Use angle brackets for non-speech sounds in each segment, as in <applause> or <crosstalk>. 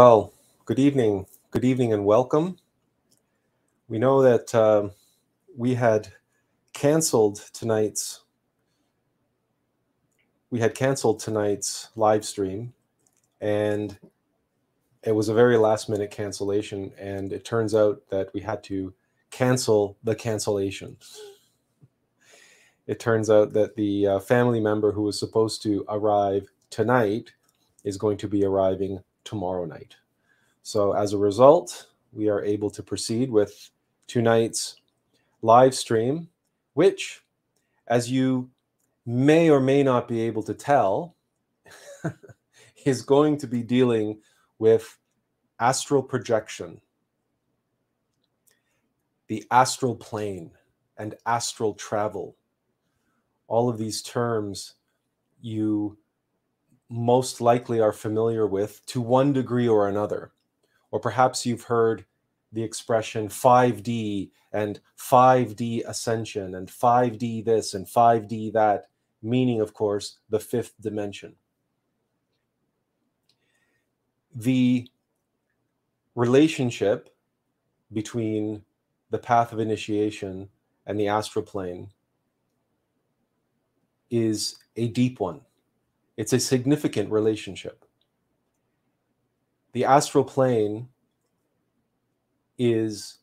Well, good evening. Good evening and welcome. We know that uh, we had canceled tonight's we had canceled tonight's live stream and it was a very last minute cancellation and it turns out that we had to cancel the cancellation. It turns out that the uh, family member who was supposed to arrive tonight is going to be arriving tomorrow night. So as a result, we are able to proceed with tonight's live stream, which, as you may or may not be able to tell, <laughs> is going to be dealing with astral projection, the astral plane, and astral travel. All of these terms you most likely are familiar with to one degree or another. Or perhaps you've heard the expression 5D and 5D ascension and 5D this and 5D that, meaning, of course, the fifth dimension. The relationship between the path of initiation and the astral plane is a deep one it's a significant relationship. The astral plane is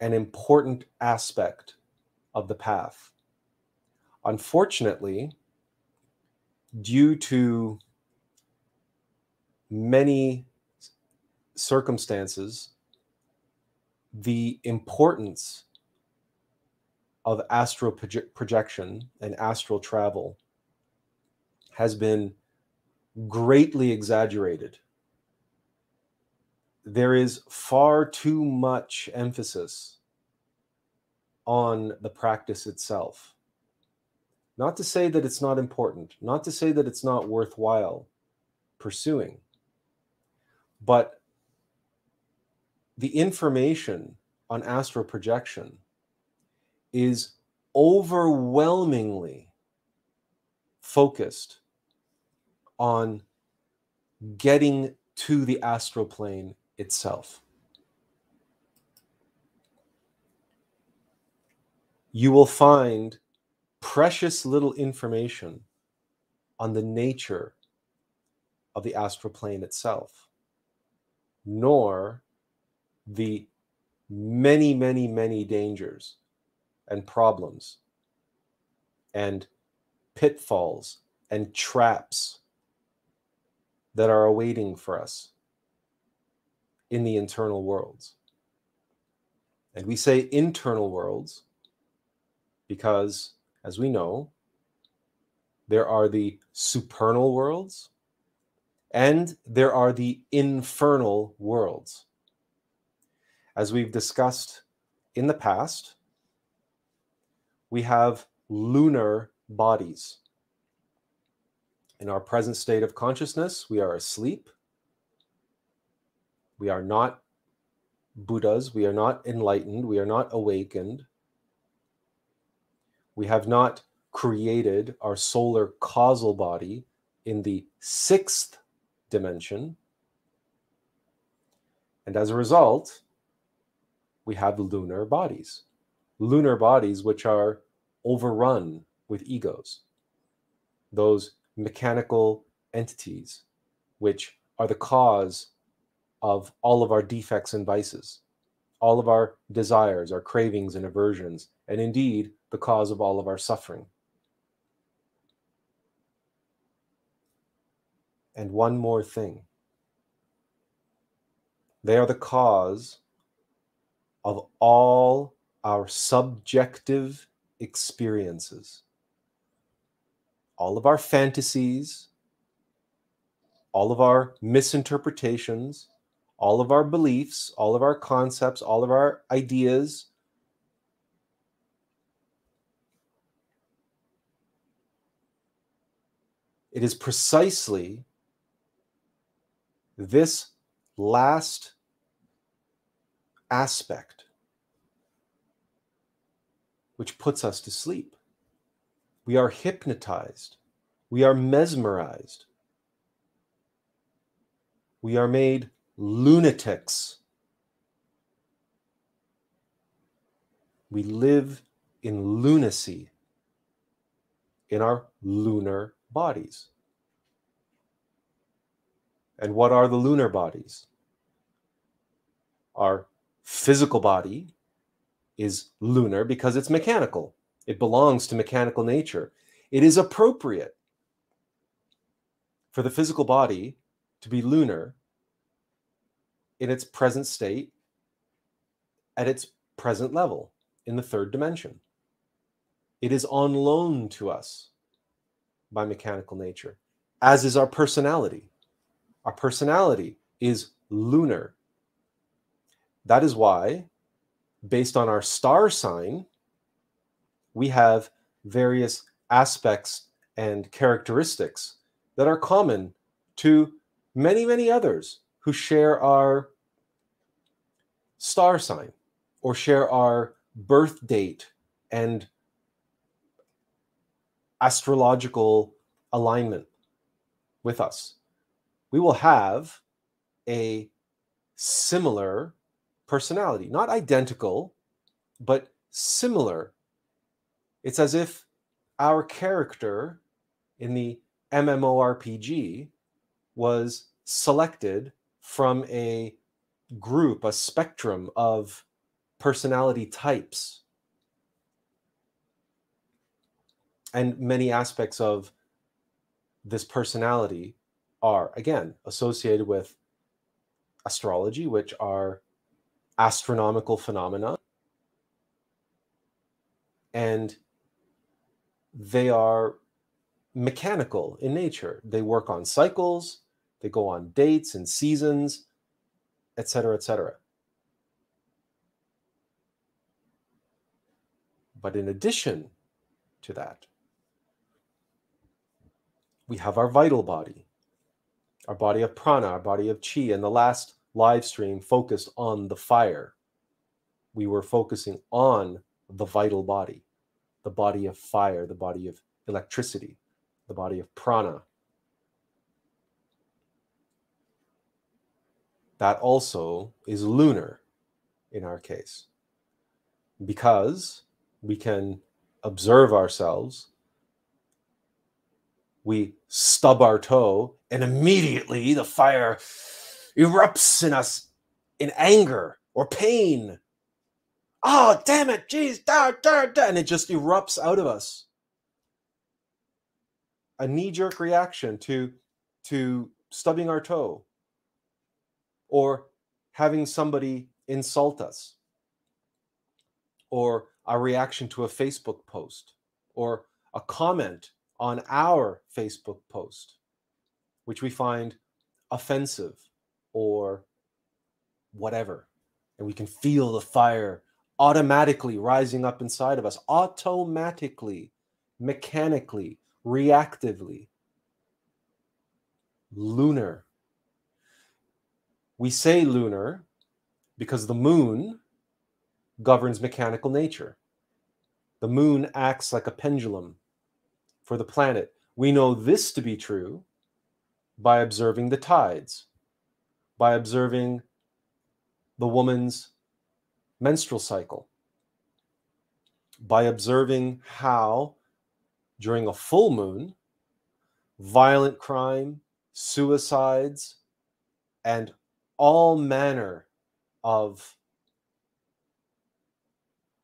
an important aspect of the path. Unfortunately, due to many circumstances, the importance of astral proje- projection and astral travel has been greatly exaggerated. There is far too much emphasis on the practice itself. Not to say that it's not important, not to say that it's not worthwhile pursuing, but the information on astral projection is overwhelmingly focused on getting to the astral plane itself. You will find precious little information on the nature of the astral plane itself, nor the many, many, many dangers and problems and pitfalls and traps that are awaiting for us in the internal worlds. And we say internal worlds because, as we know, there are the supernal worlds and there are the infernal worlds. As we've discussed in the past, we have lunar bodies. In our present state of consciousness, we are asleep. We are not Buddhas. We are not enlightened. We are not awakened. We have not created our solar causal body in the sixth dimension. And as a result, we have lunar bodies. Lunar bodies, which are overrun with egos. Those mechanical entities, which are the cause of all of our defects and vices, all of our desires, our cravings and aversions, and indeed the cause of all of our suffering. And one more thing they are the cause of all our subjective experiences all of our fantasies, all of our misinterpretations, all of our beliefs, all of our concepts, all of our ideas. It is precisely this last aspect which puts us to sleep. We are hypnotized. We are mesmerized. We are made lunatics. We live in lunacy in our lunar bodies. And what are the lunar bodies? Our physical body is lunar because it's mechanical. It belongs to mechanical nature. It is appropriate for the physical body to be lunar in its present state at its present level in the third dimension. It is on loan to us by mechanical nature, as is our personality. Our personality is lunar. That is why, based on our star sign, we have various aspects and characteristics that are common to many, many others who share our star sign or share our birth date and astrological alignment with us. We will have a similar personality, not identical, but similar. It's as if our character in the MMORPG was selected from a group, a spectrum of personality types. And many aspects of this personality are, again, associated with astrology, which are astronomical phenomena. And they are mechanical in nature. They work on cycles, they go on dates and seasons, etc., etc. But in addition to that, we have our vital body, our body of prana, our body of chi. And the last live stream focused on the fire. We were focusing on the vital body, the body of fire, the body of electricity, the body of prana. That also is lunar in our case because we can observe ourselves. We stub our toe, and immediately the fire erupts in us in anger or pain. Oh, damn it, jeez, da, da, da, and it just erupts out of us. A knee-jerk reaction to to stubbing our toe or having somebody insult us or a reaction to a Facebook post or a comment on our Facebook post, which we find offensive or whatever. And we can feel the fire automatically rising up inside of us, automatically, mechanically, reactively. Lunar. We say lunar because the moon governs mechanical nature. The moon acts like a pendulum for the planet. We know this to be true by observing the tides, by observing the woman's menstrual cycle, by observing how during a full moon, violent crime, suicides, and all manner of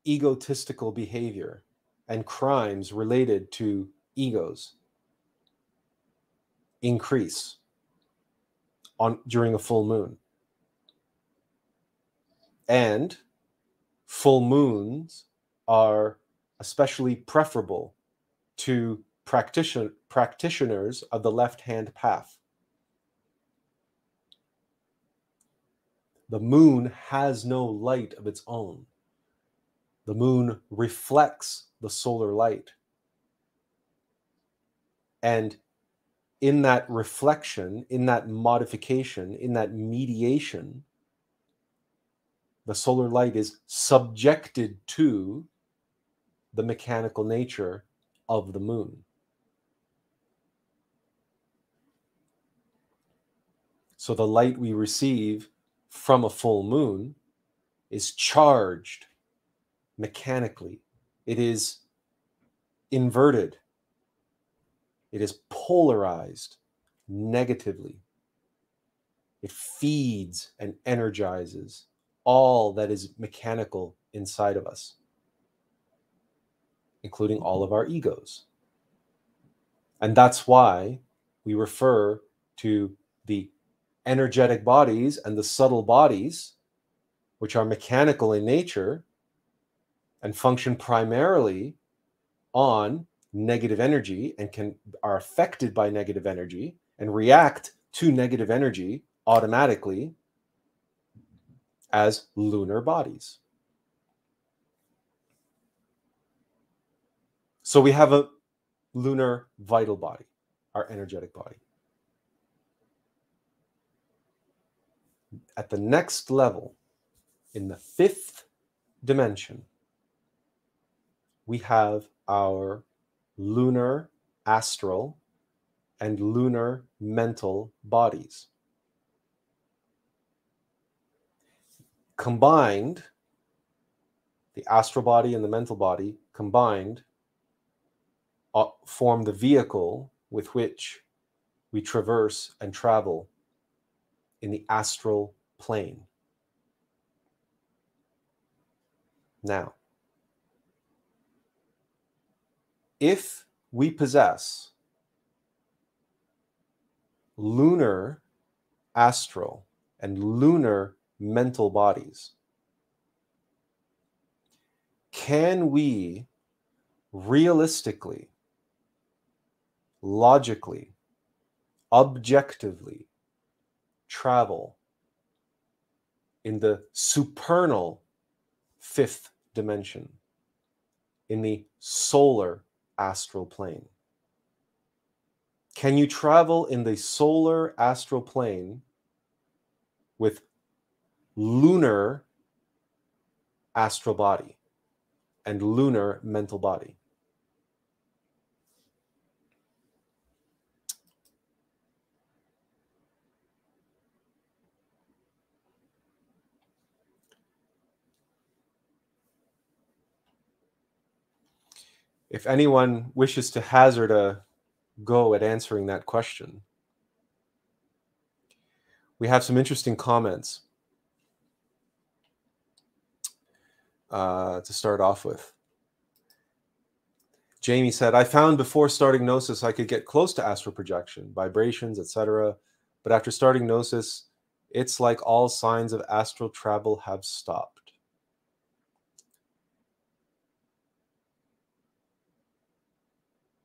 egotistical behavior and crimes related to egos increase on during a full moon. And full moons are especially preferable to practitioner, practitioners of the left hand path the moon has no light of its own the moon reflects the solar light. And in that reflection, in that modification, in that mediation, the solar light is subjected to the mechanical nature of the moon. So the light we receive from a full moon is charged mechanically. It is inverted. It is polarized negatively. It feeds and energizes all that is mechanical inside of us, including all of our egos. And that's why we refer to the energetic bodies and the subtle bodies, which are mechanical in nature and function primarily on negative energy and can are affected by negative energy and react to negative energy automatically as lunar bodies. So we have a lunar vital body, our energetic body. At the next level, in the fifth dimension, we have our lunar astral and lunar mental bodies. Combined, the astral body and the mental body combined uh, form the vehicle with which we traverse and travel in the astral plane. Now, if we possess lunar astral and lunar mental bodies, can we realistically, logically, objectively travel in the supernal fifth dimension, in the solar astral plane? Can you travel in the solar astral plane with lunar astral body and lunar mental body? if anyone wishes to hazard a go at answering that question, we have some interesting comments uh, to start off with. Jamie said, I found before starting Gnosis I could get close to astral projection, vibrations, etc. But after starting Gnosis, it's like all signs of astral travel have stopped.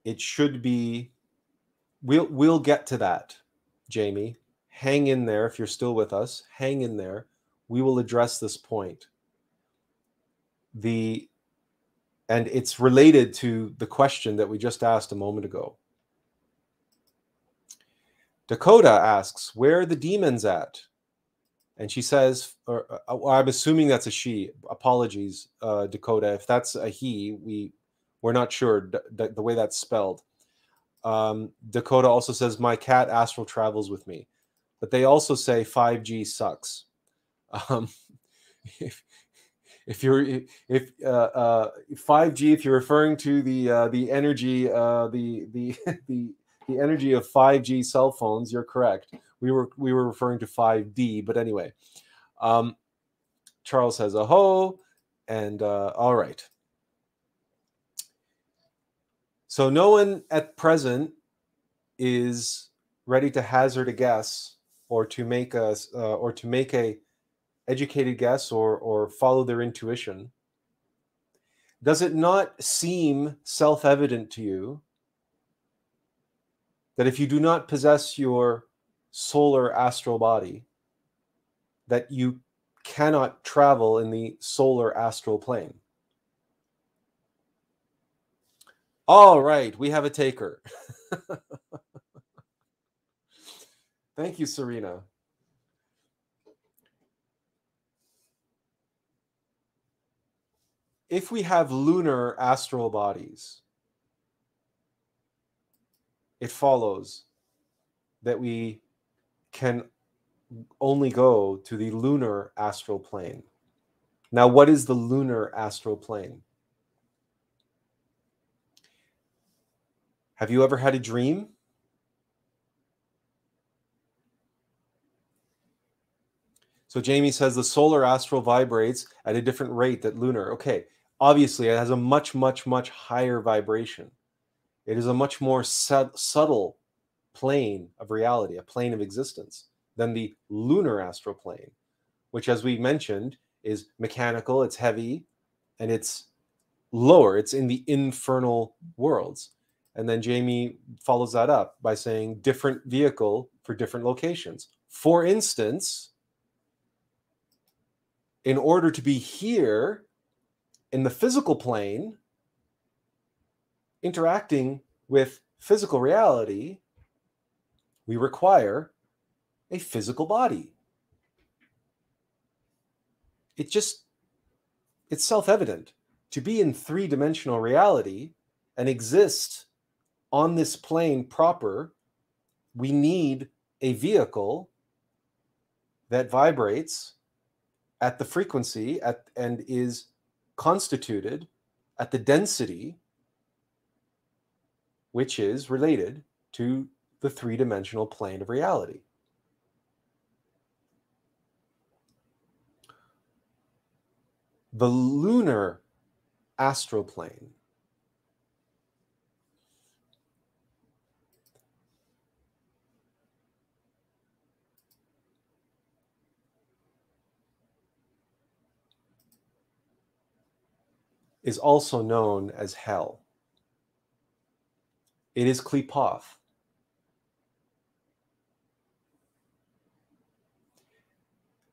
it should be we'll we'll get to that jamie hang in there if you're still with us hang in there we will address this point the and it's related to the question that we just asked a moment ago dakota asks where are the demons at and she says or, uh, i'm assuming that's a she apologies uh, dakota if that's a he we we're not sure the, the way that's spelled. Um, Dakota also says, My cat astral travels with me. But they also say 5G sucks. Um, <laughs> if, if you're if uh, uh, 5G, if you're referring to the uh, the energy uh, the the <laughs> the the energy of 5G cell phones, you're correct. We were we were referring to 5D, but anyway. Um, Charles a "Aho," and uh, all right. So no one at present is ready to hazard a guess or to make a uh, or to make a educated guess or or follow their intuition. Does it not seem self-evident to you that if you do not possess your solar astral body, that you cannot travel in the solar astral plane? All right, we have a taker. <laughs> Thank you, Serena. If we have lunar astral bodies, it follows that we can only go to the lunar astral plane. Now, what is the lunar astral plane? Have you ever had a dream? So Jamie says the solar astral vibrates at a different rate than lunar. Okay, obviously it has a much, much, much higher vibration. It is a much more subtle plane of reality, a plane of existence than the lunar astral plane, which, as we mentioned, is mechanical, it's heavy, and it's lower. It's in the infernal worlds. And then Jamie follows that up by saying different vehicle for different locations. For instance, in order to be here in the physical plane, interacting with physical reality, we require a physical body. It just, it's self evident. To be in three dimensional reality and exist on this plane proper, we need a vehicle that vibrates at the frequency at, and is constituted at the density which is related to the three dimensional plane of reality. The lunar astral plane is also known as hell. It is Qliphoth.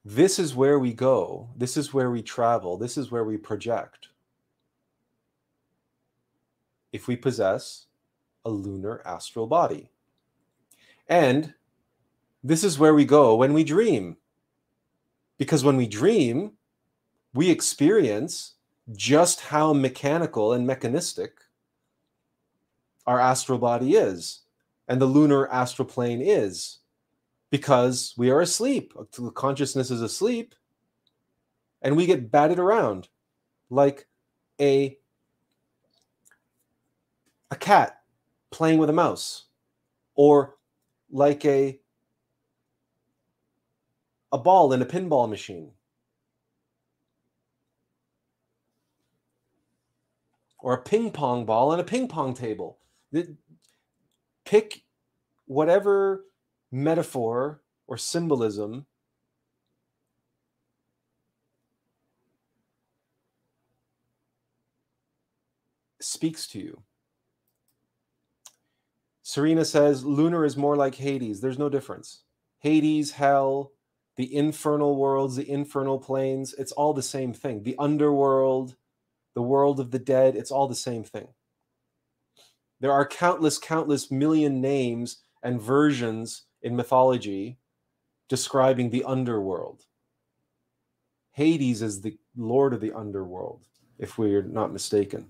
This is where we go. This is where we travel. This is where we project. If we possess a lunar astral body. And this is where we go when we dream. Because when we dream, we experience just how mechanical and mechanistic our astral body is and the lunar astral plane is because we are asleep. The consciousness is asleep and we get batted around like a a cat playing with a mouse or like a a ball in a pinball machine or a ping pong ball and a ping pong table. Pick whatever metaphor or symbolism speaks to you. Serena says lunar is more like Hades. There's no difference. Hades, hell, the infernal worlds, the infernal planes, it's all the same thing. The underworld, the world of the dead, it's all the same thing. There are countless, countless million names and versions in mythology describing the underworld. Hades is the lord of the underworld, if we're not mistaken.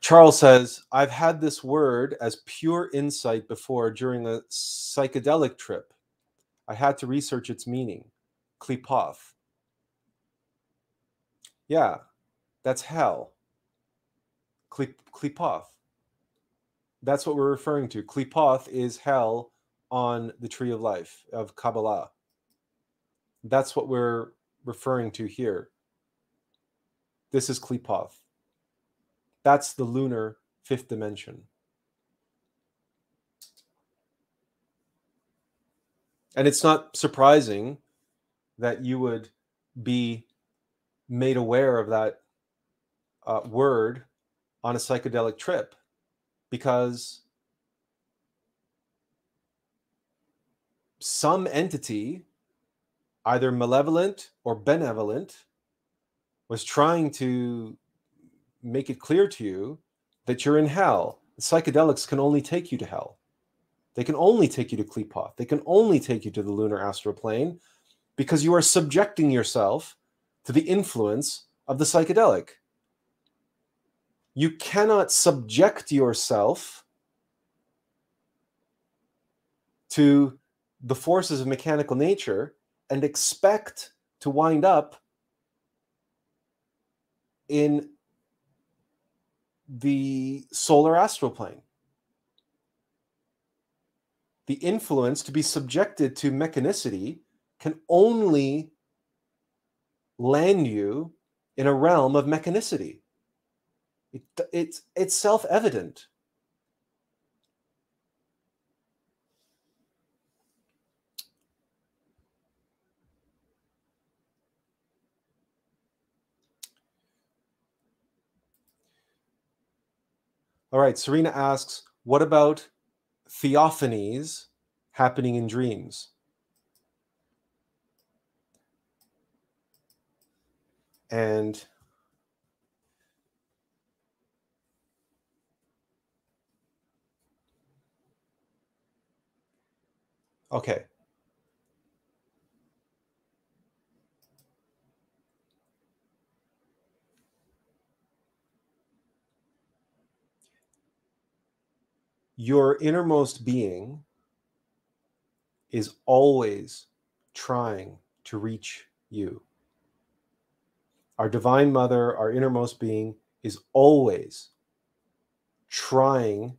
Charles says, I've had this word as pure insight before during a psychedelic trip. I had to research its meaning. Qliphoth. Yeah, that's hell. Qliphoth. That's what we're referring to. Qliphoth is hell on the tree of life of Kabbalah. That's what we're referring to here. This is Qliphoth. That's the lunar fifth dimension. And it's not surprising that you would be made aware of that uh, word on a psychedelic trip because some entity, either malevolent or benevolent, was trying to make it clear to you that you're in hell. Psychedelics can only take you to hell. They can only take you to Qliphoth. They can only take you to the lunar astral plane because you are subjecting yourself to the influence of the psychedelic. You cannot subject yourself to the forces of mechanical nature and expect to wind up in the solar astral plane. The influence to be subjected to mechanicity can only land you in a realm of mechanicity. It, it's, it's self evident. All right, Serena asks, what about theophanies happening in dreams? And okay. your innermost being is always trying to reach you. Our divine mother, our innermost being, is always trying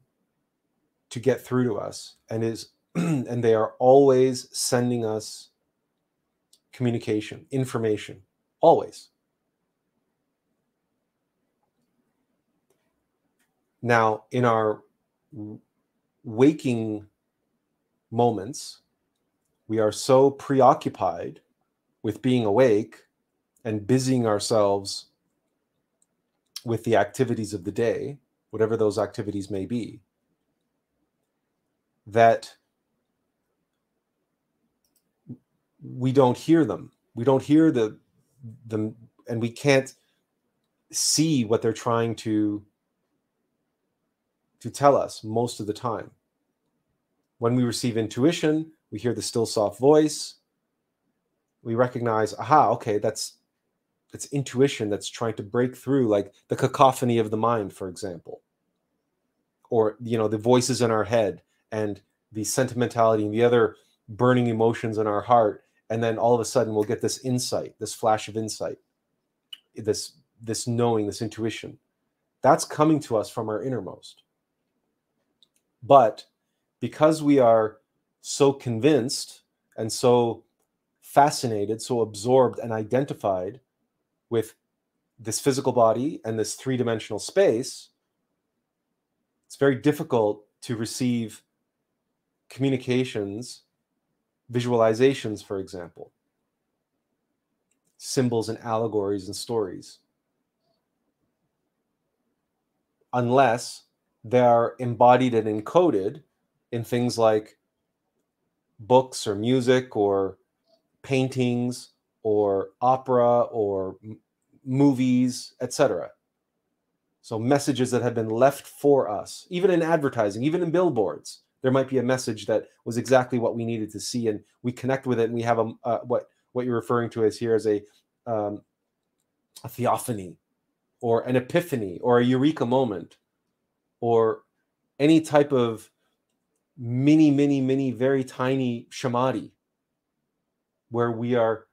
to get through to us and is <clears throat> and they are always sending us communication, information, always. Now, in our waking moments, we are so preoccupied with being awake and busying ourselves with the activities of the day, whatever those activities may be, that we don't hear them. We don't hear the them and we can't see what they're trying to to tell us most of the time. When we receive intuition, we hear the still soft voice. We recognize, aha, okay, that's it's intuition that's trying to break through like the cacophony of the mind, for example. Or you know, the voices in our head and the sentimentality and the other burning emotions in our heart. And then all of a sudden we'll get this insight, this flash of insight, this this knowing, this intuition. That's coming to us from our innermost. But because we are so convinced and so fascinated, so absorbed and identified with this physical body and this three dimensional space, it's very difficult to receive communications, visualizations, for example, symbols and allegories and stories. Unless they're embodied and encoded in things like books or music or paintings or opera or m- movies, etc. So messages that have been left for us, even in advertising, even in billboards, there might be a message that was exactly what we needed to see, and we connect with it, and we have a uh, what what you're referring to as here as a um, a theophany, or an epiphany, or a eureka moment, or any type of mini, mini, mini, very tiny samadhi, where we are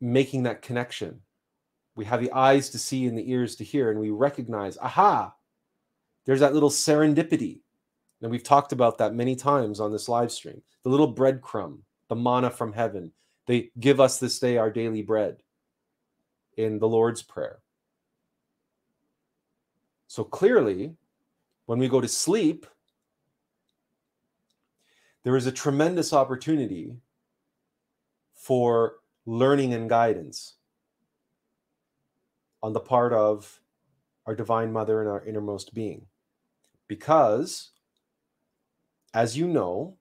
making that connection. We have the eyes to see and the ears to hear, and we recognize, aha, there's that little serendipity. And we've talked about that many times on this live stream. The little breadcrumb, the manna from heaven. They give us this day our daily bread in the Lord's Prayer. So clearly, when we go to sleep, there is a tremendous opportunity for learning and guidance on the part of our divine mother and our innermost being. Because, as you know,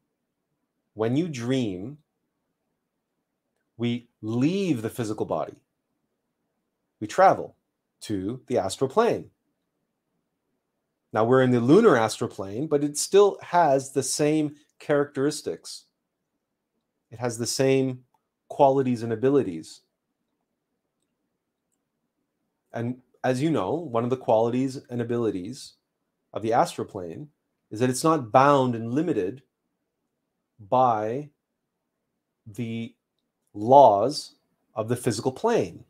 when you dream, we leave the physical body. We travel to the astral plane. Now we're in the lunar astral plane, but it still has the same characteristics. It has the same qualities and abilities. And as you know, one of the qualities and abilities of the astral plane is that it's not bound and limited by the laws of the physical plane.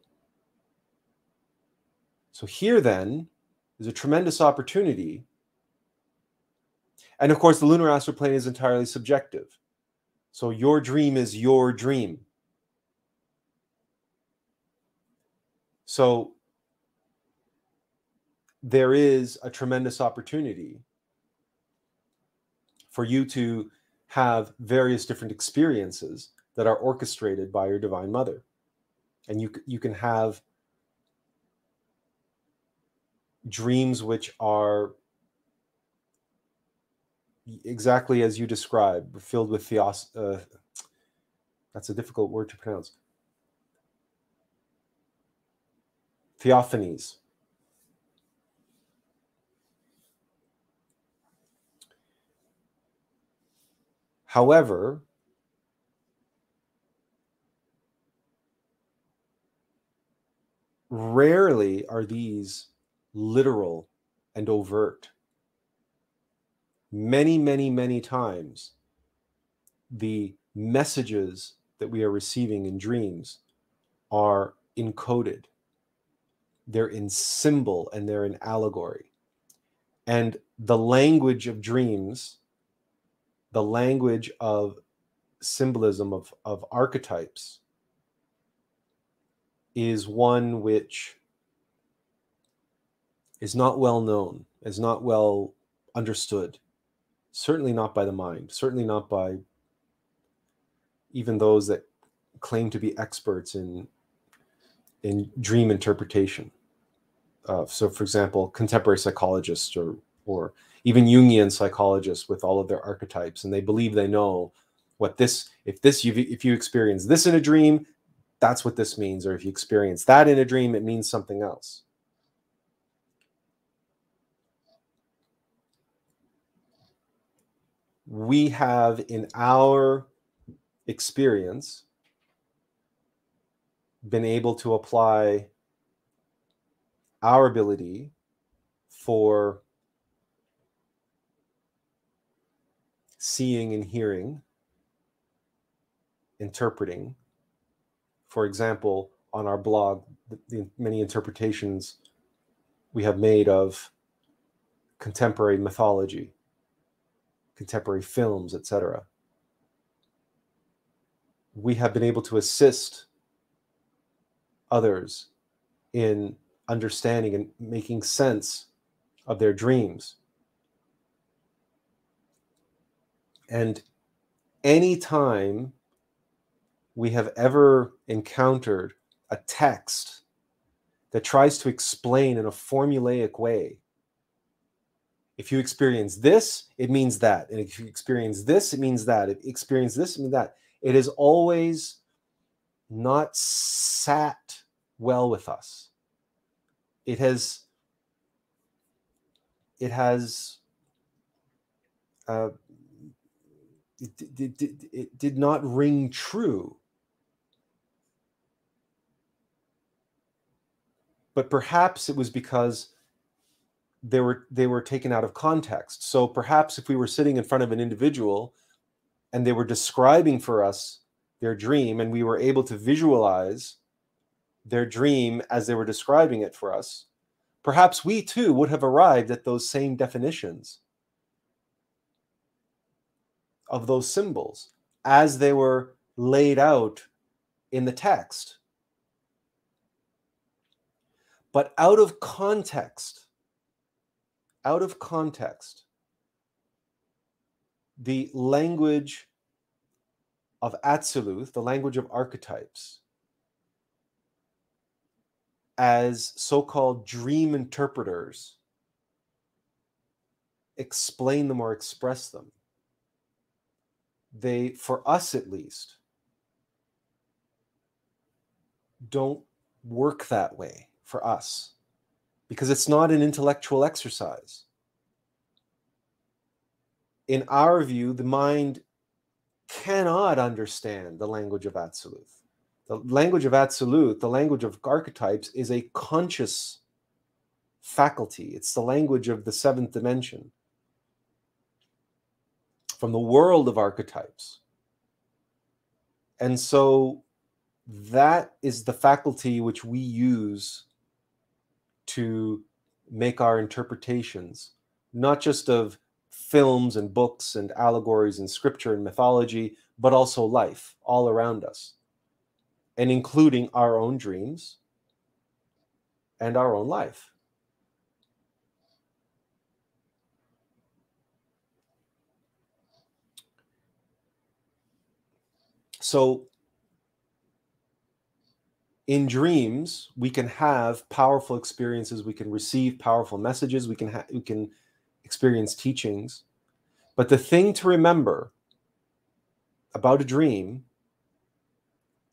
So here then is a tremendous opportunity. And of course, the lunar astral plane is entirely subjective. So your dream is your dream. So there is a tremendous opportunity for you to have various different experiences that are orchestrated by your divine mother. And you you can have dreams which are exactly as you describe filled with theos uh, that's a difficult word to pronounce theophanies However, rarely are these literal and overt. Many, many, many times, the messages that we are receiving in dreams are encoded. They're in symbol and they're in allegory. And the language of dreams the language of symbolism of, of archetypes is one which is not well known, is not well understood, certainly not by the mind, certainly not by even those that claim to be experts in in dream interpretation. Uh, so, for example, contemporary psychologists or or even Jungian psychologists with all of their archetypes, and they believe they know what this if this you if you experience this in a dream, that's what this means, or if you experience that in a dream, it means something else. We have in our experience been able to apply our ability for seeing and hearing, interpreting. For example, on our blog, the, the many interpretations we have made of contemporary mythology, contemporary films, etc. We have been able to assist others in understanding and making sense of their dreams And anytime we have ever encountered a text that tries to explain in a formulaic way, if you experience this, it means that. And if you experience this, it means that. If you experience this, it means that. It is always not sat well with us. It has it has uh, it, it, it, it did not ring true. But perhaps it was because they were they were taken out of context. So perhaps if we were sitting in front of an individual and they were describing for us their dream and we were able to visualize their dream as they were describing it for us, perhaps we too would have arrived at those same definitions of those symbols as they were laid out in the text. But out of context, out of context, the language of Atziluth, the language of archetypes, as so called dream interpreters, explain them or express them they, for us at least, don't work that way for us because it's not an intellectual exercise. In our view, the mind cannot understand the language of Atziluth. The language of absolute, the language of archetypes, is a conscious faculty. It's the language of the seventh dimension from the world of archetypes. And so that is the faculty which we use to make our interpretations, not just of films and books and allegories and scripture and mythology, but also life all around us, and including our own dreams and our own life. So, in dreams, we can have powerful experiences. We can receive powerful messages. We can ha- we can experience teachings. But the thing to remember about a dream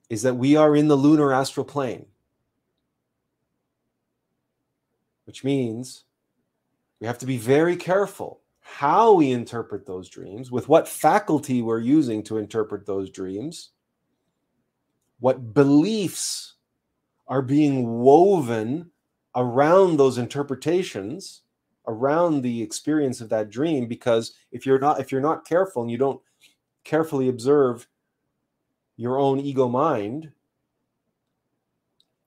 is that we are in the lunar astral plane, which means we have to be very careful how we interpret those dreams, with what faculty we're using to interpret those dreams, what beliefs are being woven around those interpretations around the experience of that dream because if you're not if you're not careful and you don't carefully observe your own ego mind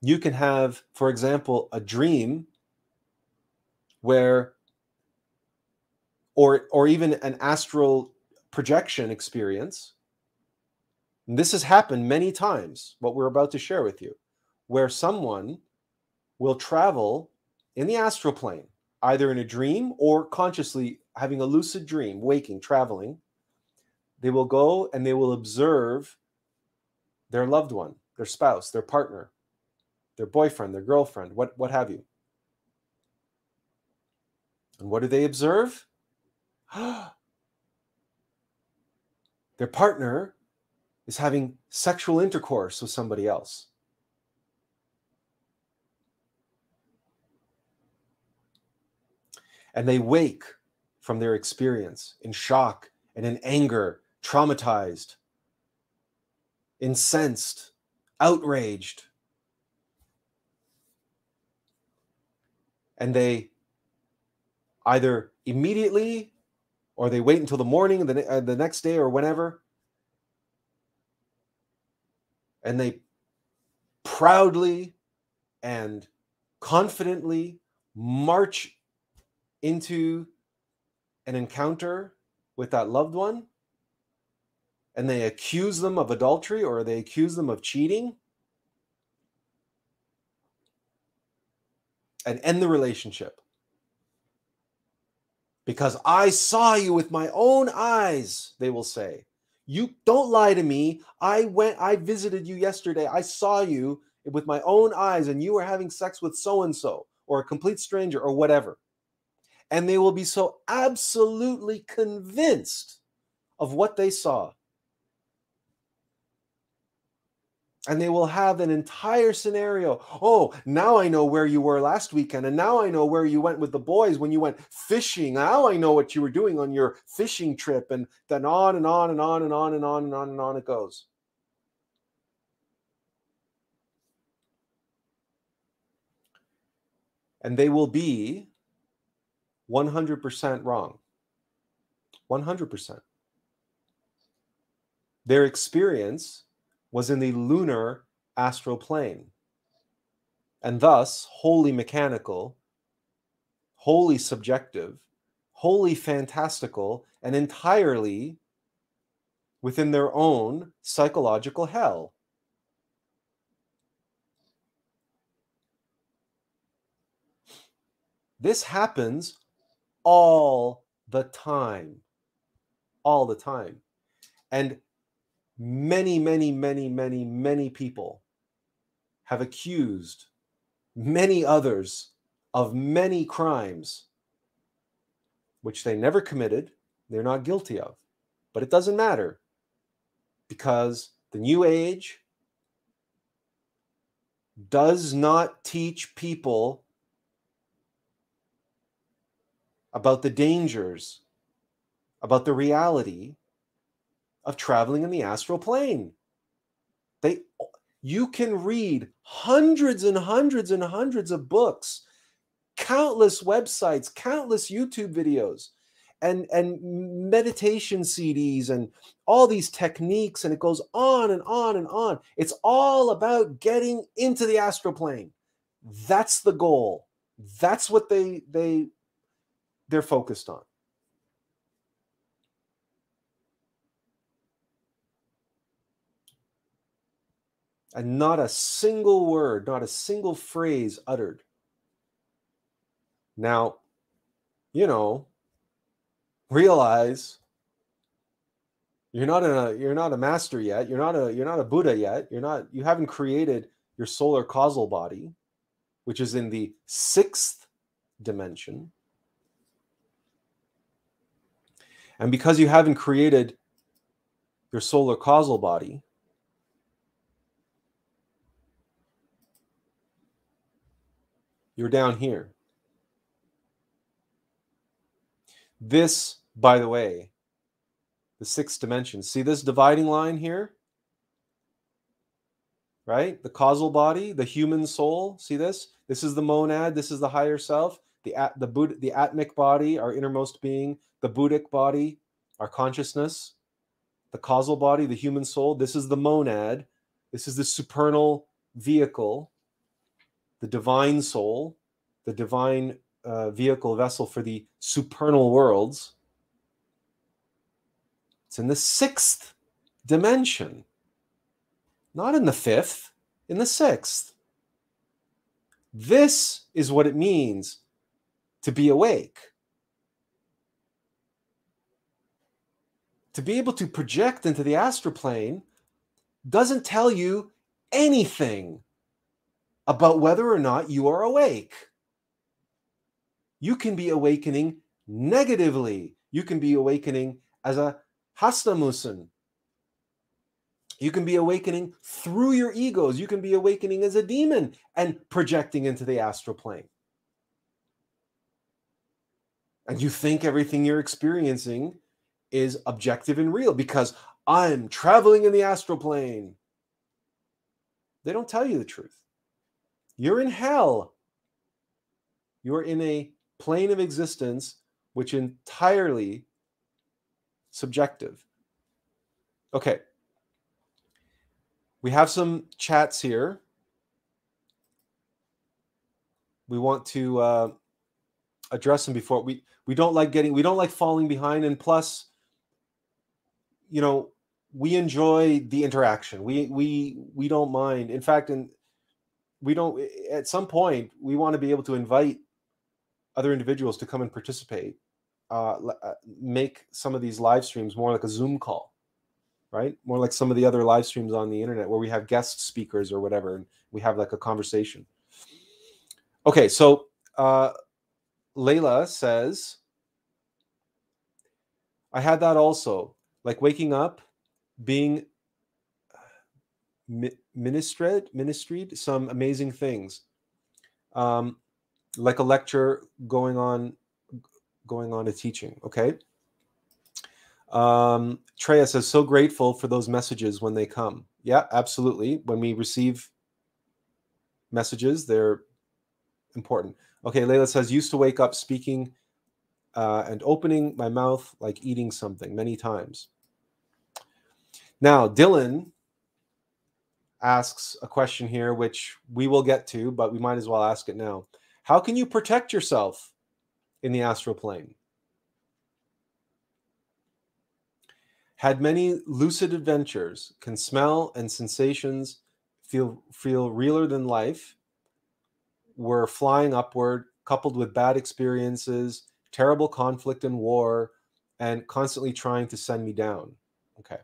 you can have for example a dream where or or even an astral projection experience. And this has happened many times what we're about to share with you where someone will travel in the astral plane either in a dream or consciously having a lucid dream waking traveling. They will go and they will observe their loved one their spouse their partner their boyfriend their girlfriend what what have you and what do they observe <gasps> their partner is having sexual intercourse with somebody else. And they wake from their experience in shock and in anger, traumatized, incensed, outraged. And they either immediately or they wait until the morning the, uh, the next day or whenever and they proudly and confidently march into an encounter with that loved one and they accuse them of adultery or they accuse them of cheating and end the relationship because I saw you with my own eyes, they will say. You don't lie to me. I went, I visited you yesterday. I saw you with my own eyes, and you were having sex with so and so, or a complete stranger, or whatever. And they will be so absolutely convinced of what they saw and they will have an entire scenario. Oh, now I know where you were last weekend, and now I know where you went with the boys when you went fishing. Now I know what you were doing on your fishing trip, and then on and on and on and on and on and on and on it goes. And they will be 100% wrong. 100%. Their experience was in the lunar astral plane, and thus wholly mechanical, wholly subjective, wholly fantastical, and entirely within their own psychological hell. This happens all the time. All the time. And many, many, many, many, many people have accused many others of many crimes which they never committed, they're not guilty of. But it doesn't matter because the New Age does not teach people about the dangers, about the reality of traveling in the astral plane. They you can read hundreds and hundreds and hundreds of books, countless websites, countless YouTube videos, and and meditation CDs and all these techniques and it goes on and on and on. It's all about getting into the astral plane. That's the goal. That's what they they they're focused on. And not a single word, not a single phrase uttered. Now, you know, realize you're not a you're not a master yet. You're not a you're not a Buddha yet. You're not you haven't created your solar causal body, which is in the sixth dimension. And because you haven't created your solar causal body, you're down here. This, by the way, the sixth dimension. See this dividing line here? Right? The causal body, the human soul. See this? This is the monad. This is the higher self. The the Buddha, the atmic body, our innermost being. The Buddhic body, our consciousness. The causal body, the human soul. This is the monad. This is the supernal vehicle, the divine soul, the divine uh, vehicle vessel for the supernal worlds. It's in the sixth dimension, not in the fifth, in the sixth. This is what it means to be awake. To be able to project into the astral plane doesn't tell you anything about whether or not you are awake you can be awakening negatively. You can be awakening as a Hasnamussen. You can be awakening through your egos. You can be awakening as a demon and projecting into the astral plane. And you think everything you're experiencing is objective and real because I'm traveling in the astral plane. They don't tell you the truth. You're in hell. You're in a plane of existence which entirely subjective. Okay. We have some chats here. We want to uh, address them before we we don't like getting we don't like falling behind and plus you know we enjoy the interaction we we we don't mind in fact and we don't at some point we want to be able to invite other individuals to come and participate, uh, uh, make some of these live streams more like a Zoom call, right? More like some of the other live streams on the internet where we have guest speakers or whatever, and we have like a conversation. Okay, so uh, Layla says, I had that also, like waking up, being ministered, ministried some amazing things. Um, like a lecture going on going on a teaching okay? Um Treya says so grateful for those messages when they come. Yeah absolutely. When we receive messages they're important. Okay layla says used to wake up speaking uh, and opening my mouth like eating something many times. Now dylan asks a question here which we will get to but we might as well ask it now how can you protect yourself in the astral plane? Had many lucid adventures, can smell and sensations feel feel realer than life. Were flying upward, coupled with bad experiences, terrible conflict and war, and constantly trying to send me down. Okay.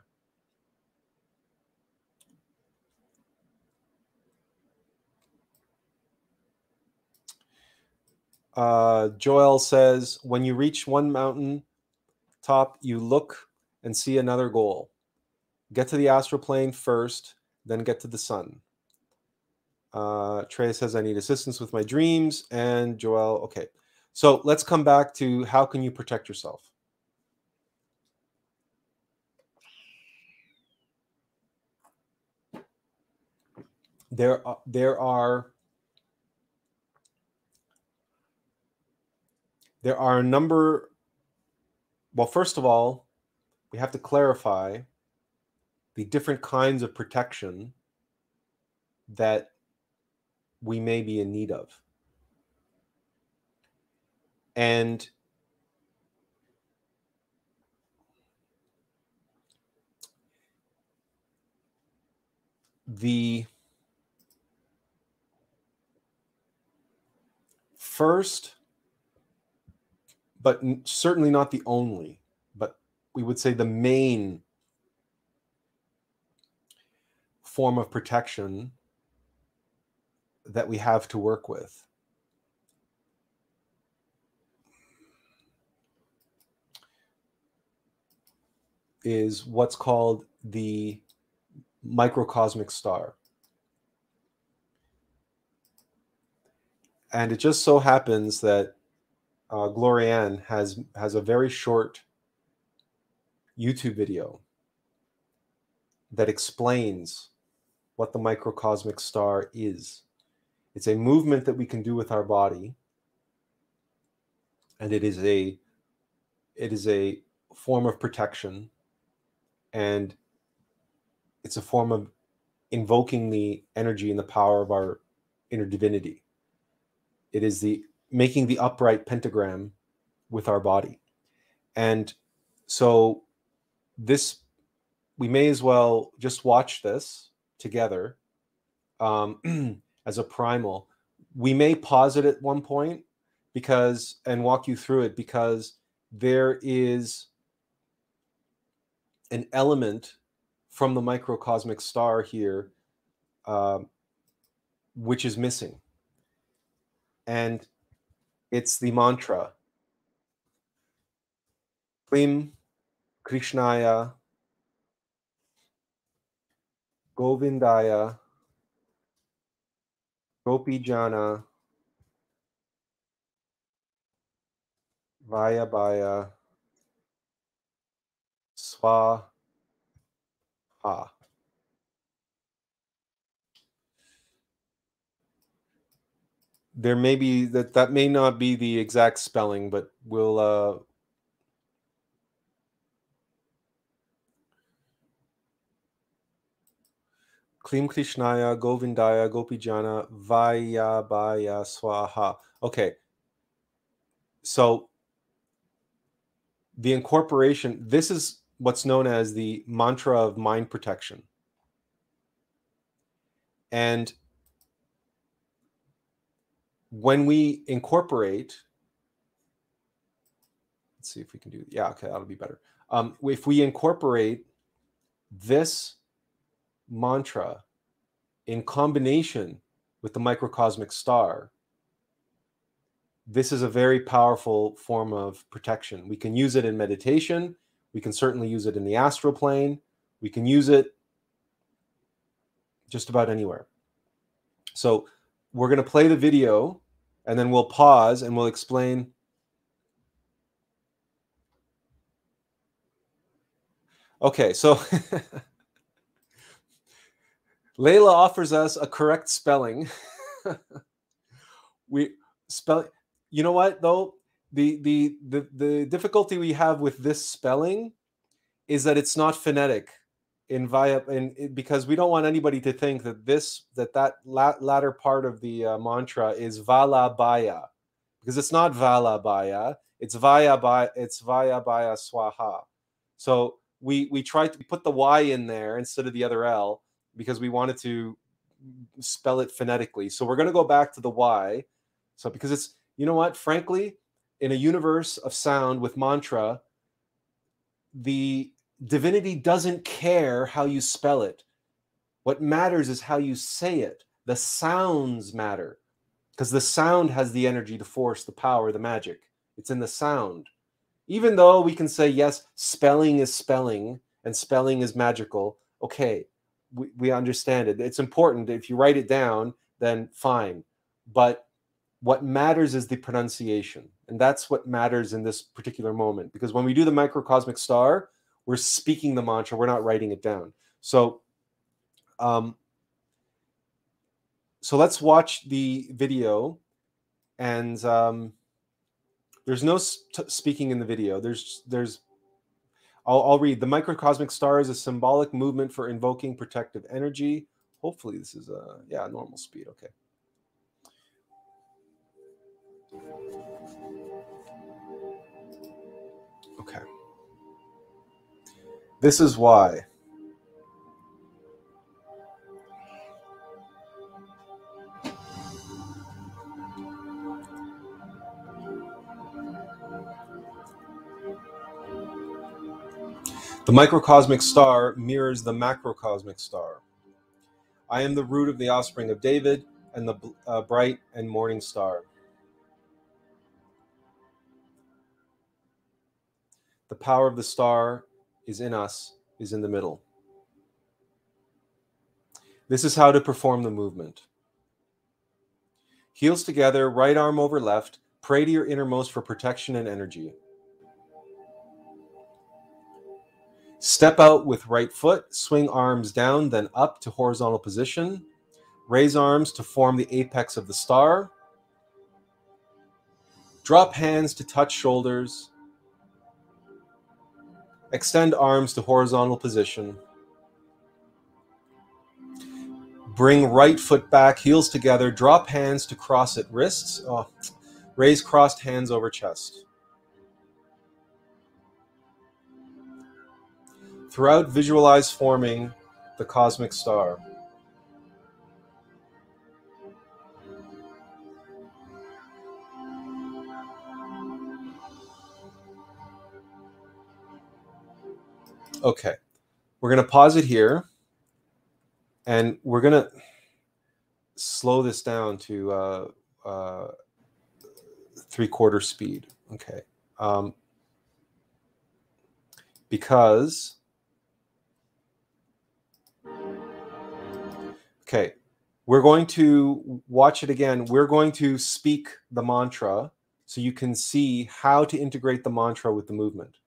Uh, Joel says, when you reach one mountain top, you look and see another goal. Get to the astral plane first, then get to the sun. Uh, Trey says, I need assistance with my dreams. And Joel, okay. So let's come back to how can you protect yourself? There are, there are there are a number well, first of all, we have to clarify the different kinds of protection that we may be in need of. And the first, but certainly not the only, but we would say the main form of protection that we have to work with is what's called the microcosmic star. And it just so happens that uh, Glorianne has has a very short YouTube video that explains what the microcosmic star is. It's a movement that we can do with our body, and it is a it is a form of protection, and it's a form of invoking the energy and the power of our inner divinity. It is the making the upright pentagram with our body. And so this we may as well just watch this together um, <clears throat> as a primal. We may pause it at one point because and walk you through it because there is an element from the microcosmic star here, uh, which is missing. And it's the mantra. Klim Krishnaya Govindaya Gopi Jana Vaya Baya Swa Ah. There may be that that may not be the exact spelling, but we'll uh Klim Krishnaya Govindaya Gopijana Vaya Baya Swaha. Okay. So the incorporation, this is what's known as the mantra of mind protection. And when we incorporate, let's see if we can do, yeah, okay, that'll be better. Um, if we incorporate this mantra in combination with the microcosmic star, this is a very powerful form of protection. We can use it in meditation we can certainly use it in the astral plane. We can use it just about anywhere. So we're going to play the video and then we'll pause and we'll explain. Okay, so <laughs> Layla offers us a correct spelling. <laughs> we spell you know what though the the the the difficulty we have with this spelling is that it's not phonetic in via and because we don't want anybody to think that this that that la, latter part of the uh, mantra is vala baya because it's not vala baya it's via by it's via baya swaha. So we we tried to put the y in there instead of the other l because we wanted to spell it phonetically. So we're going to go back to the y. So because it's you know what frankly in a universe of sound with mantra, the divinity doesn't care how you spell it. What matters is how you say it. The sounds matter because the sound has the energy, the force, the power, the magic. It's in the sound. Even though we can say, yes, spelling is spelling and spelling is magical, okay, we, we understand it. It's important. If you write it down, then fine. But what matters is the pronunciation. And that's what matters in this particular moment. Because when we do the microcosmic star, we're speaking the mantra, we're not writing it down. So, um, so let's watch the video. And um, there's no speaking in the video. There's there's I'll, I'll read. The microcosmic star is a symbolic movement for invoking protective energy. Hopefully, this is a yeah normal speed. Okay. Okay. This is why. The microcosmic star mirrors the macrocosmic star. I am the root of the offspring of David and the uh, bright and morning star. The power of the star is in us, is in the middle. This is how to perform the movement. Heels together, right arm over left. Pray to your innermost for protection and energy. Step out with right foot, swing arms down, then up to horizontal position. Raise arms to form the apex of the star. Drop hands to touch shoulders. Extend arms to horizontal position. Bring right foot back, heels together. Drop hands to cross at wrists. Oh, raise crossed hands over chest. Throughout, visualize forming the cosmic star. Okay, we're going to pause it here and we're going to slow this down to uh, uh, three quarter speed. Okay. Um, because Okay, we're going to watch it again. We're going to speak the mantra so you can see how to integrate the mantra with the movement.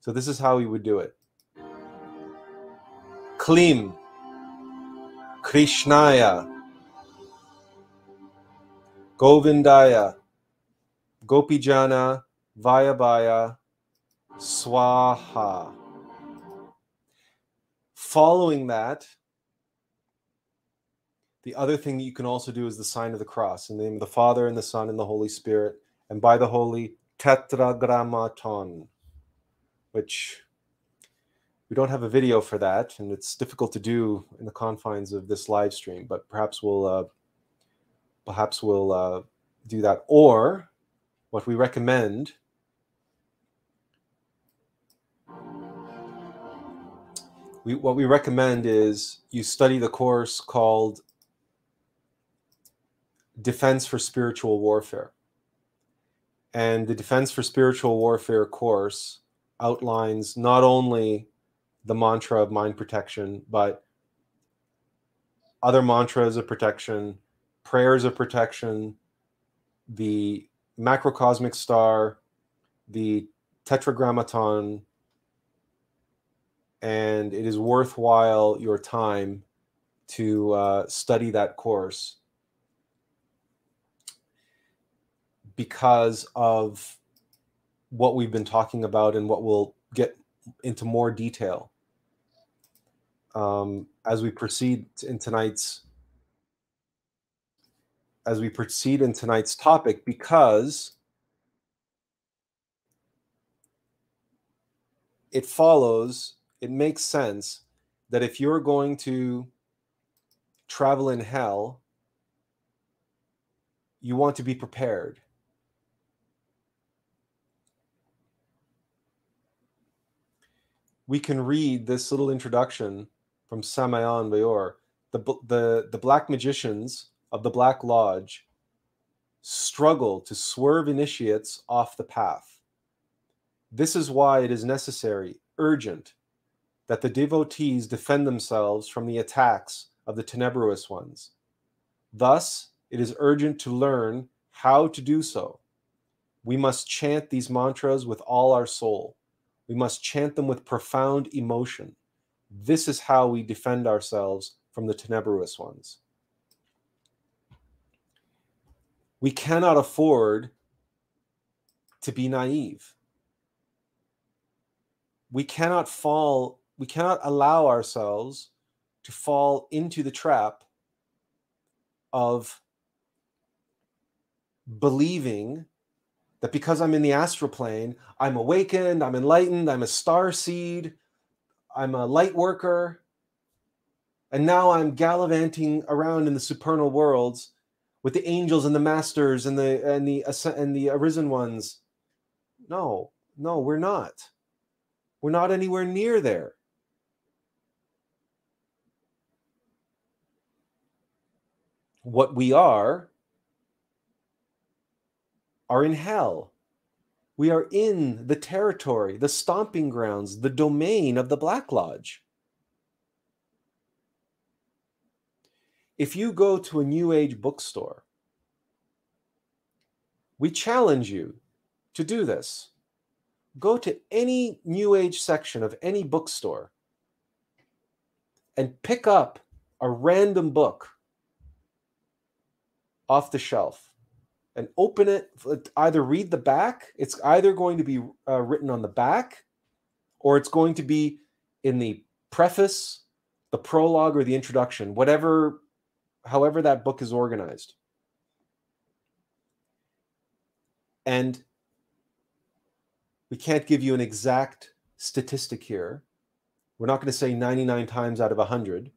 So this is how we would do it. Klim, Krishnaya, Govindaya, Gopijana, Vayabhaya, Swaha. Following that, the other thing that you can also do is the sign of the cross. In the name of the Father and the Son and the Holy Spirit, and by the Holy Tetragrammaton, which we don't have a video for that, and it's difficult to do in the confines of this live stream. But perhaps we'll uh, perhaps we'll uh, do that. Or what we recommend we, what we recommend is you study the course called Defense for Spiritual Warfare. And the Defense for Spiritual Warfare course outlines not only the mantra of mind protection, but other mantras of protection, prayers of protection, the macrocosmic star, the tetragrammaton, and it is worthwhile your time to uh, study that course because of what we've been talking about and what we'll get into more detail um, as we proceed in tonight's as we proceed in tonight's topic because it follows it makes sense that if you're going to travel in hell you want to be prepared. We can read this little introduction from Samael Weor. The, the, the black magicians of the Black Lodge struggle to swerve initiates off the path. This is why it is necessary, urgent, that the devotees defend themselves from the attacks of the tenebrous ones. Thus, it is urgent to learn how to do so. We must chant these mantras with all our soul. We must chant them with profound emotion. This is how we defend ourselves from the tenebrous ones. We cannot afford to be naive. we cannot fall, we cannot allow ourselves to fall into the trap of believing that because I'm in the astral plane, I'm awakened, I'm enlightened, I'm a star seed, I'm a light worker, and now I'm gallivanting around in the supernal worlds with the angels and the masters and the and the and the arisen ones. No, no, we're not. We're not anywhere near there. What we are are in hell. We are in the territory, the stomping grounds, the domain of the Black Lodge. If you go to a New Age bookstore, we challenge you to do this. Go to any New Age section of any bookstore and pick up a random book off the shelf and open it. Either read the back, it's either going to be uh, written on the back or it's going to be in the preface, the prologue, or the introduction, whatever, however that book is organized. And we can't give you an exact statistic here. We're not going to say 99 times out of 100,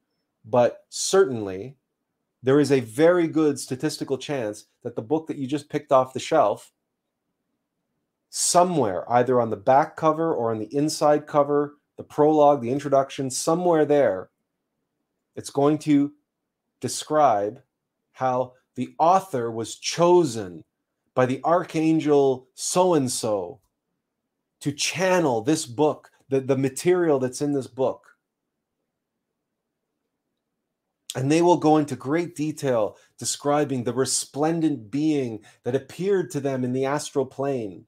but certainly there is a very good statistical chance that the book that you just picked off the shelf, somewhere, either on the back cover or on the inside cover, the prologue, the introduction, somewhere there, it's going to describe how the author was chosen by the archangel so and so to channel this book, the, the material that's in this book and they will go into great detail describing the resplendent being that appeared to them in the astral plane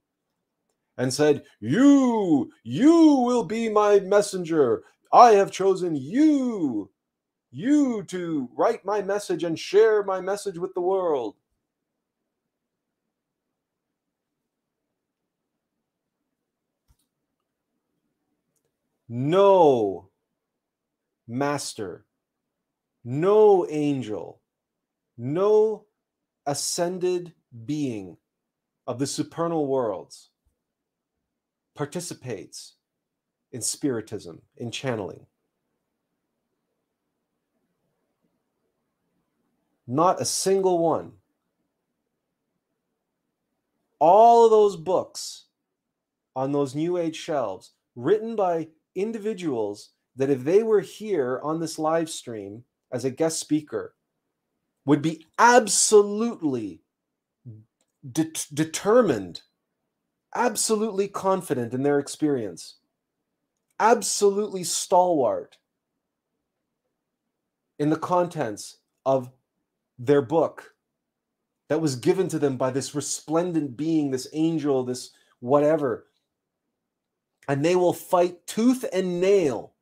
and said, You, you will be my messenger. I have chosen you, you to write my message and share my message with the world. No master no angel, no ascended being of the supernal worlds participates in spiritism, in channeling. Not a single one. All of those books on those New Age shelves, written by individuals that if they were here on this live stream, as a guest speaker would be absolutely de- determined, absolutely confident in their experience, absolutely stalwart in the contents of their book that was given to them by this resplendent being, this angel, this whatever. And they will fight tooth and nail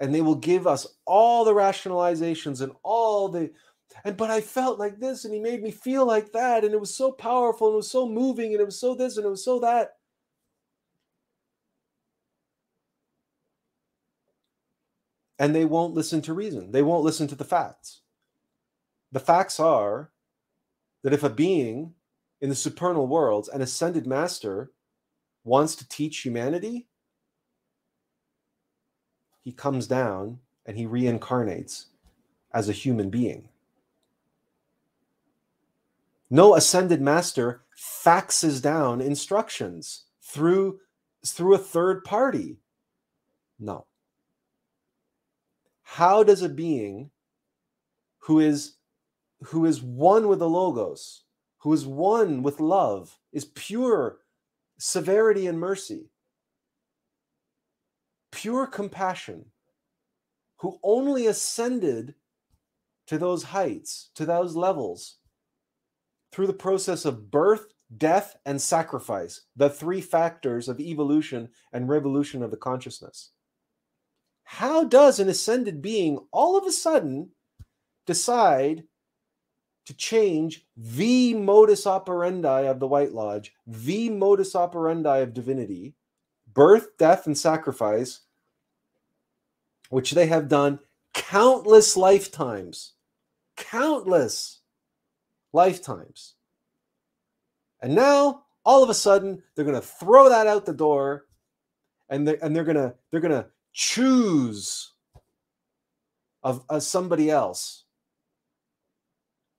and they will give us all the rationalizations and all the and but I felt like this and he made me feel like that and it was so powerful and it was so moving and it was so this and it was so that. And they won't listen to reason. They won't listen to the facts. The facts are that if a being in the supernal worlds an ascended master wants to teach humanity he comes down and he reincarnates as a human being. No ascended master faxes down instructions through, through a third party. No. How does a being who is who is one with the logos, who is one with love, is pure severity and mercy, pure compassion, who only ascended to those heights, to those levels, through the process of birth, death, and sacrifice, the three factors of evolution and revolution of the consciousness. How does an ascended being all of a sudden decide to change the modus operandi of the White Lodge, the modus operandi of divinity, birth, death, and sacrifice, which they have done countless lifetimes. Countless lifetimes. And now, all of a sudden, they're going to throw that out the door and they're, and they're going to they're going to choose of, of somebody else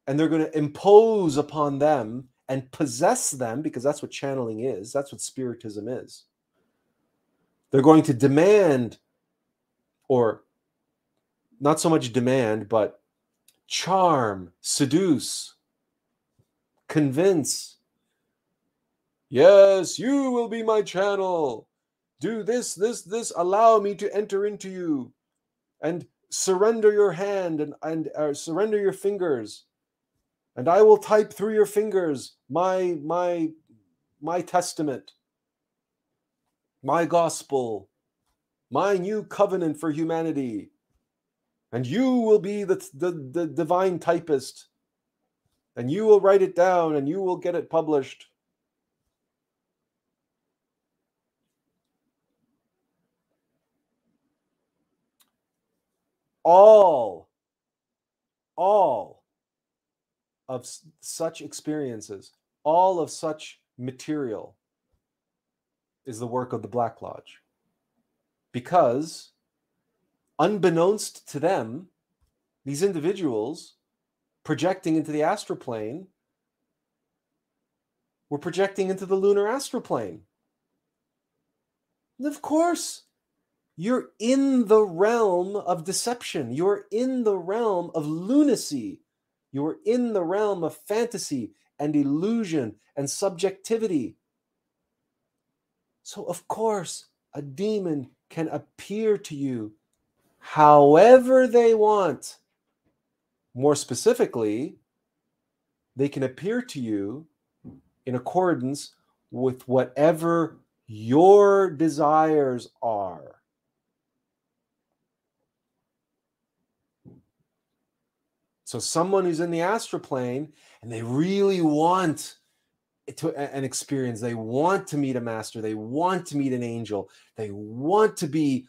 and they're going to impose upon them and possess them because that's what channeling is that's what spiritism is they're going to demand or not so much demand but charm seduce convince. Yes you will be my channel. Do this this this. Allow me to enter into you and surrender your hand and and uh, surrender your fingers. And I will type through your fingers my my my testament, my gospel, my new covenant for humanity. And you will be the, the, the divine typist. And you will write it down and you will get it published. All, all of such experiences, all of such material is the work of the Black Lodge. Because, unbeknownst to them, these individuals projecting into the astral plane were projecting into the lunar astral plane. And of course, you're in the realm of deception. You're in the realm of lunacy. You are in the realm of fantasy and illusion and subjectivity. So, of course, a demon can appear to you however they want. More specifically, they can appear to you in accordance with whatever your desires are. So someone who's in the astral plane and they really want to an experience, they want to meet a master, they want to meet an angel, they want to be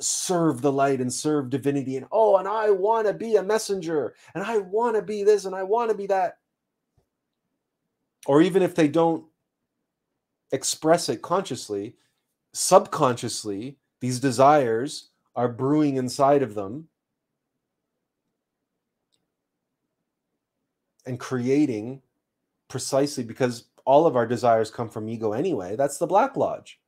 serve the light and serve divinity and oh and I want to be a messenger and I want to be this and I want to be that. Or even if they don't express it consciously, subconsciously these desires are brewing inside of them and creating precisely because all of our desires come from ego anyway. That's the Black Lodge.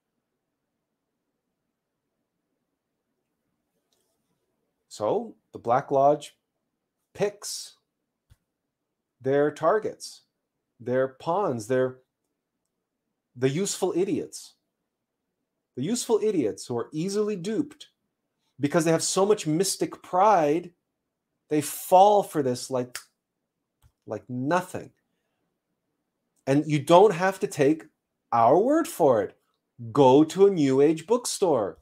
So the Black Lodge picks their targets, their pawns, their the useful idiots. The useful idiots who are easily duped because they have so much mystic pride, they fall for this like like nothing. And you don't have to take our word for it. Go to a new age bookstore.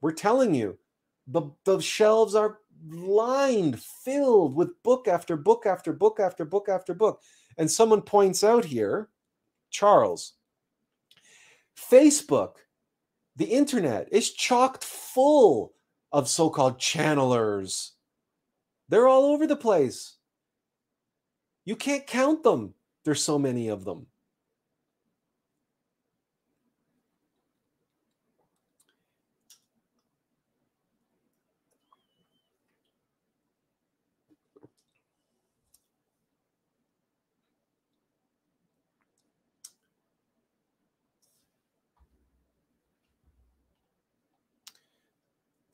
We're telling you, the, the shelves are lined, filled with book after book after book after book after book. And someone points out here, Charles, Facebook, the internet is chocked full of so called channelers. They're all over the place. You can't count them. There's so many of them.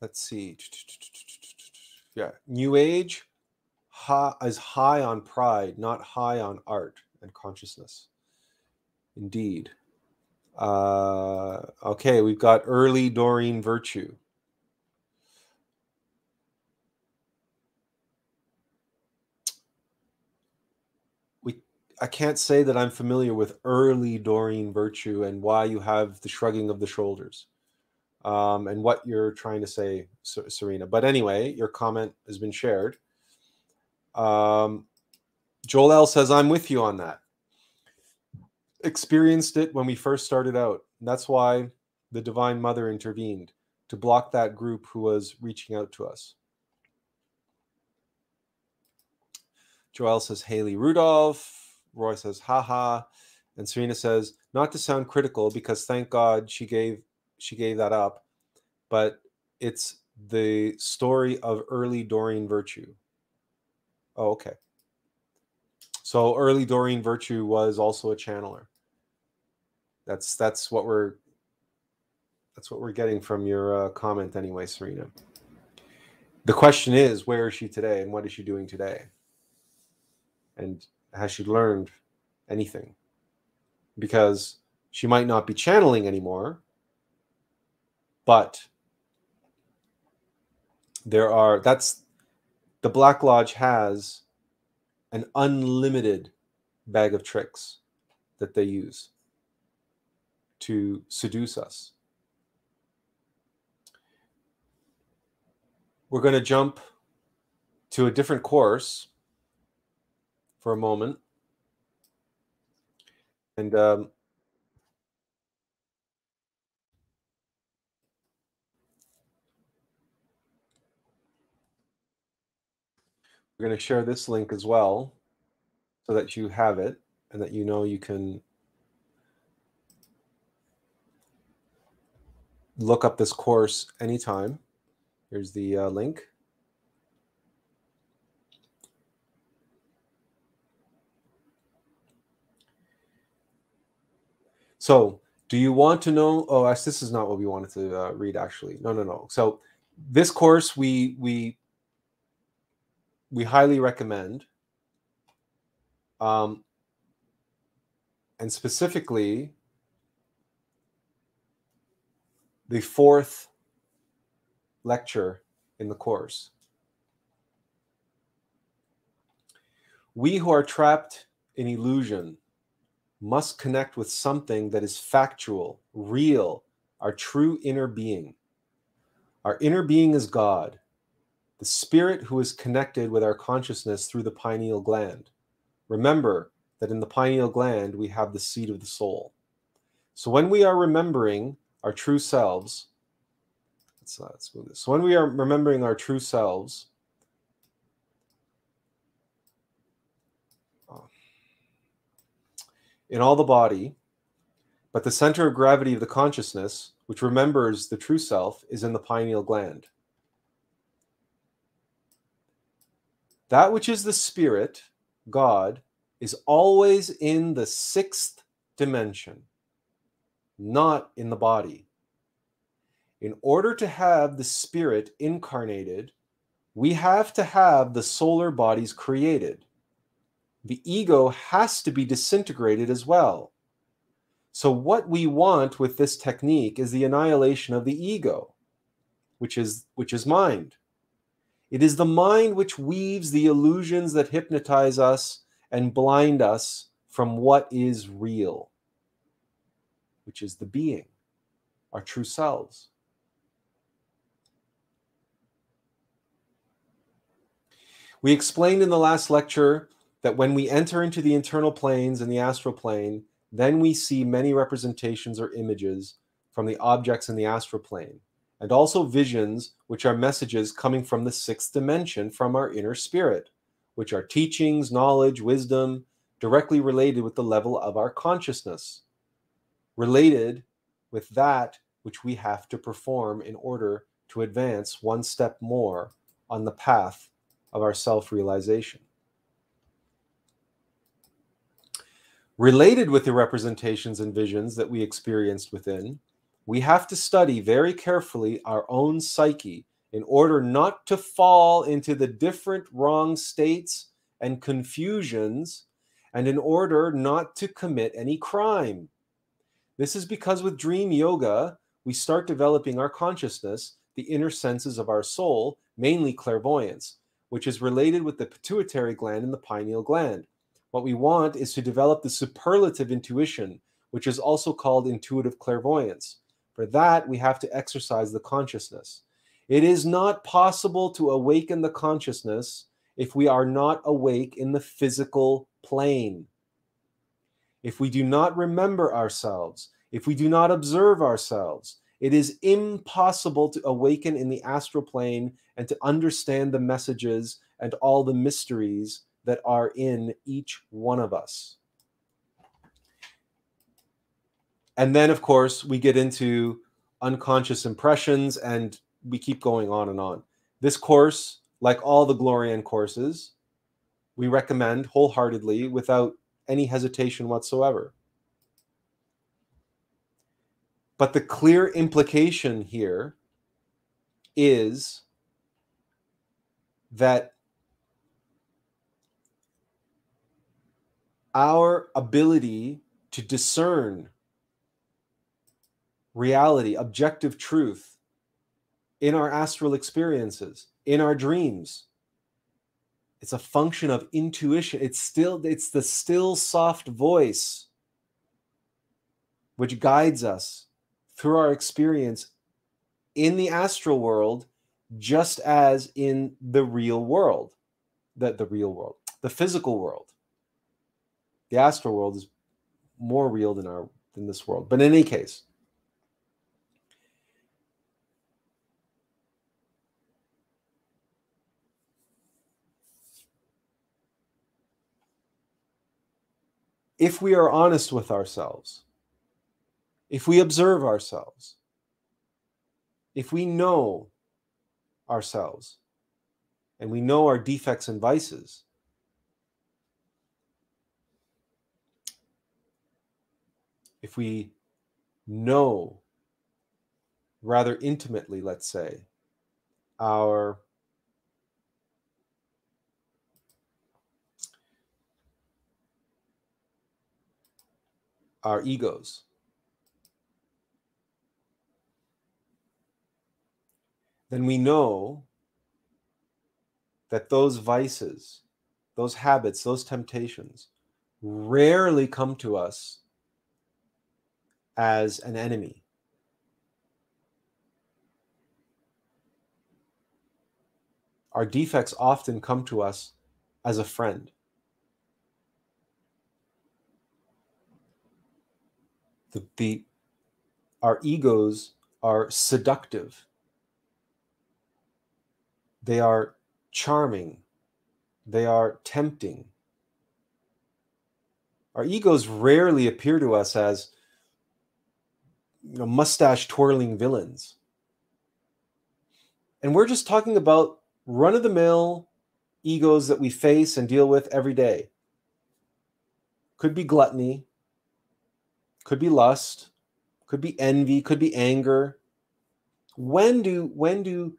Let's see. Yeah, New Age high, is high on pride, not high on art and consciousness. Indeed. Uh, okay, we've got early Doreen Virtue. We, I can't say that I'm familiar with early Doreen Virtue and why you have the shrugging of the shoulders um, and what you're trying to say, Serena. But anyway, your comment has been shared. Um, Joel L says, I'm with you on that. Experienced it when we first started out. That's why the Divine Mother intervened to block that group who was reaching out to us. Joel says Haley Rudolph. Roy says haha. And Serena says, not to sound critical because thank God she gave she gave that up, but it's the story of early Doreen Virtue. Oh, okay. So early Doreen Virtue was also a channeler. That's that's what we're that's what we're getting from your uh, comment anyway, Serena. The question is, where is she today, and what is she doing today? And has she learned anything? Because she might not be channeling anymore, but there are that's the Black Lodge has an unlimited bag of tricks that they use to seduce us. We're going to jump to a different course for a moment. And um, we're going to share this link as well so that you have it and that you know you can look up this course anytime. Here's the uh, link. So, do you want to know? Oh, this is not what we wanted to uh, read. Actually, no, no, no. So, this course we we we highly recommend, um, and specifically the fourth lecture in the course. We who are trapped in illusion must connect with something that is factual, real, our true inner being. Our inner being is God, the spirit who is connected with our consciousness through the pineal gland. Remember that in the pineal gland we have the seat of the soul. So when we are remembering our true selves, let's, uh, let's move this. So when we are remembering our true selves, in all the body, but the center of gravity of the consciousness, which remembers the true self, is in the pineal gland. That which is the spirit, God, is always in the sixth dimension, not in the body. In order to have the spirit incarnated, we have to have the solar bodies created the ego has to be disintegrated as well. So, what we want with this technique is the annihilation of the ego, which is, which is mind. It is the mind which weaves the illusions that hypnotize us and blind us from what is real, which is the being, our true selves. We explained in the last lecture that when we enter into the internal planes and the astral plane, then we see many representations or images from the objects in the astral plane, and also visions, which are messages coming from the sixth dimension from our inner spirit, which are teachings, knowledge, wisdom, directly related with the level of our consciousness, related with that which we have to perform in order to advance one step more on the path of our self realization. Related with the representations and visions that we experienced within, we have to study very carefully our own psyche in order not to fall into the different wrong states and confusions, and in order not to commit any crime. This is because with dream yoga, we start developing our consciousness, the inner senses of our soul, mainly clairvoyance, which is related with the pituitary gland and the pineal gland. What we want is to develop the superlative intuition, which is also called intuitive clairvoyance. For that, we have to exercise the consciousness. It is not possible to awaken the consciousness if we are not awake in the physical plane. If we do not remember ourselves, if we do not observe ourselves, It is impossible to awaken in the astral plane and to understand the messages and all the mysteries that are in each one of us. And then, of course, we get into unconscious impressions and we keep going on and on. This course, like all the Glorian courses, we recommend wholeheartedly without any hesitation whatsoever. But the clear implication here is that our ability to discern reality, objective truth in our astral experiences, in our dreams. It's a function of intuition. It's still it's the still soft voice which guides us through our experience in the astral world just as in the real world that the real world the physical world the astral world is more real than our than this world but in any case if we are honest with ourselves, if we observe ourselves, if we know ourselves, and we know our defects and vices, if we know rather intimately, let's say, our our egos. Then we know that those vices, those habits, those temptations rarely come to us as an enemy. Our defects often come to us as a friend. The, the our egos are seductive. They are charming. They are tempting. Our egos rarely appear to us as you know mustache twirling villains. And we're just talking about run of the mill egos that we face and deal with every day. Could be gluttony could be lust, could be envy, could be anger. When do when do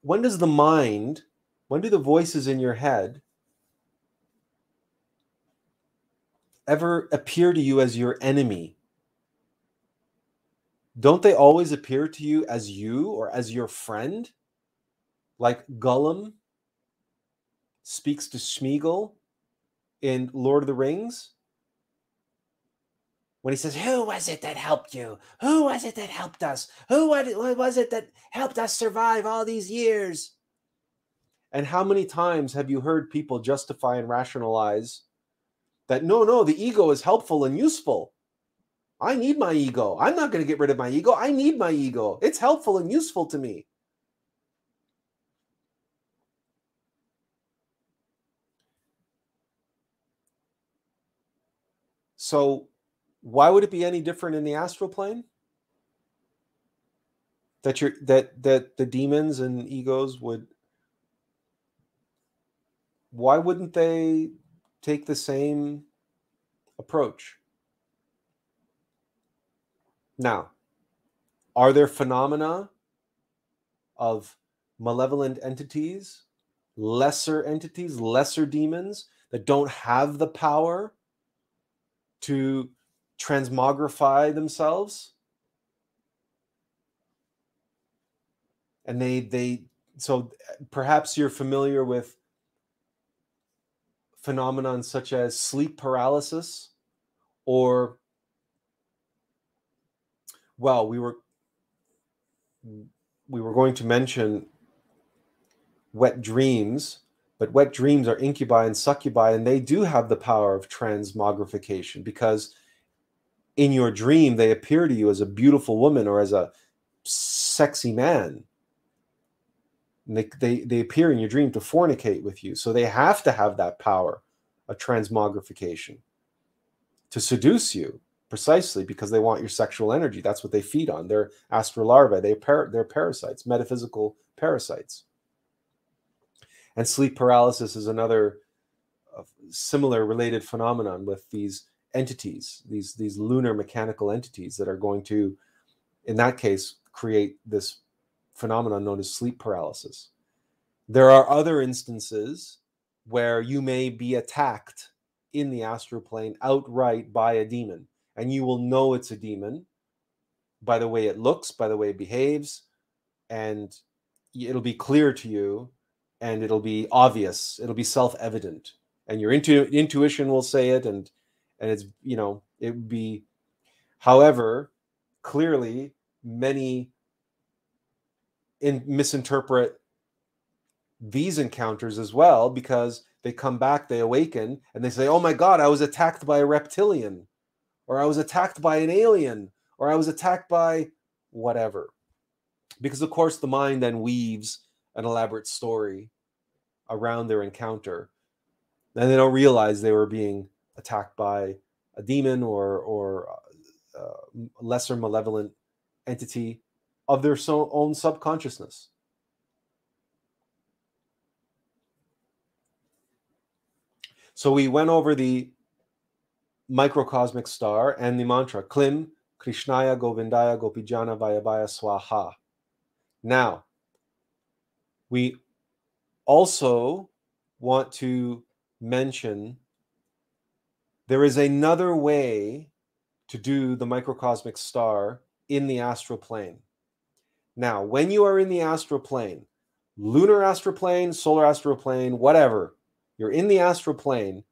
when does the mind, when do the voices in your head ever appear to you as your enemy? Don't they always appear to you as you or as your friend? Like Gollum speaks to Smeagol in Lord of the Rings? When he says, Who was it that helped you? Who was it that helped us? Who was it that helped us survive all these years? And how many times have you heard people justify and rationalize that no, no, the ego is helpful and useful? I need my ego. I'm not going to get rid of my ego. I need my ego. It's helpful and useful to me. So why would it be any different in the astral plane? That you're that that the demons and egos would why wouldn't they take the same approach? Now, are there phenomena of malevolent entities, lesser entities, lesser demons that don't have the power to transmogrify themselves. And they they so perhaps you're familiar with phenomenon such as sleep paralysis or well we were we were going to mention wet dreams but wet dreams are incubi and succubi and they do have the power of transmogrification because in your dream they appear to you as a beautiful woman or as a sexy man. They, they, they appear in your dream to fornicate with you. So they have to have that power a transmogrification to seduce you precisely because they want your sexual energy. That's what they feed on. They're astral larvae. They par- they're parasites, metaphysical parasites. And sleep paralysis is another uh, similar related phenomenon with these entities, these these lunar mechanical entities that are going to, in that case, create this phenomenon known as sleep paralysis. There are other instances where you may be attacked in the astral plane outright by a demon, and you will know it's a demon by the way it looks, by the way it behaves, and it'll be clear to you and it'll be obvious, it'll be self evident, and your intu- intuition will say it, and and it's you know it would be however clearly many in misinterpret these encounters as well because they come back they awaken and they say oh my god i was attacked by a reptilian or i was attacked by an alien or i was attacked by whatever. Because of course the mind then weaves an elaborate story around their encounter and they don't realize they were being attacked by a demon or or uh, lesser malevolent entity of their so, own subconsciousness. So we went over the microcosmic star and the mantra Klim Krishnaya Govindaya Gopijana Vallabhaya Swaha. Now, we also want to mention there is another way to do the microcosmic star in the astral plane. Now, when you are in the astral plane, lunar astral plane, solar astral plane, whatever, you're in the astral plane.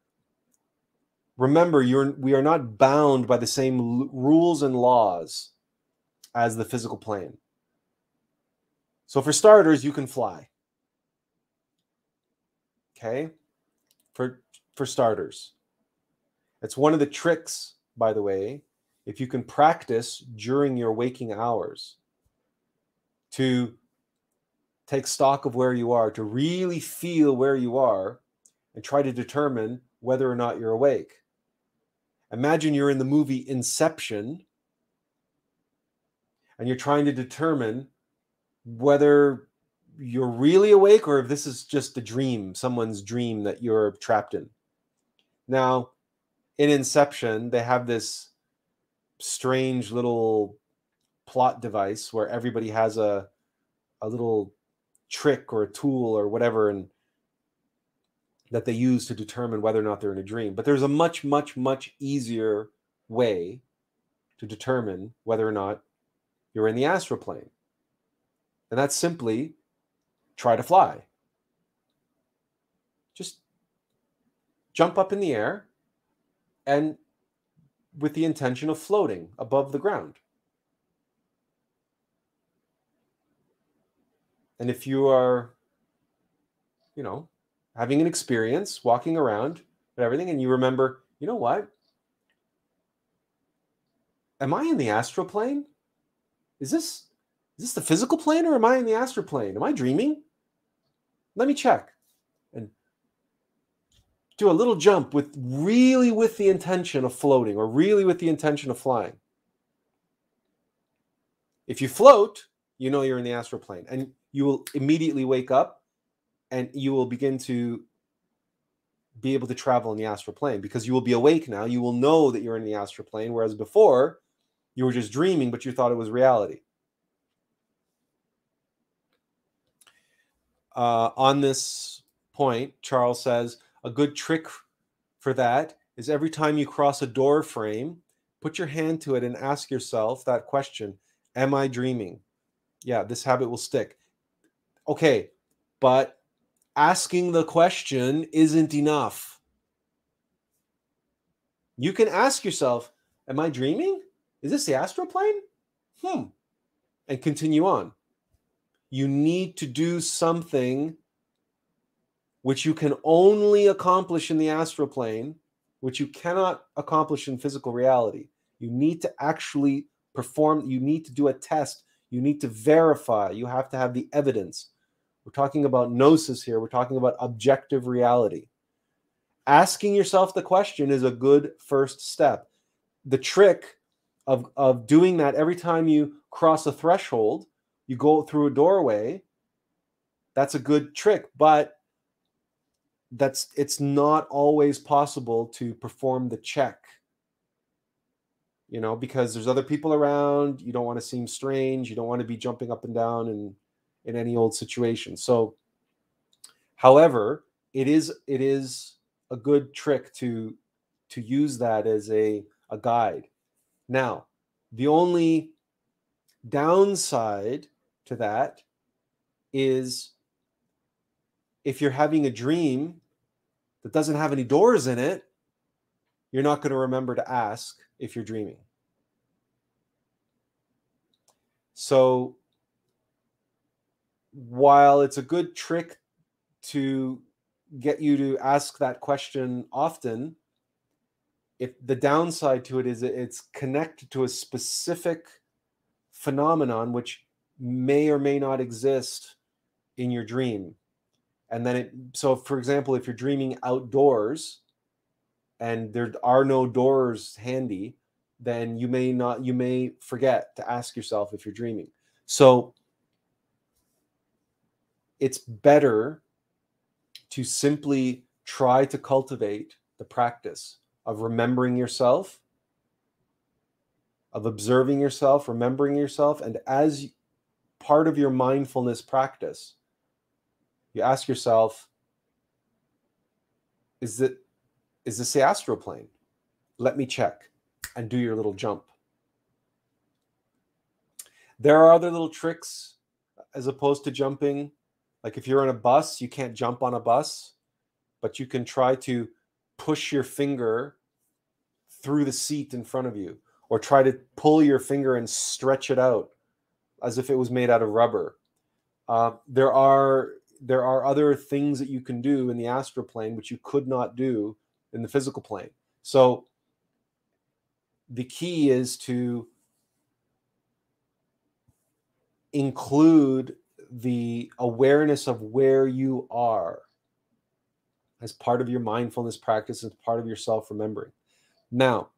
Remember, you're we are not bound by the same l- rules and laws as the physical plane. So for starters, you can fly. Okay? For for starters. It's one of the tricks, by the way, if you can practice during your waking hours to take stock of where you are, to really feel where you are and try to determine whether or not you're awake. Imagine you're in the movie Inception and you're trying to determine whether you're really awake or if this is just a dream, someone's dream that you're trapped in. Now, in Inception, they have this strange little plot device where everybody has a a little trick or a tool or whatever and that they use to determine whether or not they're in a dream. But there's a much, much, much easier way to determine whether or not you're in the astral plane. And that's simply try to fly. Just jump up in the air and with the intention of floating above the ground. And if you are, you know, having an experience walking around and everything, and you remember, you know what? Am I in the astral plane? Is this is this the physical plane or am I in the astral plane? Am I dreaming? Let me check do a little jump with really with the intention of floating or really with the intention of flying. If you float, you know you're in the astral plane and you will immediately wake up and you will begin to be able to travel in the astral plane because you will be awake now. You will know that you're in the astral plane, whereas before you were just dreaming, but you thought it was reality. Uh, on this point, Charles says, a good trick for that is every time you cross a door frame, put your hand to it and ask yourself that question Am I dreaming? Yeah, this habit will stick. Okay, but asking the question isn't enough. You can ask yourself, Am I dreaming? Is this the astral plane? Hmm. And continue on. You need to do something which you can only accomplish in the astral plane, which you cannot accomplish in physical reality. You need to actually perform, you need to do a test. You need to verify. You have to have the evidence. We're talking about gnosis here. We're talking about objective reality. Asking yourself the question is a good first step. The trick of, of doing that every time you cross a threshold, you go through a doorway, that's a good trick. But that's it's not always possible to perform the check. You know because there's other people around you don't want to seem strange you don't want to be jumping up and down in in any old situation. So however it is it is a good trick to to use that as a a guide. Now the only downside to that is if you're having a dream that doesn't have any doors in it, you're not going to remember to ask if you're dreaming. So, while it's a good trick to get you to ask that question often, if the downside to it is it's connected to a specific phenomenon which may or may not exist in your dream and then it so for example if you're dreaming outdoors and there are no doors handy then you may not you may forget to ask yourself if you're dreaming. So it's better to simply try to cultivate the practice of remembering yourself of observing yourself remembering yourself and as part of your mindfulness practice you ask yourself is it is this the astral plane let me check and do your little jump. There are other little tricks as opposed to jumping. Like if you're on a bus you can't jump on a bus but you can try to push your finger through the seat in front of you or try to pull your finger and stretch it out as if it was made out of rubber. Uh, there are there are other things that you can do in the astral plane which you could not do in the physical plane. So the key is to include the awareness of where you are as part of your mindfulness practice, as part of your self remembering. Now,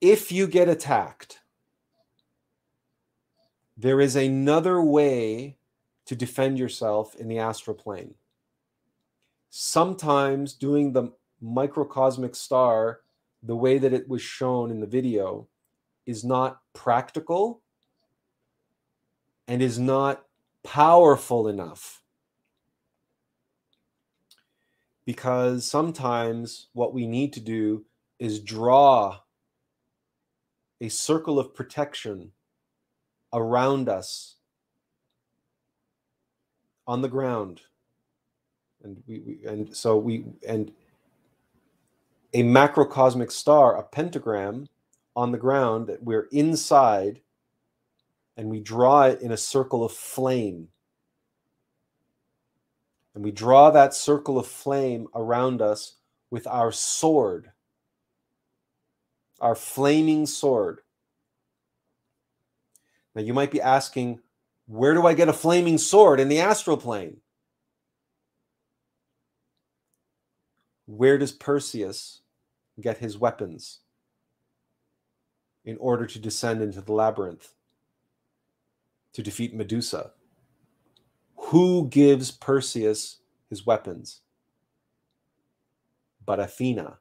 if you get attacked, there is another way to defend yourself in the astral plane. Sometimes doing the microcosmic star the way that it was shown in the video is not practical and is not powerful enough. Because sometimes what we need to do is draw a circle of protection around us on the ground. And we, we, and so we and a macrocosmic star a pentagram on the ground that we're inside and we draw it in a circle of flame. And we draw that circle of flame around us with our sword our flaming sword now, you might be asking, where do I get a flaming sword in the astral plane? Where does Perseus get his weapons in order to descend into the labyrinth to defeat Medusa? Who gives Perseus his weapons? But Athena,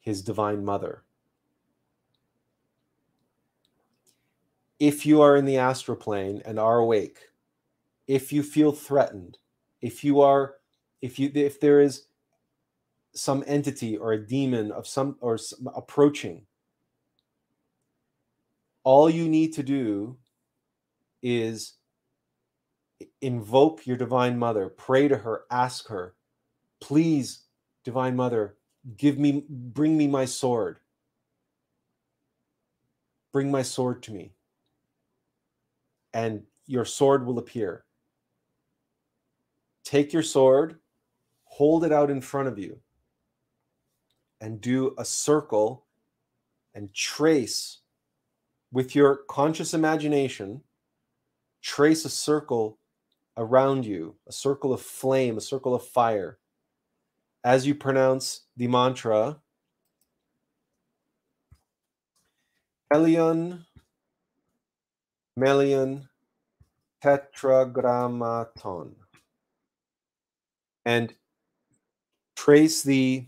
his divine mother. If you are in the astral plane and are awake, if you feel threatened, if you are, if you, if there is some entity or a demon of some or some approaching, all you need to do is invoke your divine mother, pray to her, ask her, please, divine mother, give me, bring me my sword. Bring my sword to me and your sword will appear. Take your sword, hold it out in front of you, and do a circle and trace with your conscious imagination, trace a circle around you, a circle of flame, a circle of fire. As you pronounce the mantra, Helion, Melion, Tetragrammaton. And trace the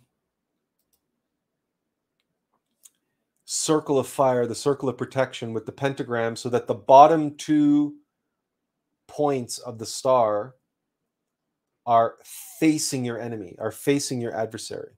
circle of fire, the circle of protection with the pentagram so that the bottom two points of the star are facing your enemy, are facing your adversary.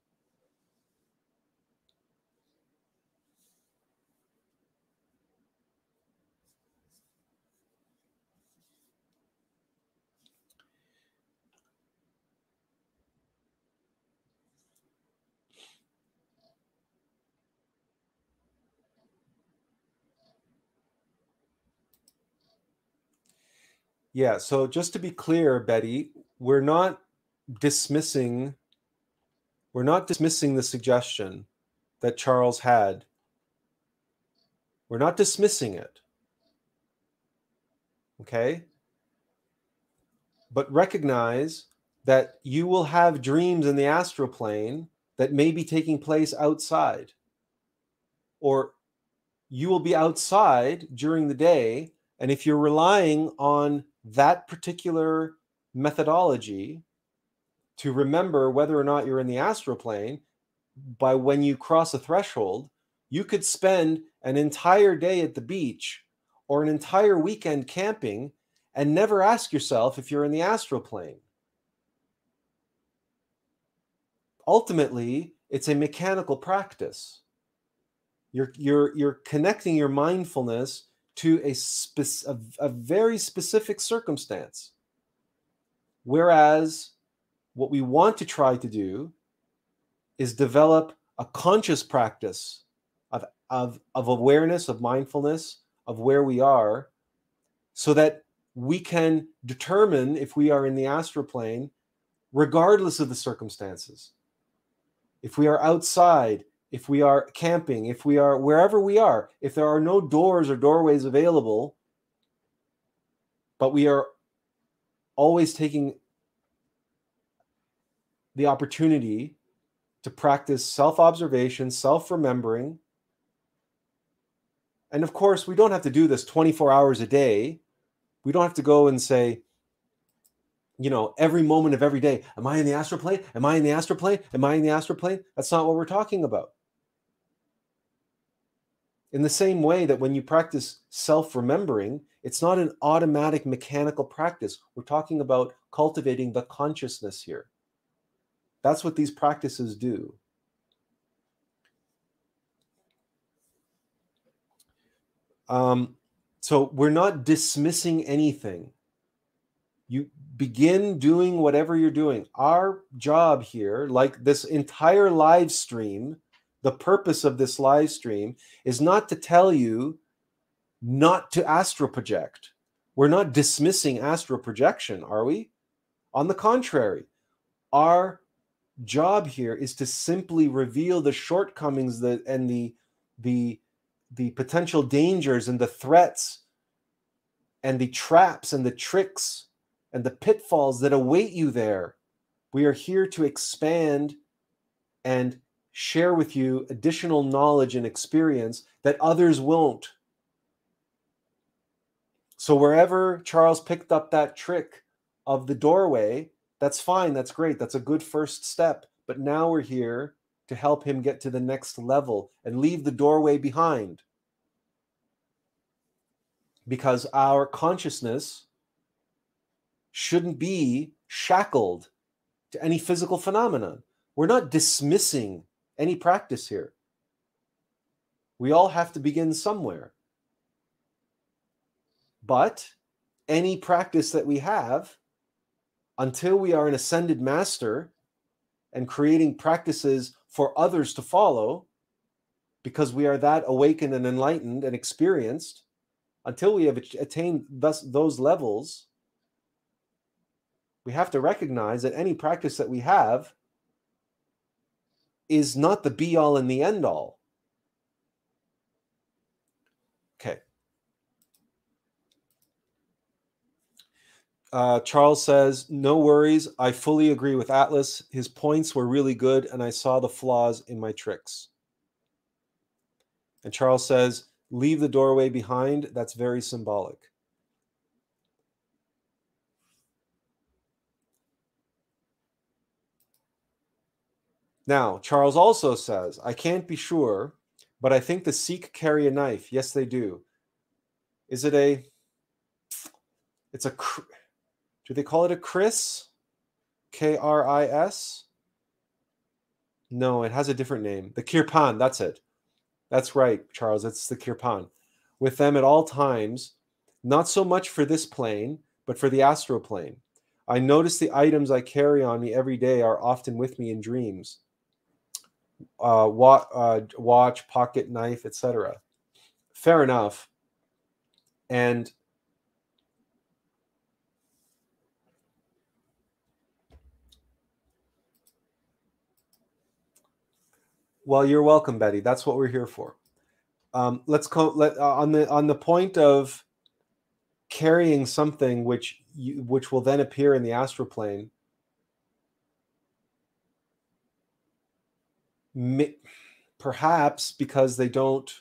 Yeah. So just to be clear, Betty, we're not dismissing we're not dismissing the suggestion that Charles had. We're not dismissing it. Okay? But recognize that you will have dreams in the astral plane that may be taking place outside. Or you will be outside during the day. And if you're relying on that particular methodology to remember whether or not you're in the astral plane by when you cross a threshold you could spend an entire day at the beach or an entire weekend camping and never ask yourself if you're in the astral plane. Ultimately it's a mechanical practice. You're you're you're connecting your mindfulness to a, spe- a, a very specific circumstance. Whereas what we want to try to do is develop a conscious practice of, of, of awareness, of mindfulness, of where we are, so that we can determine if we are in the astral plane, regardless of the circumstances. If we are outside, if we are camping, if we are wherever we are, if there are no doors or doorways available, but we are always taking the opportunity to practice self observation, self remembering. And of course, we don't have to do this 24 hours a day. We don't have to go and say, you know, every moment of every day, am I in the astral plane? Am I in the astral plane? Am I in the astral plane? That's not what we're talking about. In the same way that when you practice self remembering, it's not an automatic mechanical practice. We're talking about cultivating the consciousness here. That's what these practices do. Um, so we're not dismissing anything. You begin doing whatever you're doing. Our job here, like this entire live stream, the purpose of this live stream is not to tell you not to astral project. We're not dismissing astral projection, are we? On the contrary, our job here is to simply reveal the shortcomings that and the the the potential dangers and the threats and the traps and the tricks and the pitfalls that await you there. We are here to expand and share with you additional knowledge and experience that others won't. So, wherever Charles picked up that trick of the doorway, that's fine. That's great. That's a good first step. But now we're here to help him get to the next level and leave the doorway behind. Because our consciousness shouldn't be shackled to any physical phenomenon. We're not dismissing any practice here. We all have to begin somewhere. But any practice that we have, until we are an ascended master and creating practices for others to follow, because we are that awakened and enlightened and experienced, until we have attained thus those levels, we have to recognize that any practice that we have is not the be all and the end all. Okay. Uh, Charles says, No worries. I fully agree with Attlas. His points were really good, and I saw the flaws in my tricks. And Charles says, Leave the doorway behind. That's very symbolic. Now, Charles also says, I can't be sure, but I think the Sikh carry a knife. Yes, they do. Is it a. It's a. Do they call it a Kris? K R I S? No, it has a different name. The Kirpan, that's it. That's right, Charles. It's the Kirpan. With them at all times, not so much for this plane, but for the astral plane. I notice the items I carry on me every day are often with me in dreams. Uh, watch, uh, watch pocket knife, etc. Fair enough. And Well, you're welcome, Betty. That's what we're here for. Um, let's co- let uh, on the on the point of carrying something which you, which will then appear in the astral perhaps because they don't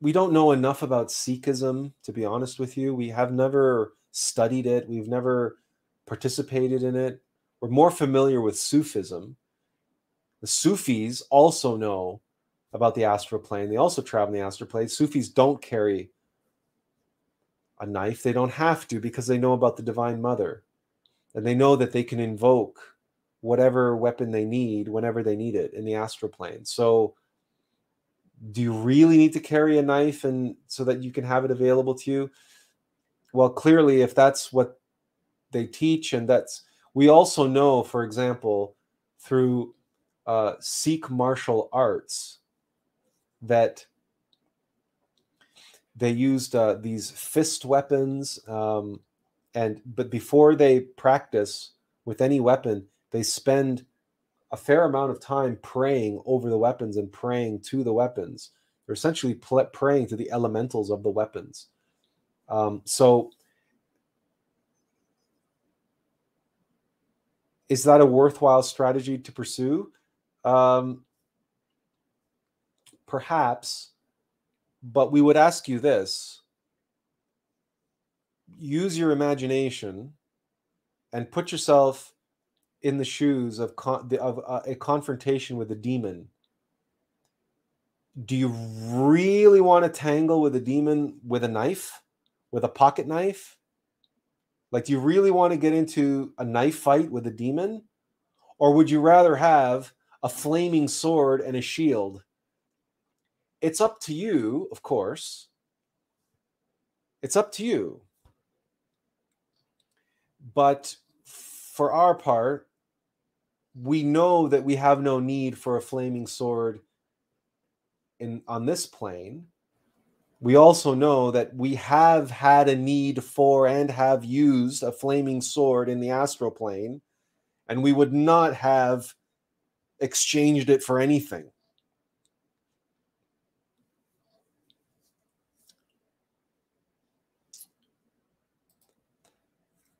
we don't know enough about Sikhism, to be honest with you. We have never studied it. We've never participated in it. We're more familiar with Sufism, the Sufis also know about the astral plane. They also travel in the astral plane. Sufis don't carry a knife. They don't have to because they know about the Divine Mother. And they know that they can invoke whatever weapon they need whenever they need it in the astral plane. So do you really need to carry a knife and so that you can have it available to you? Well, clearly if that's what they teach and that's we also know for example through uh, Sikh martial arts that they used uh, these fist weapons um, and but before they practice with any weapon they spend a fair amount of time praying over the weapons and praying to the weapons. They're essentially pl- praying to the elementals of the weapons. Um, so is that a worthwhile strategy to pursue? Um, perhaps, but we would ask you this. Use your imagination and put yourself in the shoes of, con- of uh, a confrontation with a demon. Do you really want to tangle with a demon with a knife, with a pocket knife? Like, do you really want to get into a knife fight with a demon? Or would you rather have a flaming sword and a shield. It's up to you, of course. It's up to you. But for our part, we know that we have no need for a flaming sword in on this plane. We also know that we have had a need for and have used a flaming sword in the astral plane, and we would not have exchanged it for anything.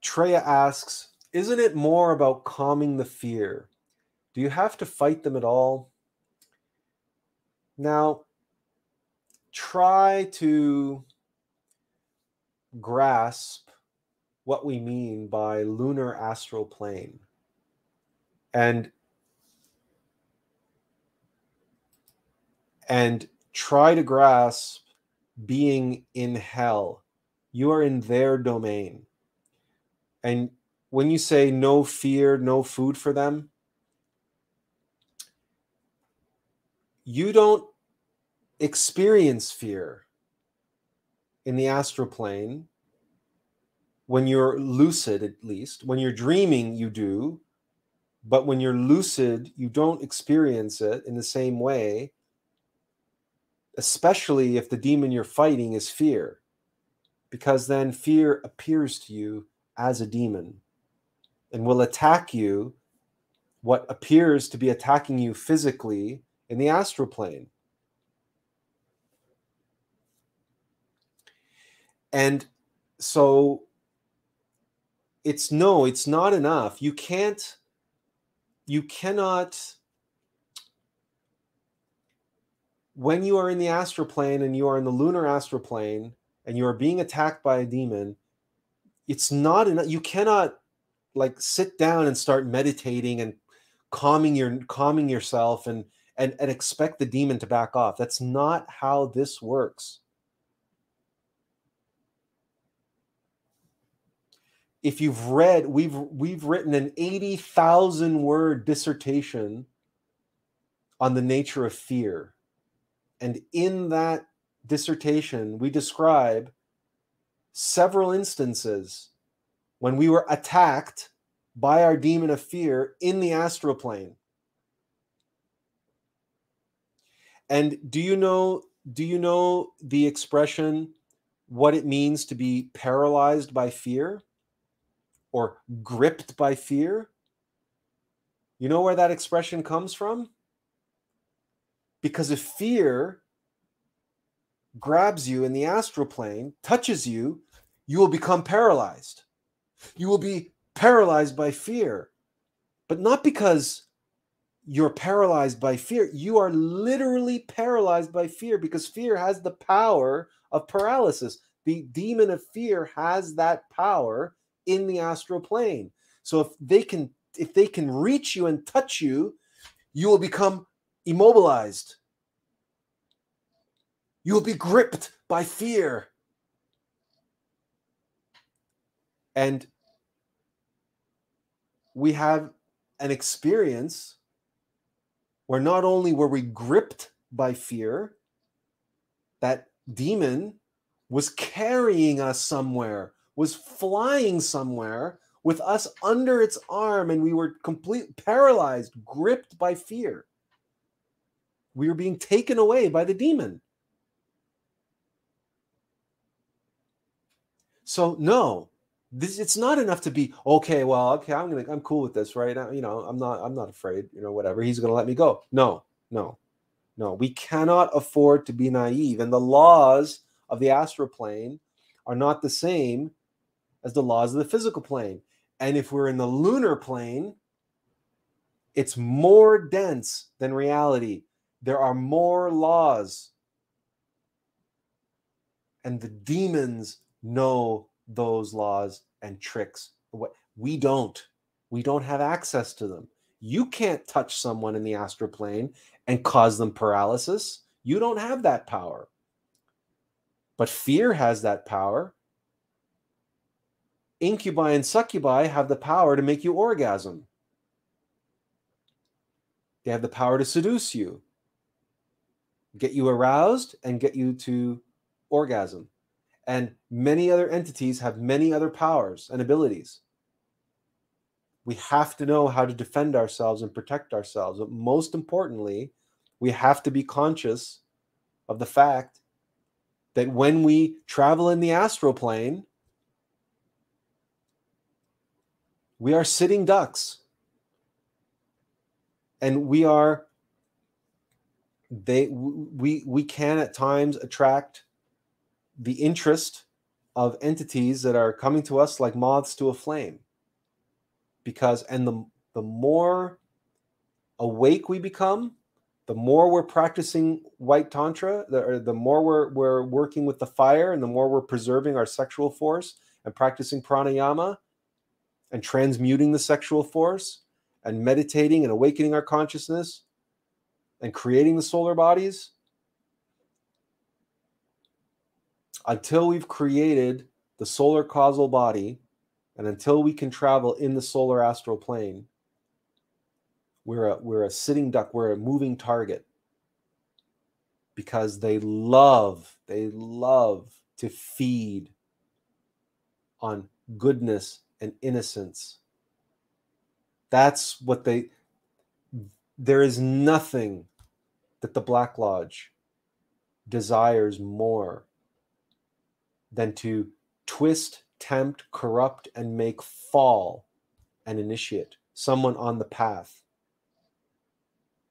Treya asks, Isn't it more about calming the fear? Do you have to fight them at all? Now, try to grasp what we mean by lunar astral plane. And and try to grasp being in hell. You are in their domain. And when you say no fear, no food for them, you don't experience fear in the astral plane when you're lucid at least. When you're dreaming you do. But when you're lucid you don't experience it in the same way especially if the demon you're fighting is fear, because then fear appears to you as a demon and will attack you what appears to be attacking you physically in the astral plane. And so it's no, it's not enough. You can't, you cannot, when you are in the astral plane and you are in the lunar astral plane and you are being attacked by a demon, it's not enough. You cannot like sit down and start meditating and calming your calming yourself and and and expect the demon to back off. That's not how this works. If you've read, we've we've written an 80,000 word dissertation on the nature of fear. And in that dissertation, we describe several instances when we were attacked by our demon of fear in the astral plane. And do you know do you know the expression what it means to be paralyzed by fear or gripped by fear? You know where that expression comes from? Because if fear grabs you in the astral plane, touches you, you will become paralyzed. You will be paralyzed by fear, but not because you're paralyzed by fear. You are literally paralyzed by fear because fear has the power of paralysis. The demon of fear has that power in the astral plane. So if they can if they can reach you and touch you, you will become immobilized. You will be gripped by fear. And we have an experience where not only were we gripped by fear, that demon was carrying us somewhere, was flying somewhere with us under its arm, and we were completely paralyzed, gripped by fear. We were being taken away by the demon. So, no, this it's not enough to be okay well okay i'm gonna i'm cool with this right? Now you know i'm not i'm not afraid you know whatever he's gonna let me go. No no no we cannot afford to be naive and the laws of the astral plane are not the same as the laws of the physical plane and if we're in the lunar plane it's more dense than reality. There are more laws and the demons know those laws and tricks. We don't. We don't have access to them. You can't touch someone in the astral plane and cause them paralysis. You don't have that power. But fear has that power. Incubi and succubi have the power to make you orgasm. They have the power to seduce you, get you aroused, and get you to orgasm. And many other entities have many other powers and abilities. We have to know how to defend ourselves and protect ourselves. But most importantly, we have to be conscious of the fact that when we travel in the astral plane, we are sitting ducks. And we are they we we can at times attract the interest of entities that are coming to us like moths to a flame. Because, and the, the more awake we become, the more we're practicing white tantra, the, the more we're, we're working with the fire, and the more we're preserving our sexual force and practicing pranayama and transmuting the sexual force and meditating and awakening our consciousness and creating the solar bodies, until we've created the solar causal body and until we can travel in the solar astral plane, we're a, we're a sitting duck, we're a moving target because they love, they love to feed on goodness and innocence. That's what they, there is nothing that the Black Lodge desires more than to twist, tempt, corrupt, and make fall an initiate, someone on the path.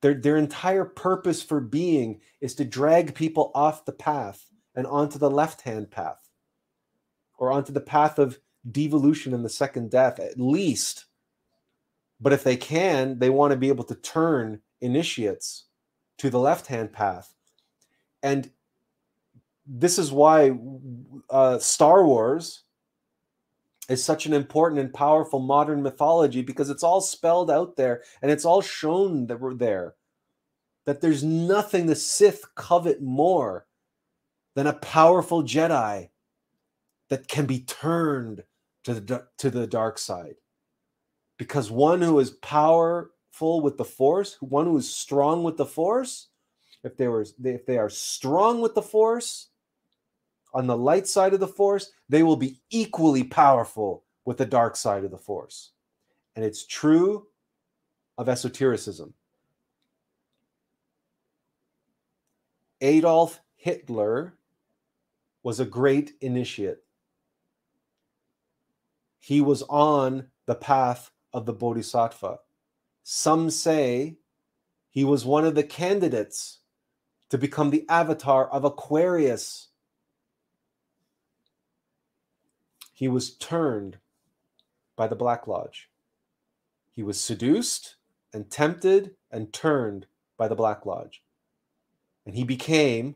Their, their entire purpose for being is to drag people off the path and onto the left hand path. or onto the path of devolution and the second death, at least. But if they can, they want to be able to turn initiates to the left hand path. And this is why uh, Star Wars is such an important and powerful modern mythology because it's all spelled out there and it's all shown that we're there. That there's nothing the Sith covet more than a powerful Jedi that can be turned to the to the dark side. Because one who is powerful with the force, one who is strong with the force, if they were if they are strong with the force on the light side of the force, they will be equally powerful with the dark side of the force. And it's true of esotericism. Adolf Hitler was a great initiate. He was on the path of the Bodhisattva. Some say he was one of the candidates to become the avatar of Aquarius. He was turned by the Black Lodge. He was seduced and tempted and turned by the Black Lodge. And he became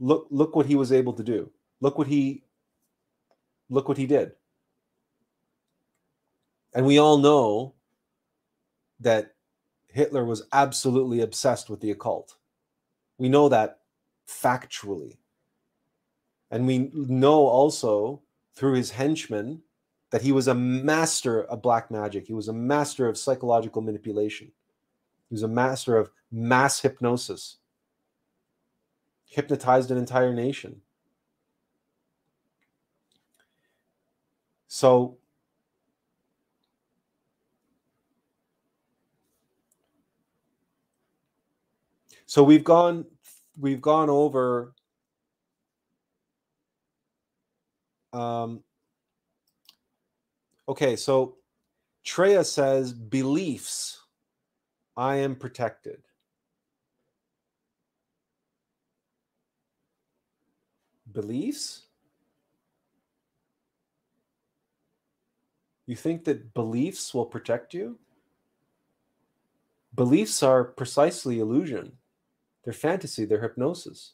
look look what he was able to do look what he look what he did and we all know that hitler was absolutely obsessed with the occult we know that factually and we know also through his henchmen that he was a master of black magic he was a master of psychological manipulation he was a master of mass hypnosis hypnotized an entire nation. So so we've gone we've gone over um okay so Treya says beliefs I am protected beliefs? You think that beliefs will protect you? Beliefs are precisely illusion. They're fantasy, they're hypnosis.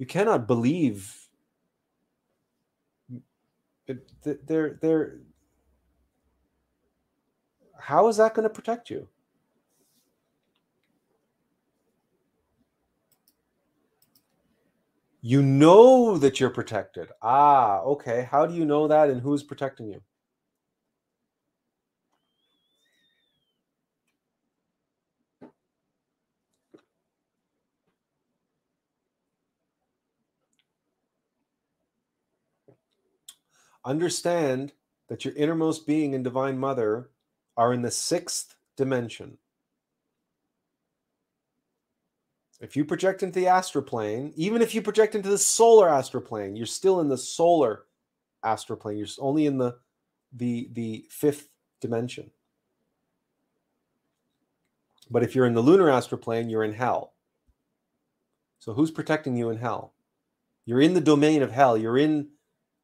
You cannot believe they're they're how is that going to protect you? You know that you're protected. Ah, okay. How do you know that and who's protecting you? Understand that your innermost being and divine mother are in the sixth dimension. If you project into the astral plane, even if you project into the solar astral plane, you're still in the solar astral plane. You're only in the the the fifth dimension. But if you're in the lunar astral plane, you're in hell. So who's protecting you in hell? You're in the domain of hell. You're in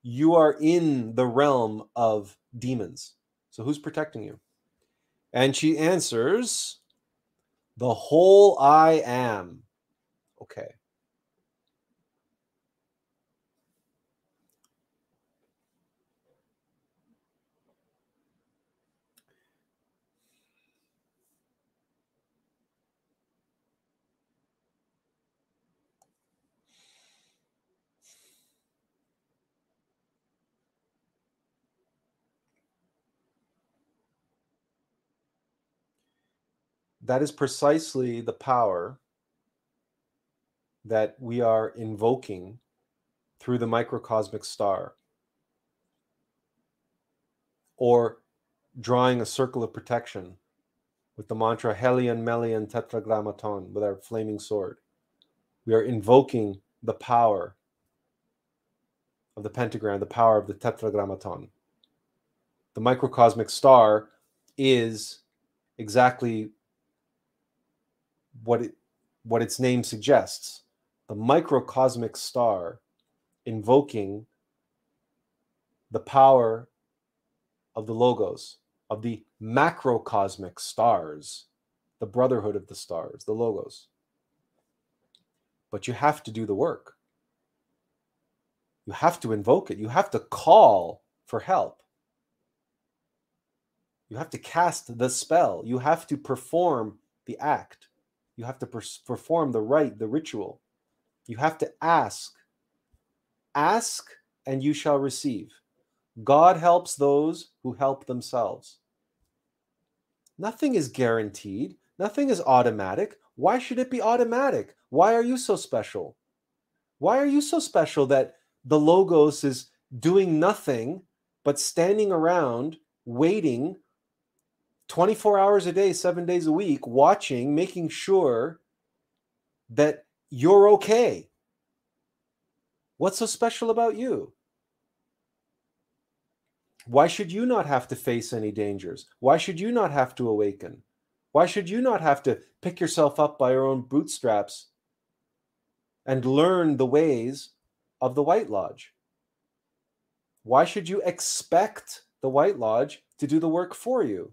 you are in the realm of demons. So who's protecting you? And she answers, the whole I am. Okay. That is precisely the power that we are invoking through the microcosmic star or drawing a circle of protection with the mantra Helion Melion Tetragrammaton with our flaming sword. We are invoking the power of the pentagram, the power of the Tetragrammaton. The microcosmic star is exactly what it what its name suggests the microcosmic star invoking the power of the logos, of the macrocosmic stars, the brotherhood of the stars, the logos. But you have to do the work. You have to invoke it. You have to call for help. You have to cast the spell. You have to perform the act. You have to per- perform the rite, the ritual. You have to ask. Ask and you shall receive. God helps those who help themselves. Nothing is guaranteed, nothing is automatic. Why should it be automatic? Why are you so special? Why are you so special that the Logos is doing nothing but standing around waiting 24 hours a day, seven days a week, watching, making sure that you're okay. What's so special about you? Why should you not have to face any dangers? Why should you not have to awaken? Why should you not have to pick yourself up by your own bootstraps and learn the ways of the White Lodge? Why should you expect the White Lodge to do the work for you?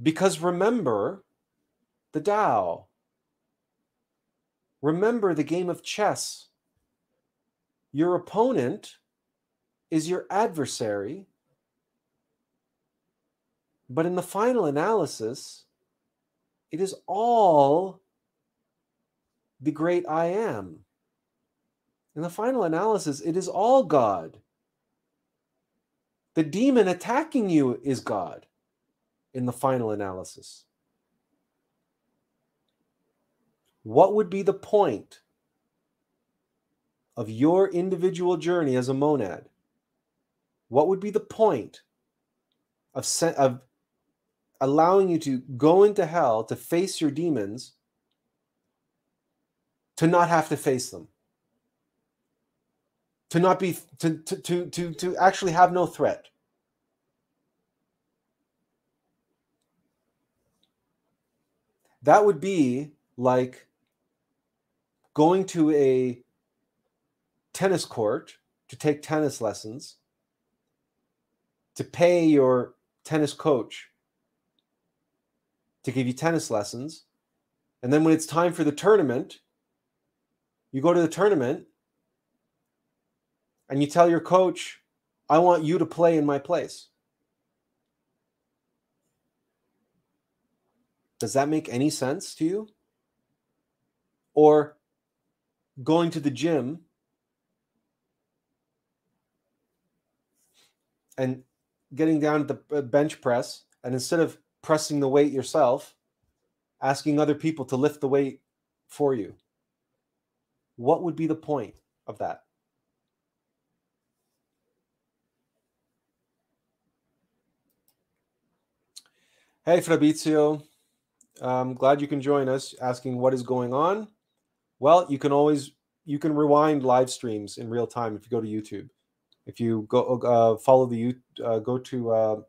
Because remember the Tao. Remember the game of chess. Your opponent is your adversary. But in the final analysis, it is all the great I am. In the final analysis, it is all God. The demon attacking you is God in the final analysis. What would be the point of your individual journey as a monad? What would be the point of, of allowing you to go into hell to face your demons to not have to face them? To not be to to to to, to actually have no threat. That would be like going to a tennis court to take tennis lessons, to pay your tennis coach to give you tennis lessons. And then when it's time for the tournament, you go to the tournament and you tell your coach, I want you to play in my place. Does that make any sense to you? Or going to the gym and getting down to the bench press, and instead of pressing the weight yourself, asking other people to lift the weight for you. What would be the point of that? Hey, Fabrizio. I'm glad you can join us asking what is going on. Well, you can always you can rewind live streams in real time if you go to YouTube. If you go uh, follow the uh, go to uh,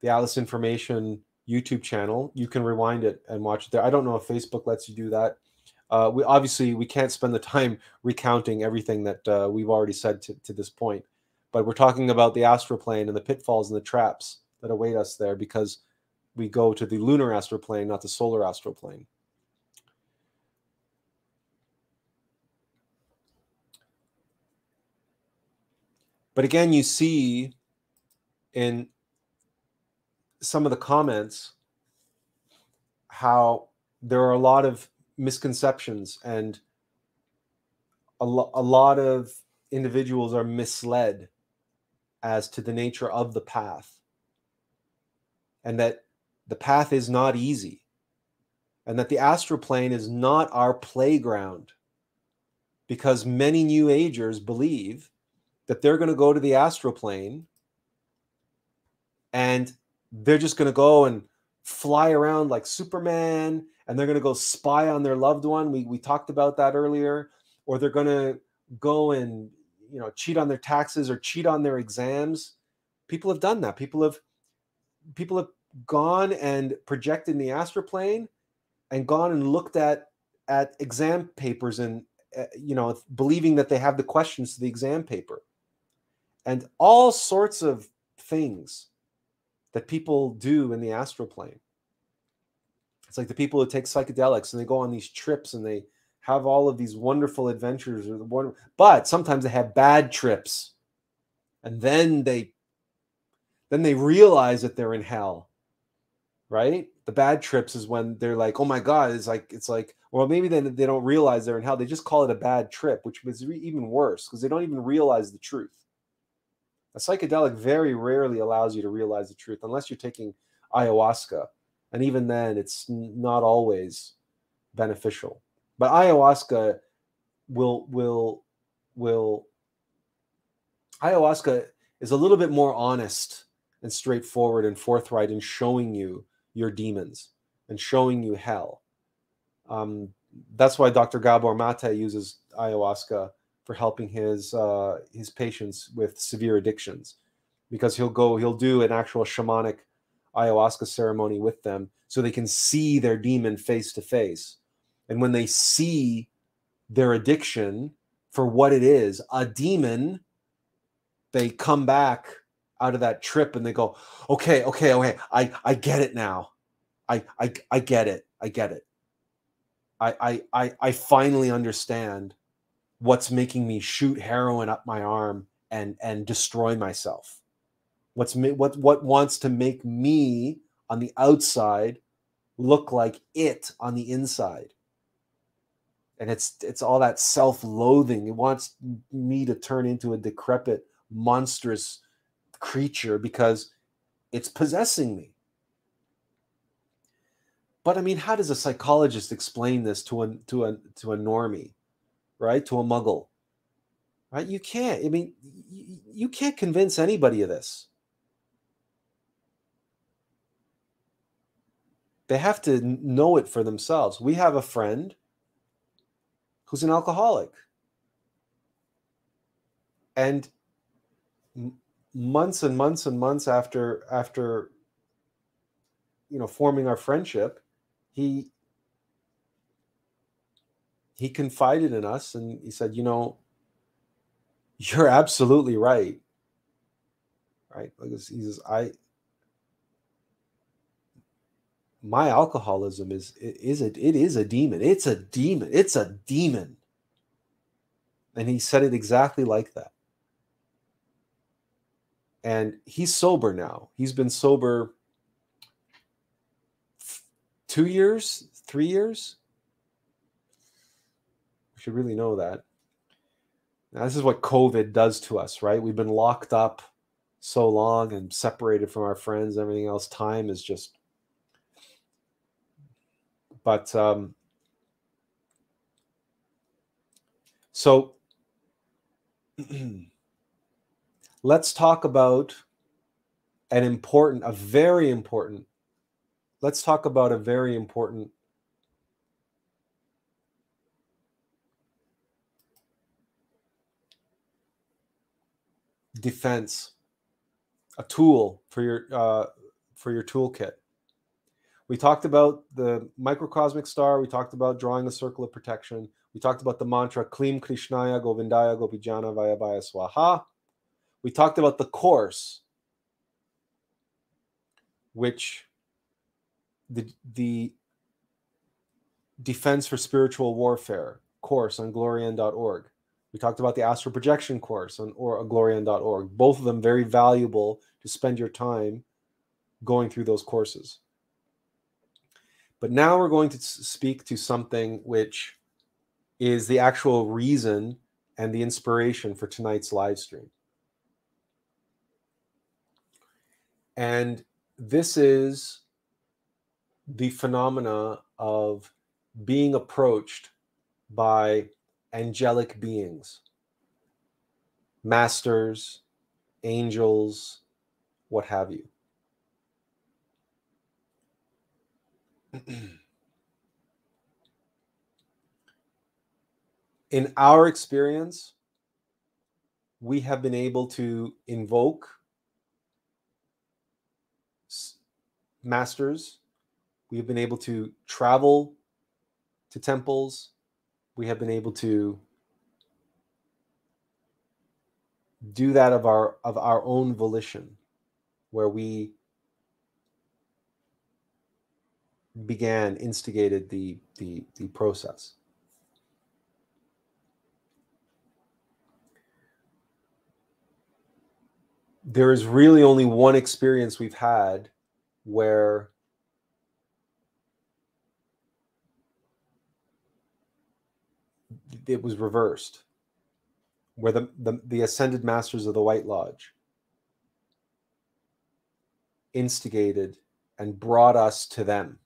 the Attlas Information YouTube channel, you can rewind it and watch it there. I don't know if Facebook lets you do that. Uh, we obviously we can't spend the time <laughs> recounting everything that uh, we've already said to, to this point, but we're talking about the astroplane and the pitfalls and the traps that await us there because we go to the lunar astral plane, not the solar astral plane. But again, you see in some of the comments how there are a lot of misconceptions and a, lo- a lot of individuals are misled as to the nature of the path and that the path is not easy and that the astral plane is not our playground because many new agers believe that they're going to go to the astral plane and they're just going to go and fly around like superman and they're going to go spy on their loved one. We, we talked about that earlier. Or they're going to go and you know cheat on their taxes or cheat on their exams. People have done that. People have people have gone and projected in the astral plane and gone and looked at at exam papers and uh, you know believing that they have the questions to the exam paper. And all sorts of things that people do in the astral plane. It's like the people who take psychedelics and they go on these trips and they have all of these wonderful adventures or the one but sometimes they have bad trips. And then they then they realize that they're in hell right? The bad trips is when they're like oh my god it's like it's like well maybe then they don't realize they're in hell they just call it a bad trip which was even worse because they don't even realize the truth. A psychedelic very rarely allows you to realize the truth unless you're taking ayahuasca and even then it's not always beneficial. But ayahuasca will will will ayahuasca is a little bit more honest and straightforward and forthright in showing you your demons and showing you hell. Um, that's why Dr. Gabor Mate uses ayahuasca for helping his uh, his patients with severe addictions, because he'll go he'll do an actual shamanic ayahuasca ceremony with them so they can see their demon face to face, and when they see their addiction for what it is, a demon, they come back out of that trip and they go, okay, okay, okay, I, I get it now. I, I, I get it. I get it. I, I, I, I finally understand what's making me shoot heroin up my arm and, and destroy myself. What's what, what wants to make me on the outside look like it on the inside and it's it's all that self-loathing it wants me to turn into a decrepit monstrous creature because it's possessing me. But I mean, how does a psychologist explain this to a to a to a normie, right? To a muggle, right? You can't. I mean, you, you can't convince anybody of this. They have to know it for themselves. We have a friend who's an alcoholic, and months and months and months after after you know forming our friendship he he confided in us and he said you know you're absolutely right. Right? Because he says i my alcoholism is is it it is a demon. It's a demon. It's a demon. And he said it exactly like that and he's sober now. He's been sober two years, three years. We should really know that. Now, this is what COVID does to us, right? We've been locked up so long and separated from our friends, everything else. Time is just. But um, so <clears throat> let's talk about an important, a very important, let's talk about a very important defense, a tool for your uh, for your toolkit. We talked about the microcosmic star. We talked about drawing a circle of protection. We talked about the mantra Klim Krishnaya Govindaya Gopijana Vallabhaya Swaha we talked about the course, which the the Defense for Spiritual Warfare course on glorian.org. We talked about the astral projection course on or uh, glorian.org. Both of them very valuable to spend your time going through those courses. But now we're going to speak to something which is the actual reason and the inspiration for tonight's live stream. And this is the phenomena of being approached by angelic beings, masters, angels, what have you. <clears throat> In our experience, we have been able to invoke masters. We have been able to travel to temples. We have been able to do that of our of our own volition where we began instigated the the the process there is really only one experience we've had where it was reversed where the, the, the ascended masters of the white lodge instigated and brought us to them.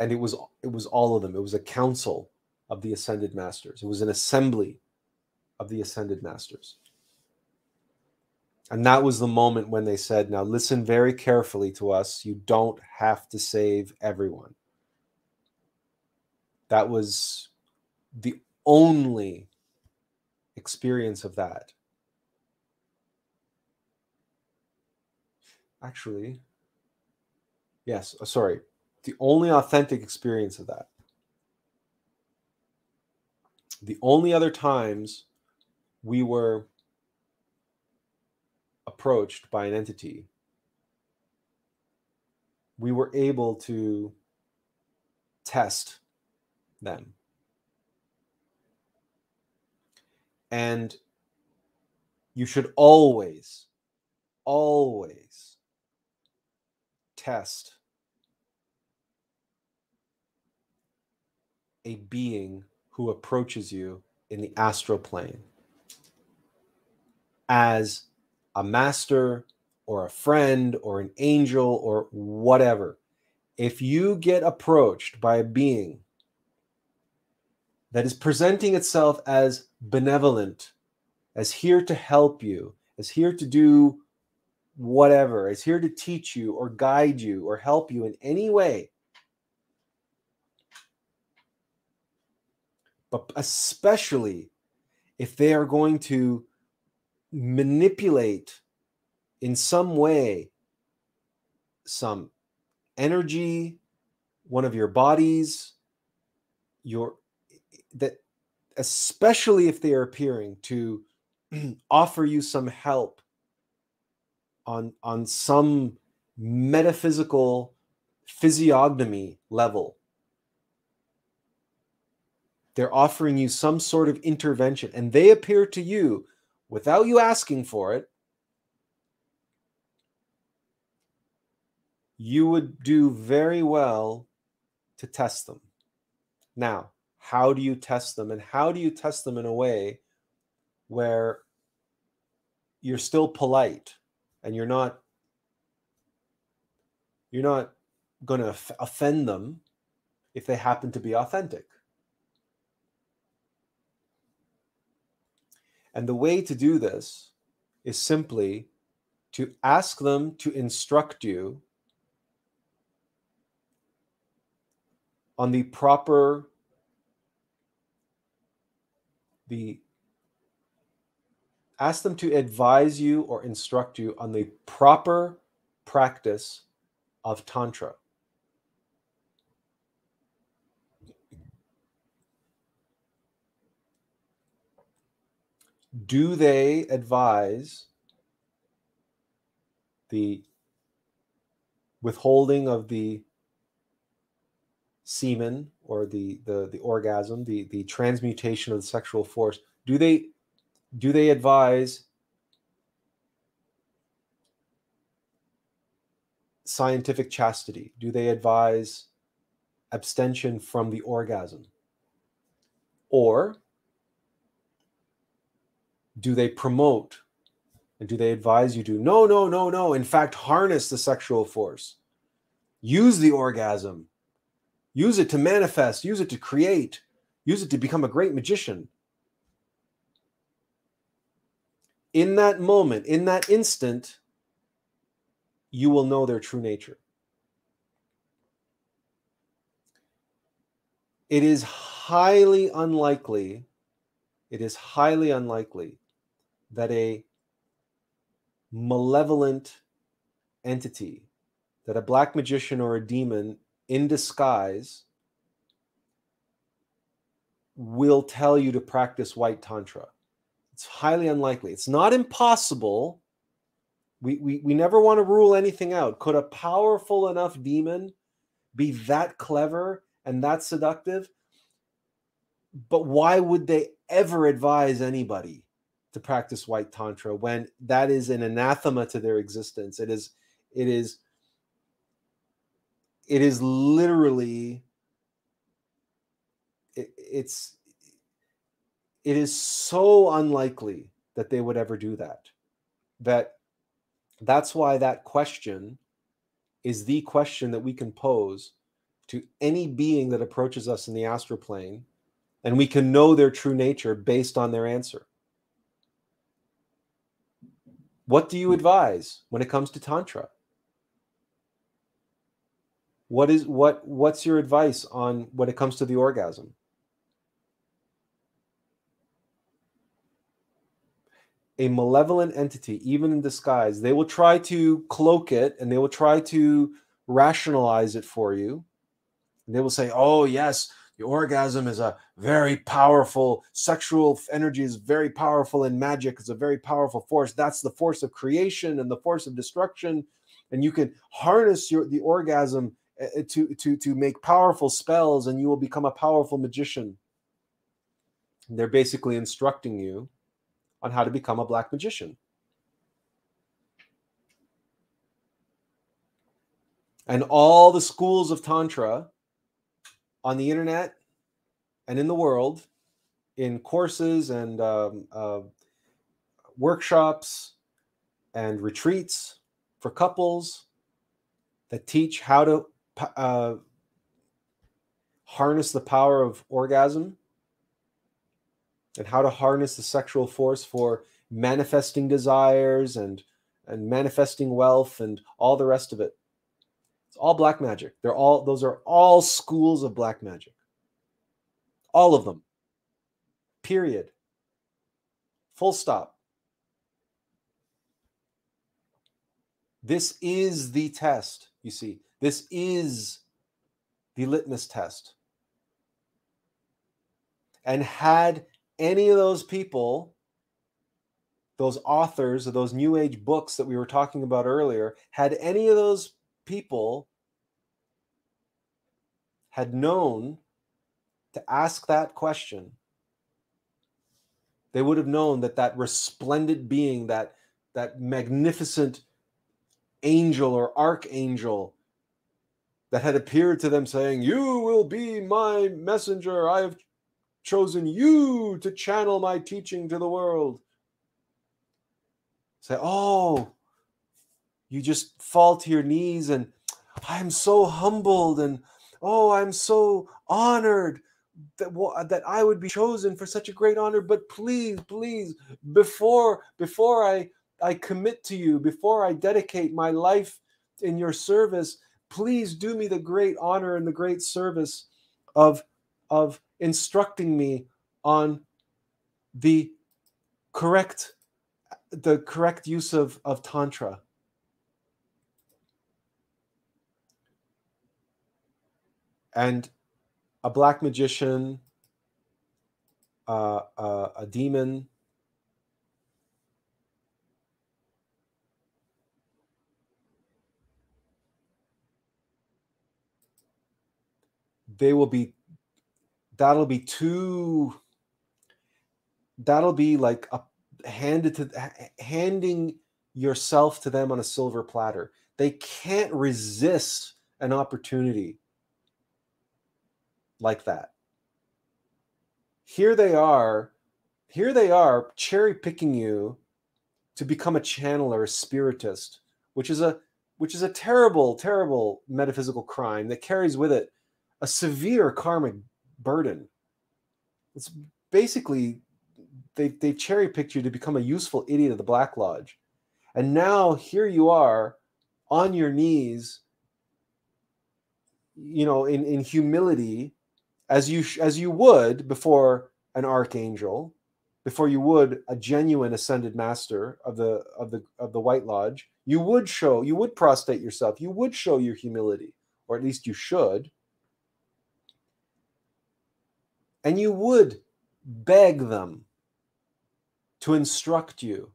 And it was it was all of them. It was a council of the ascended masters. It was an assembly of the ascended masters and that was the moment when they said now listen very carefully to us. You don't have to save everyone. That was the only experience of that. Actually yes uh, sorry. The only authentic experience of that. The only other times we were approached by an entity, we were able to test them. And you should always, always test a being who approaches you in the astral plane as a master or a friend or an angel or whatever. If you get approached by a being that is presenting itself as benevolent, as here to help you, as here to do whatever, as here to teach you or guide you or help you in any way, but especially if they are going to manipulate in some way some energy one of your bodies your that especially if they are appearing to <clears throat> offer you some help on on some metaphysical physiognomy level. They're offering you some sort of intervention and they appear to you without you asking for it. You would do very well to test them. Now, how do you test them? And how do you test them in a way where you're still polite and you're not you're not going to offend them if they happen to be authentic And the way to do this is simply to ask them to instruct you on the proper the ask them to advise you or instruct you on the proper practice of tantra do they advise the withholding of the semen or the the the orgasm the the transmutation of the sexual force? Do they do they advise scientific chastity? Do they advise abstention from the orgasm? Or do they promote and do they advise you to? No no no no. In fact harness the sexual force. Use the orgasm. Use it to manifest. Use it to create. Use it to become a great magician. In that moment in that instant you will know their true nature. It is highly unlikely it is highly unlikely that a malevolent entity, that a black magician or a demon in disguise will tell you to practice white tantra. It's highly unlikely. It's not impossible. We, we, we never want to rule anything out. Could a powerful enough demon be that clever and that seductive? But why would they ever advise anybody to practice white tantra when that is an anathema to their existence? It is, it is, it is literally it, it's it is so unlikely that they would ever do that that that's why that question is the question that we can pose to any being that approaches us in the astral plane and we can know their true nature based on their answer what do you advise when it comes to tantra? What is what what's your advice on when it comes to the orgasm? A malevolent entity, even in disguise, they will try to cloak it and they will try to rationalize it for you. And they will say, oh, yes, the orgasm is a very powerful, sexual energy is very powerful, and magic is a very powerful force. That's the force of creation and the force of destruction. And you can harness your the orgasm eh, eh, to, to, to make powerful spells, and you will become a powerful magician. And they're basically instructing you on how to become a black magician. And all the schools of Tantra on the internet and in the world, in courses and um, uh, workshops and retreats for couples that teach how to uh, harness the power of orgasm and how to harness the sexual force for manifesting desires and and manifesting wealth and all the rest of it. It's all black magic. They're all those are all schools of black magic. All of them. Period. Full stop. This is the test, you see. This is the litmus test. And had any of those people, those authors of those new age books that we were talking about earlier, had any of those people had known to ask that question, they would have known that that resplendent being, that that magnificent angel or archangel that had appeared to them saying, You will be my messenger. I have chosen you to channel my teaching to the world. Say, oh, you just fall to your knees and I'm so humbled and oh, I'm so honored that that I would be chosen for such a great honor. But please, please, before before I I commit to you, before I dedicate my life in your service, please do me the great honor and the great service of of instructing me on the correct the correct use of, of tantra and a black magician uh, uh, a demon. They will be that'll be too that'll be like a handed to handing yourself to them on a silver platter. They can't resist an opportunity like that here they are here they are cherry picking you to become a channeler a spiritist which is a which is a terrible terrible metaphysical crime that carries with it a severe karmic burden. It's basically they they cherry picked you to become a useful idiot of the Black Lodge, and now here you are on your knees, you know, in in humility, as you as you would before an archangel, before you would a genuine ascended master of the of the of the White Lodge. You would show, you would prostrate yourself, you would show your humility or at least you should. And you would beg them to instruct you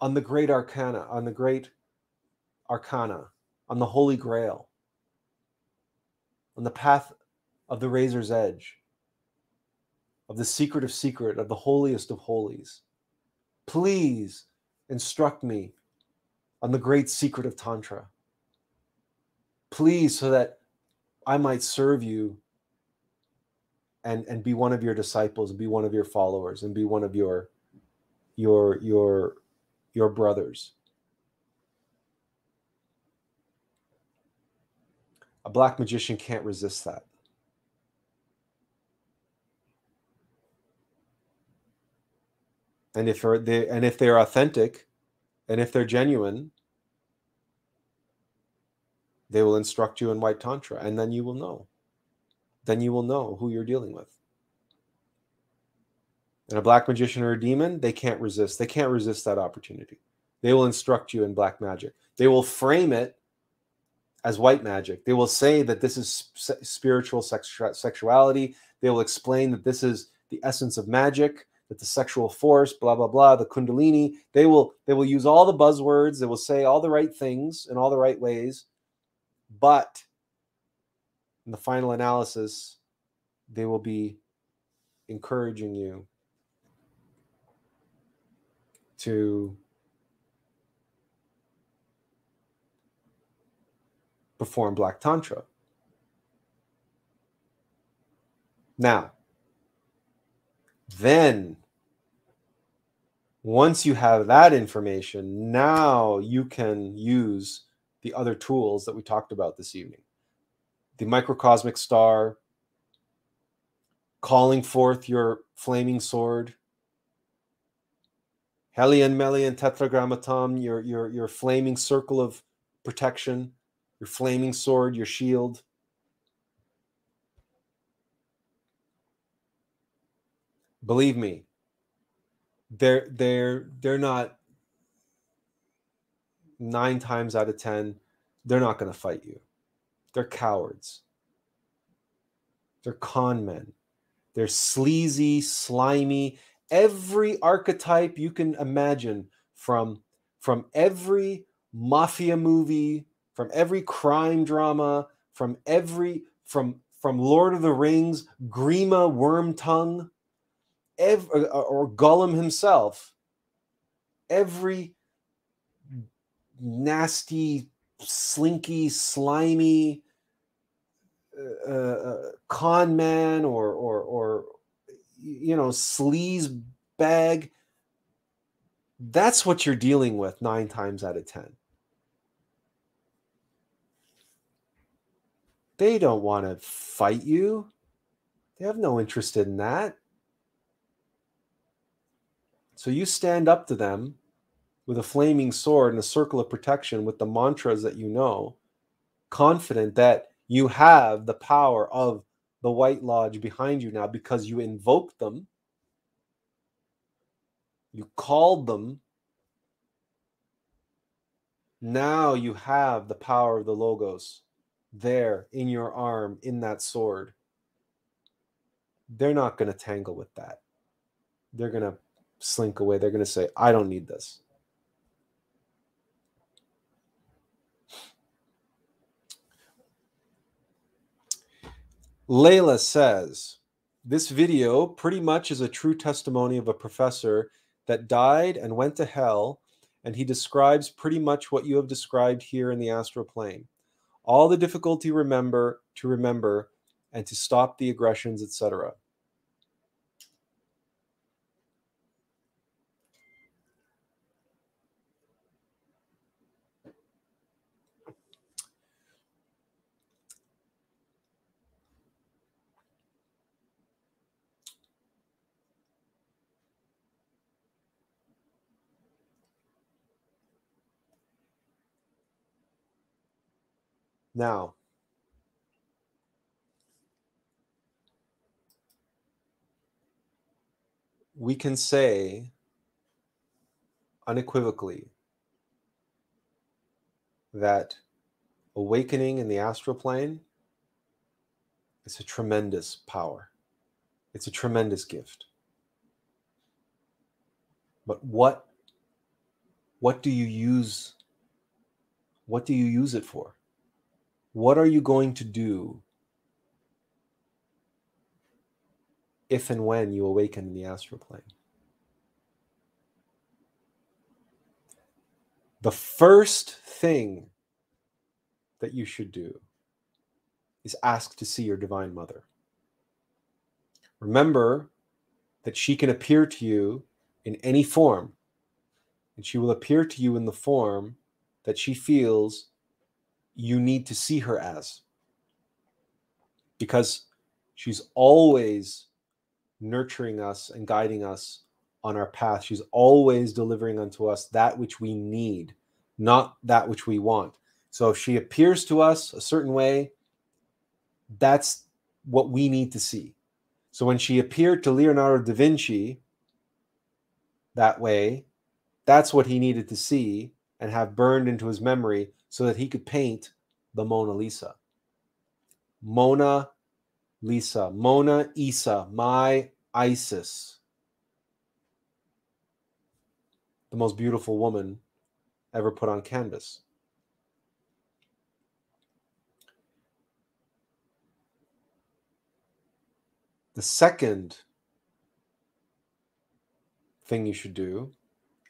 on the great arcana, on the great arcana, on the holy grail, on the path of the razor's edge, of the secret of secret, of the holiest of holies. Please instruct me on the great secret of Tantra. Please, so that I might serve you and, and be one of your disciples, and be one of your followers, and be one of your your your your brothers. A black magician can't resist that. And if they and if they're authentic, and if they're genuine, they will instruct you in white tantra, and then you will know. Then you will know who you're dealing with. And a black magician or a demon, they can't resist. They can't resist that opportunity. They will instruct you in black magic. They will frame it as white magic. They will say that this is spiritual sexuality. They will explain that this is the essence of magic that the sexual force, blah blah blah, the kundalini, they will they will use all the buzzwords, they will say all the right things in all the right ways, but in the final analysis, they will be encouraging you to perform Black Tantra. Now, then, once you have that information, now you can use the other tools that we talked about this evening the microcosmic star, calling forth your flaming sword, Helion, Melion, Tetragrammaton, your, your, your flaming circle of protection, your flaming sword, your shield. believe me they're they're they're not nine times out of ten they're not going to fight you. They're cowards. They're con men. They're sleazy slimy every archetype you can imagine from from every mafia movie from every crime drama from every from from lord of the rings grima wormtongue every, or Gollum himself, every nasty, slinky, slimy uh, uh, con man or or or you know sleaze bag. That's what you're dealing with nine times out of ten. They don't want to fight you. They have no interest in that. So you stand up to them with a flaming sword and a circle of protection with the mantras that you know, confident that you have the power of the White Lodge behind you now because you invoked them, you called them. Now you have the power of the Logos there in your arm, in that sword. They're not going to tangle with that. They're going to slink away. They're going to say, I don't need this. Layla says, This video pretty much is a true testimony of a professor that died and went to hell, and he describes pretty much what you have described here in the astral plane. All the difficulty remember to remember and to stop the aggressions, etc. Now, we can say unequivocally that awakening in the astral plane is a tremendous power. It's a tremendous gift. But what what do you use what do you use it for? What are you going to do if and when you awaken in the astral plane? The first thing that you should do is ask to see your divine mother. Remember that she can appear to you in any form, and she will appear to you in the form that she feels you need to see her as. Because she's always nurturing us and guiding us on our path. She's always delivering unto us that which we need, not that which we want. So if she appears to us a certain way, that's what we need to see. So when she appeared to Leonardo da Vinci that way, that's what he needed to see and have burned into his memory so that he could paint the Mona Lisa. Mona Lisa, Mona Isa, my Isis. The most beautiful woman ever put on canvas. The second thing you should do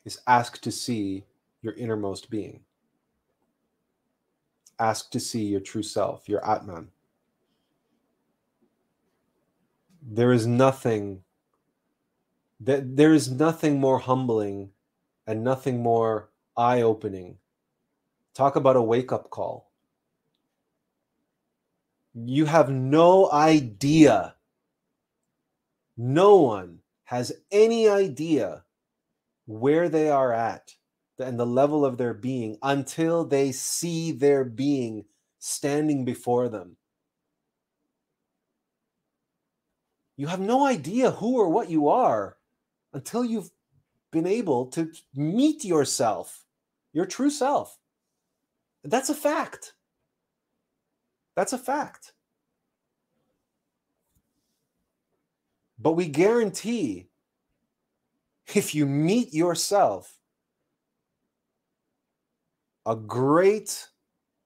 is ask to see your innermost being. Ask to see your true self, your Atman. There is nothing that there is nothing more humbling and nothing more eye-opening. Talk about a wake-up call. You have no idea. No one has any idea where they are at and the level of their being until they see their being standing before them. You have no idea who or what you are until you've been able to meet yourself, your true self. That's a fact. That's a fact. But we guarantee if you meet yourself, a great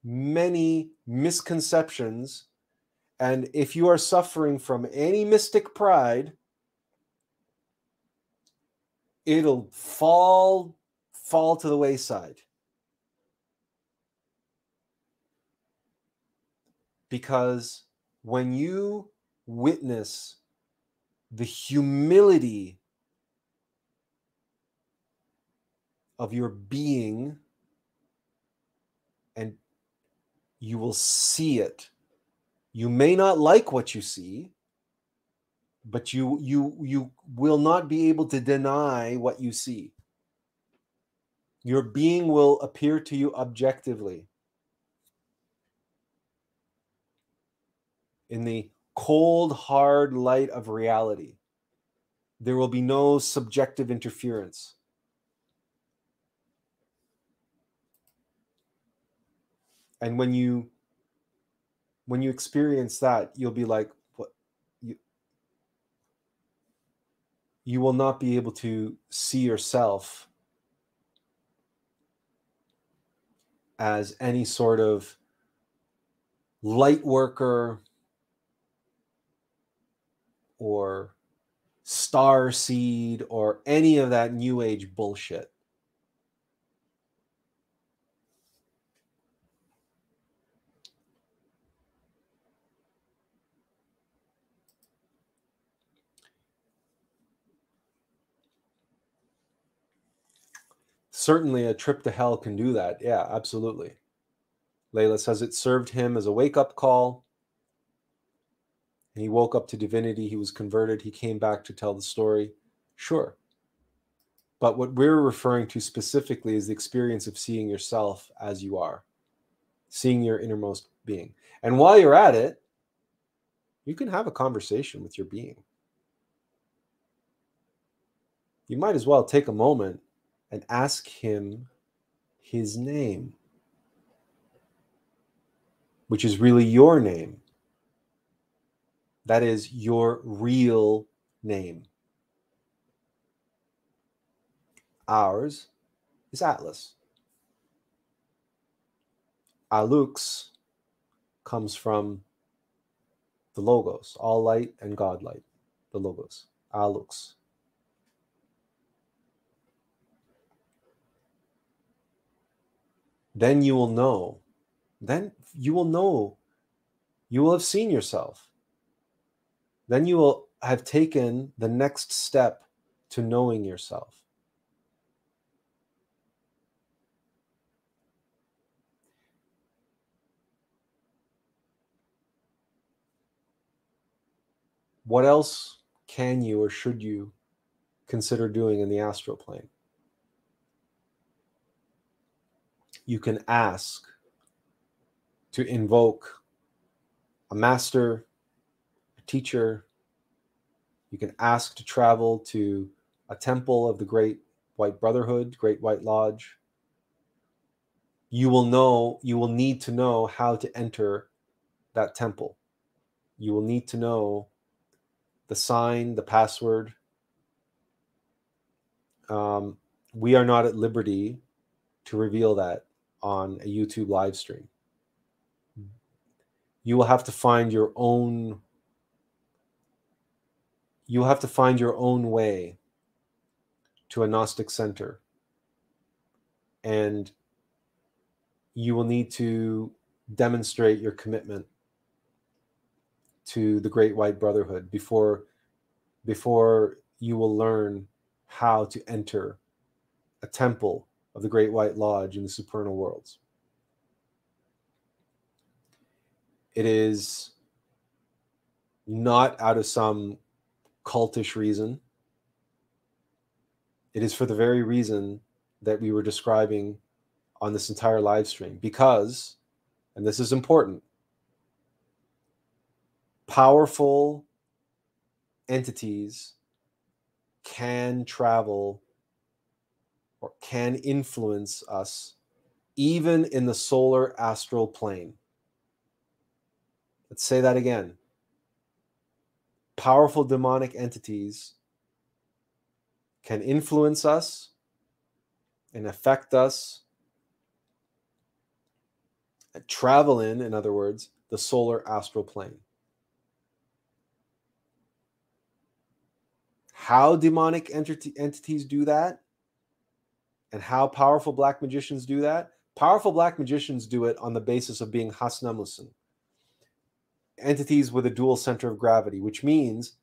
many misconceptions. And if you are suffering from any mystic pride, it'll fall fall to the wayside. Because when you witness the humility of your being and you will see it. You may not like what you see but you you you will not be able to deny what you see. Your being will appear to you objectively. In the cold hard light of reality there will be no subjective interference and when you when you experience that you'll be like what you you will not be able to see yourself as any sort of light worker or star seed or any of that new age bullshit certainly a trip to hell can do that. Yeah, absolutely. Layla says it served him as a wake up call. He woke up to divinity. He was converted. He came back to tell the story. Sure. But what we're referring to specifically is the experience of seeing yourself as you are, seeing your innermost being. And while you're at it, you can have a conversation with your being. You might as well take a moment and ask him his name. which is really your name. That is your real name. Ours is Attlas. Alux comes from the logos, all light and God light, the logos, Alux. Then you will know, then you will know, you will have seen yourself. Then you will have taken the next step to knowing yourself. what else can you or should you consider doing in the astral plane? You can ask to invoke a master, a teacher. You can ask to travel to a temple of the Great White Brotherhood, Great White Lodge. You will know, you will need to know how to enter that temple. You will need to know the sign, the password. Um, we are not at liberty to reveal that on a YouTube live stream. You will have to find your own you'll have to find your own way to a Gnostic center. And you will need to demonstrate your commitment to the Great White Brotherhood before before you will learn how to enter a temple of the Great White Lodge in the supernal worlds. It is not out of some cultish reason. It is for the very reason that we were describing on this entire live stream. Because, and this is important, powerful entities can travel or can influence us even in the solar astral plane. Let's say that again. Powerful demonic entities can influence us and affect us, uh, travel in, in other words, the solar astral plane. how demonic entities do that and how powerful black magicians do that. Powerful black magicians do it on the basis of being Hasnamussen, entities with a dual center of gravity, which means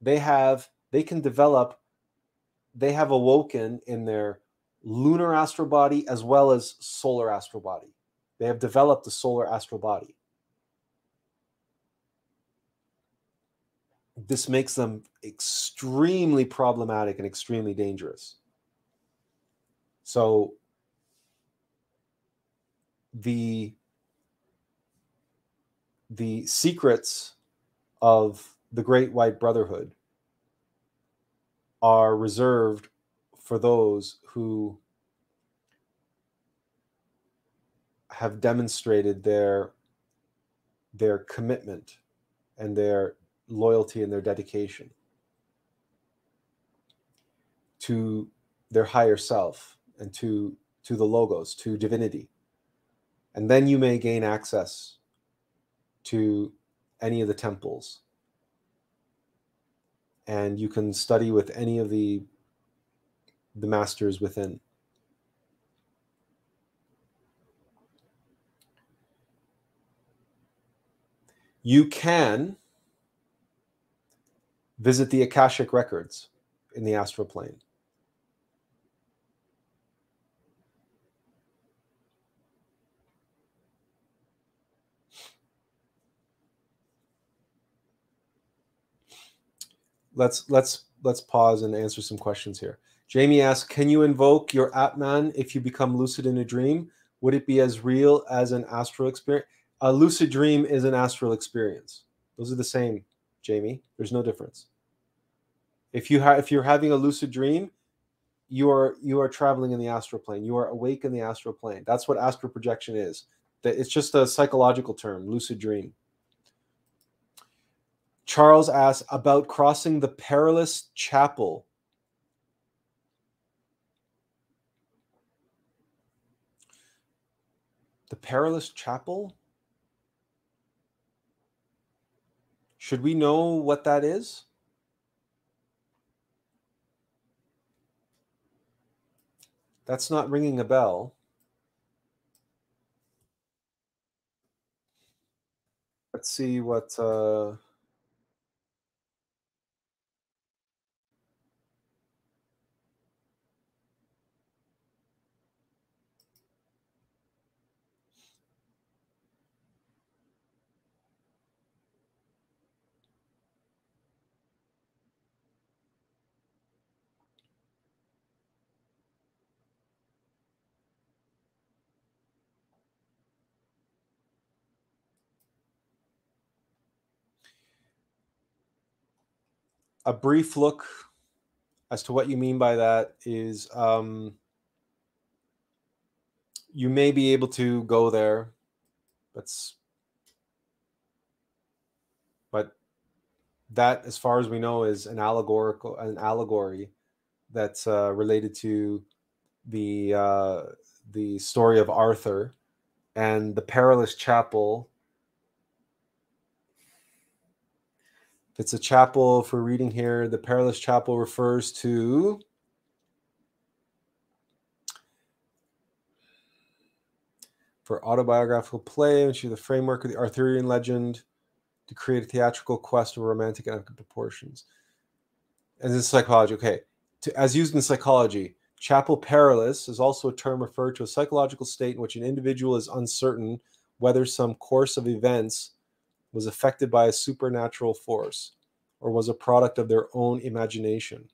they have they can develop they have awoken in their lunar astral body as well as solar astral body. They have developed the solar astral body. this makes them extremely problematic and extremely dangerous. So the the secrets of the great white brotherhood are reserved for those who have demonstrated their their commitment and their loyalty and their dedication to their higher self and to to the logos to divinity. And then you may gain access to any of the temples. And you can study with any of the the masters within. You can Visit the Akashic records in the astral plane. Let's let's let's pause and answer some questions here. Jamie asks, "Can you invoke your Atman if you become lucid in a dream? Would it be as real as an astral experience? A lucid dream is an astral experience. Those are the same, Jamie. There's no difference. If you have if you're having a lucid dream, you are you are traveling in the astral plane. You are awake in the astral plane. That's what astral projection is. That it's just a psychological term, lucid dream. Charles asks about crossing the perilous chapel. The perilous chapel? Should we know what that is? That's not ringing a bell. Let's see what. Uh... a brief look as to what you mean by that is um, you may be able to go there. That's but that, as far as we know, is an allegorical an allegory that's uh, related to the uh, the story of Arthur and the perilous chapel It's a chapel for reading here. The Perilous Chapel refers to for autobiographical play, which is the framework of the Arthurian legend to create a theatrical quest of romantic and epic proportions. And this psychology, okay. To, as used in psychology, chapel perilous is also a term referred to a psychological state in which an individual is uncertain whether some course of events was affected by a supernatural force or was a product of their own imagination.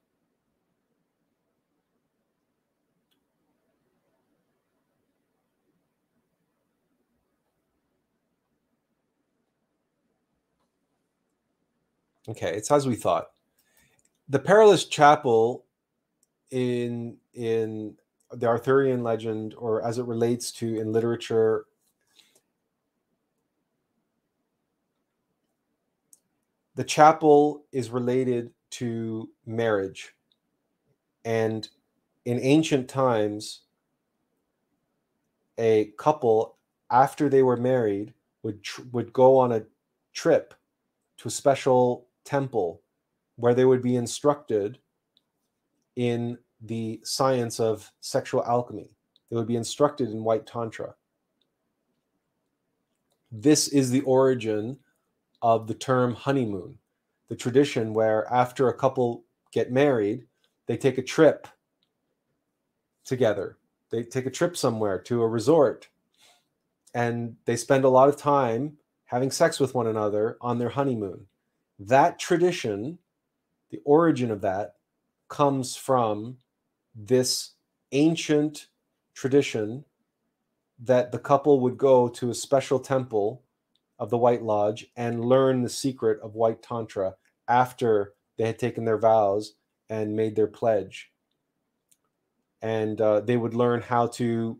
Okay, it's as we thought. The perilous chapel in in the Arthurian legend, or as it relates to in literature the chapel is related to marriage. And in ancient times, a couple, after they were married, would, tr- would go on a trip to a special temple where they would be instructed in the science of sexual alchemy. They would be instructed in white tantra. This is the origin of the term honeymoon, the tradition where after a couple get married, they take a trip together. They take a trip somewhere to a resort and they spend a lot of time having sex with one another on their honeymoon. That tradition, the origin of that, comes from this ancient tradition that the couple would go to a special temple of the White Lodge and learn the secret of White Tantra after they had taken their vows and made their pledge. And uh, they would learn how to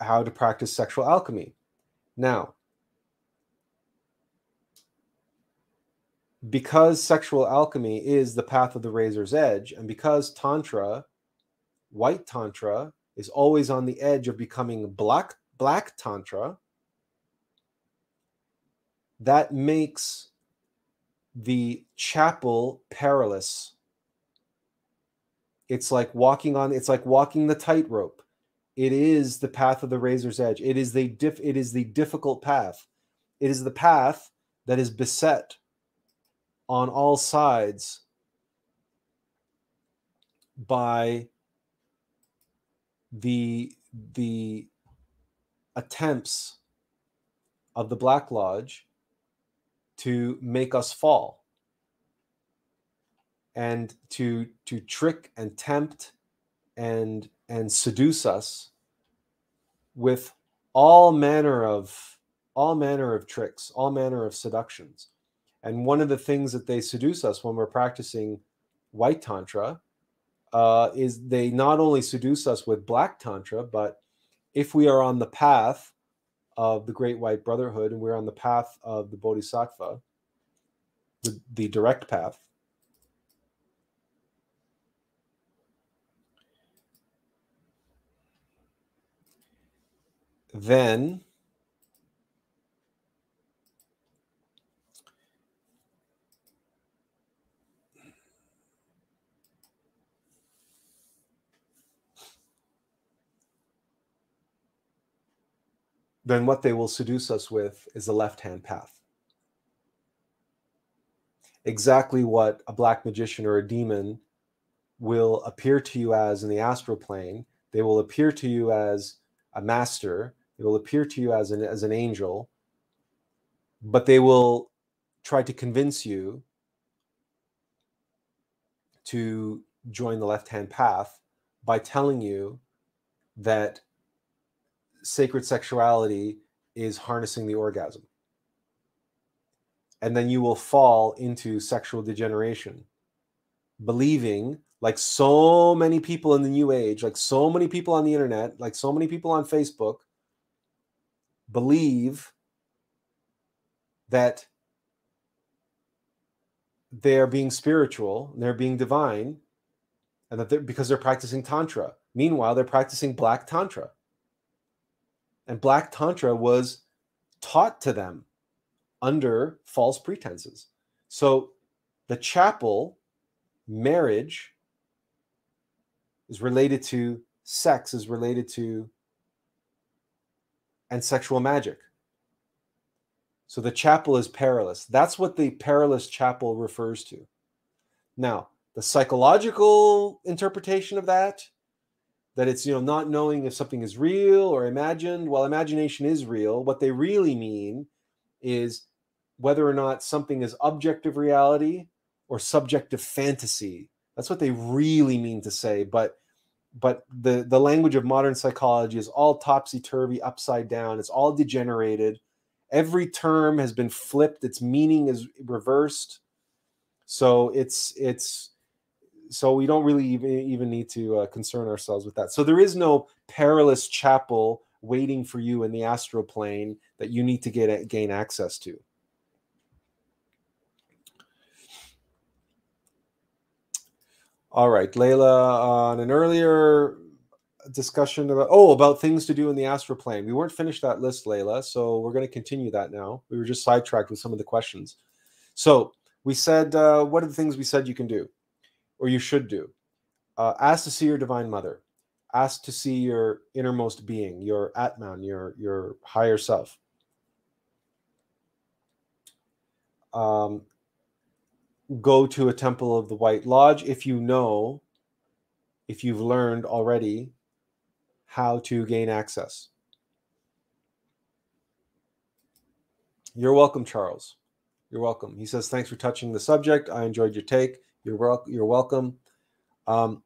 how to practice sexual alchemy. Now, because sexual alchemy is the path of the razor's edge, and because Tantra, white Tantra, is always on the edge of becoming black black Tantra, that makes the chapel perilous. It's like walking on, it's like walking the tightrope. It is the path of the razor's edge. It is the diff, it is the difficult path. It is the path that is beset on all sides by the the attempts of the Black Lodge to make us fall. And to to trick and tempt and and seduce us with all manner of all manner of tricks all manner of seductions. And one of the things that they seduce us when we're practicing white tantra uh, is they not only seduce us with black tantra but if we are on the path of the Great White Brotherhood and we're on the path of the Bodhisattva, the, the direct path, then then what they will seduce us with is the left hand path. Exactly what a black magician or a demon will appear to you as in the astral plane. They will appear to you as a master, they will appear to you as an, as an angel, but they will try to convince you to join the left hand path by telling you that sacred sexuality is harnessing the orgasm. And then you will fall into sexual degeneration, believing, like so many people in the new age, like so many people on the internet, like so many people on Facebook, believe that they're being spiritual, they're being divine, and that they're because they're practicing Tantra. Meanwhile, they're practicing Black Tantra and Black Tantra was taught to them under false pretenses. So the chapel marriage is related to sex, is related to and sexual magic. So the chapel is perilous. That's what the perilous chapel refers to. Now, the psychological interpretation of that that it's you know not knowing if something is real or imagined. Well imagination is real what they really mean is whether or not something is objective reality or subjective fantasy. That's what they really mean to say but but the the language of modern psychology is all topsy turvy upside down. It's all degenerated. Every term has been flipped. Its meaning is reversed. So it's it's so we don't really even, even need to uh, concern ourselves with that. So there is no perilous chapel waiting for you in the astral plane that you need to get gain access to. All right, Layla, on an earlier discussion about oh about things to do in the astral plane. We weren't finished that list, Layla, so we're going to continue that now. We were just sidetracked with some of the questions. So we said, uh, what are the things we said you can do? Or you should do. Uh, ask to see your divine mother. Ask to see your innermost being, your Atman, your your higher self. Um, go to a temple of the White Lodge if you know, if you've learned already how to gain access. You're welcome, Charles. You're welcome. He says, Thanks for touching the subject. I enjoyed your take. You're, wel- you're welcome. Um,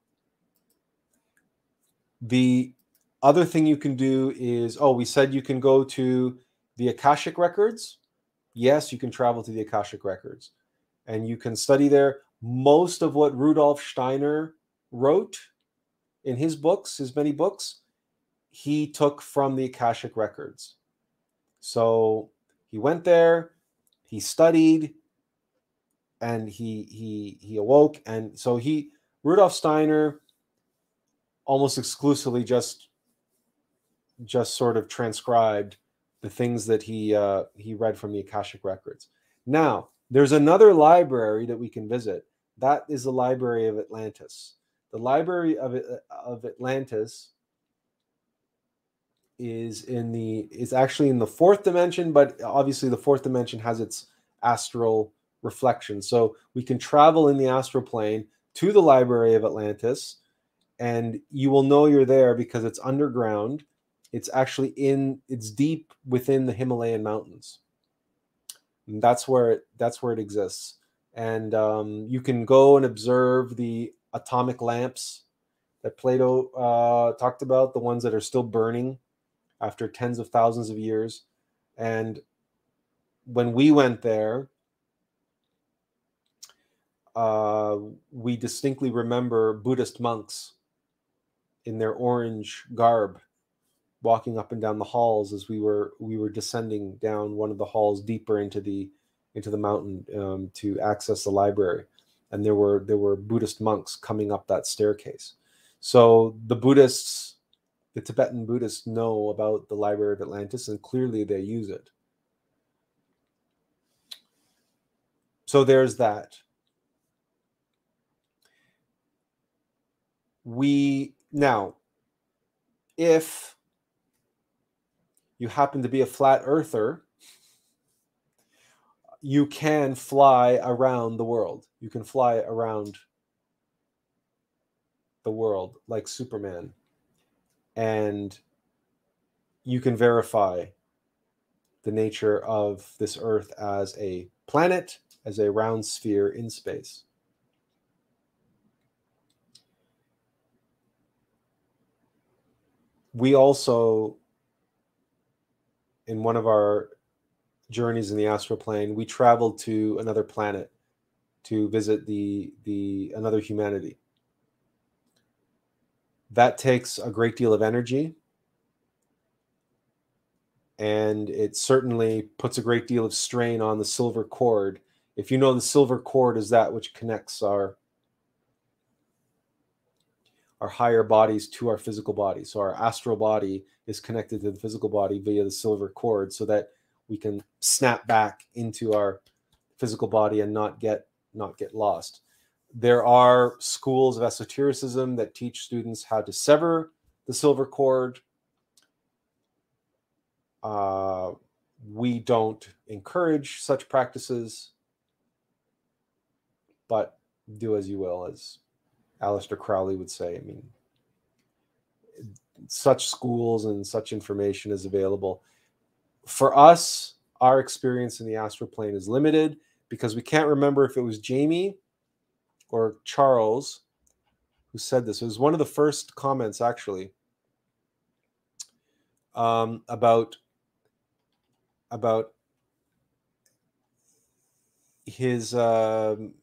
the other thing you can do is oh, we said you can go to the Akashic records. Yes, you can travel to the Akashic records and you can study there. Most of what Rudolf Steiner wrote in his books, his many books, he took from the Akashic records. So he went there, he studied, and he he he awoke and so he Rudolf Steiner almost exclusively just just sort of transcribed the things that he uh, he read from the Akashic records. Now, there's another library that we can visit. That is the Library of Atlantis. The Library of of Atlantis is in the is actually in the fourth dimension, but obviously the fourth dimension has its astral reflection. So we can travel in the astral plane to the Library of Atlantis, and you will know you're there because it's underground. It's actually in it's deep within the Himalayan mountains. And that's where it that's where it exists. And um, you can go and observe the atomic lamps that Plato uh, talked about, the ones that are still burning after tens of thousands of years. And when we went there, uh, we distinctly remember Buddhist monks in their orange garb walking up and down the halls as we were we were descending down one of the halls deeper into the into the mountain um, to access the library. And there were there were buddhist monks coming up that staircase. So the buddhists the tibetan buddhists know about the library of atlantis and clearly they use it. So there's that we now if you happen to be a flat earther you can fly around the world. You can fly around the world like superman. And you can verify the nature of this earth as a planet as a round sphere in space we also in one of our journeys in the astral plane we traveled to another planet to visit the the another humanity. That takes a great deal of energy. And it certainly puts a great deal of strain on the silver cord. If you know the silver cord is that which connects our our higher bodies to our physical body. So our astral body is connected to the physical body via the silver cord so that we can snap back into our physical body and not get not get lost. There are schools of esotericism that teach students how to sever the silver cord. Uh, we don't encourage such practices, but do as you will, as Aleister Crowley would say. I mean, such schools and such information is available. For us, our experience in the astral plane is limited because we can't remember if it was Jamie or Charles who said this. It was one of the first comments, actually, um, about about his um,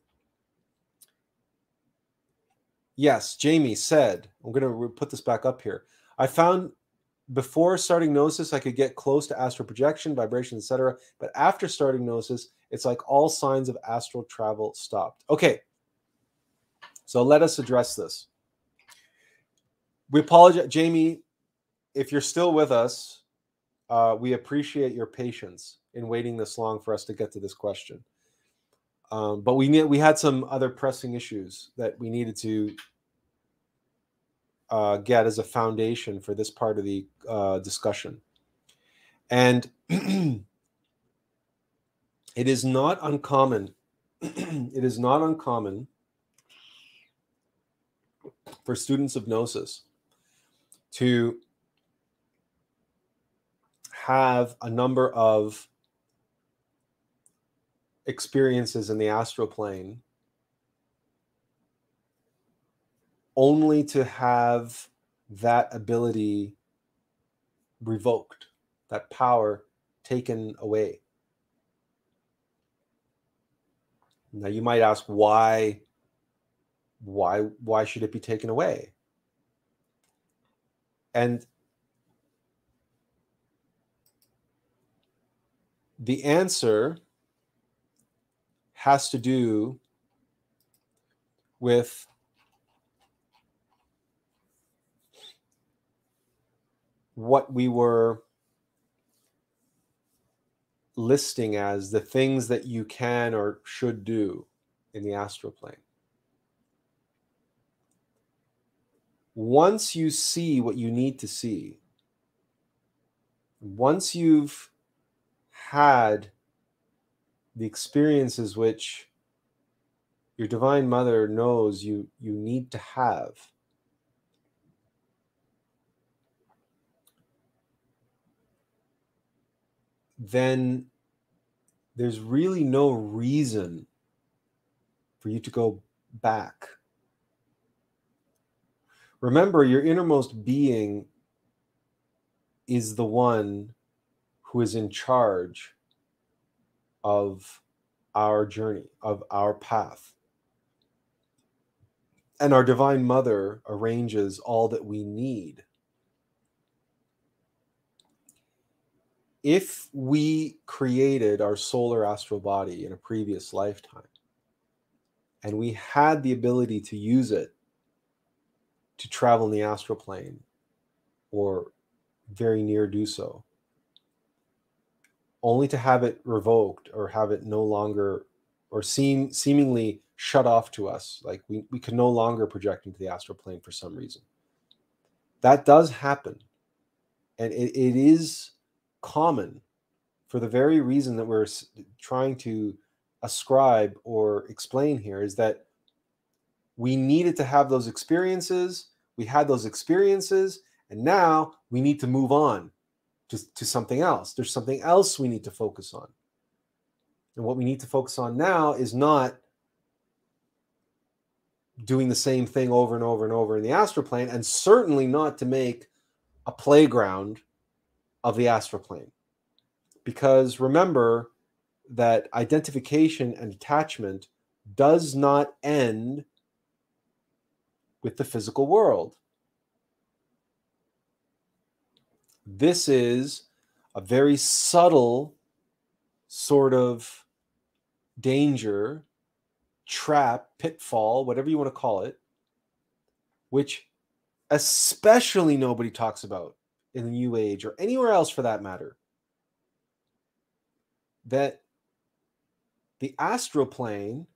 Yes, Jamie said, I'm going to put this back up here. I found before starting Gnosis, I could get close to astral projection, vibration, etc. But after starting Gnosis, it's like all signs of astral travel stopped. Okay, so let us address this. We apologize, Jamie, if you're still with us, uh, we appreciate your patience in waiting this long for us to get to this question. Um, but we we had some other pressing issues that we needed to uh, get as a foundation for this part of the uh, discussion. And <clears throat> it is not uncommon. <clears throat> it is not uncommon for students of Gnosis to have a number of experiences in the astral plane only to have that ability revoked, that power taken away. Now you might ask why why why should it be taken away? And the answer has to do with what we were listing as the things that you can or should do in the astral plane. Once you see what you need to see, once you've had the experiences which your divine mother knows you you need to have. Then there's really no reason for you to go back. Remember your innermost being is the one who is in charge of our journey, of our path. And our Divine Mother arranges all that we need. if we created our solar astral body in a previous lifetime and we had the ability to use it to travel in the astral plane or very near do so, only to have it revoked or have it no longer or seem seemingly shut off to us. Like we, we can no longer project into the astral plane for some reason. That does happen. And it, it is common for the very reason that we're trying to ascribe or explain here is that we needed to have those experiences we had those experiences and now we need to move on to, to something else there's something else we need to focus on and what we need to focus on now is not doing the same thing over and over and over in the astral plane, and certainly not to make a playground of the astral plane. Because remember that identification and attachment does not end with the physical world. This is a very subtle sort of danger trap, pitfall, whatever you want to call it, which especially nobody talks about in the new age or anywhere else for that matter. That the astral plane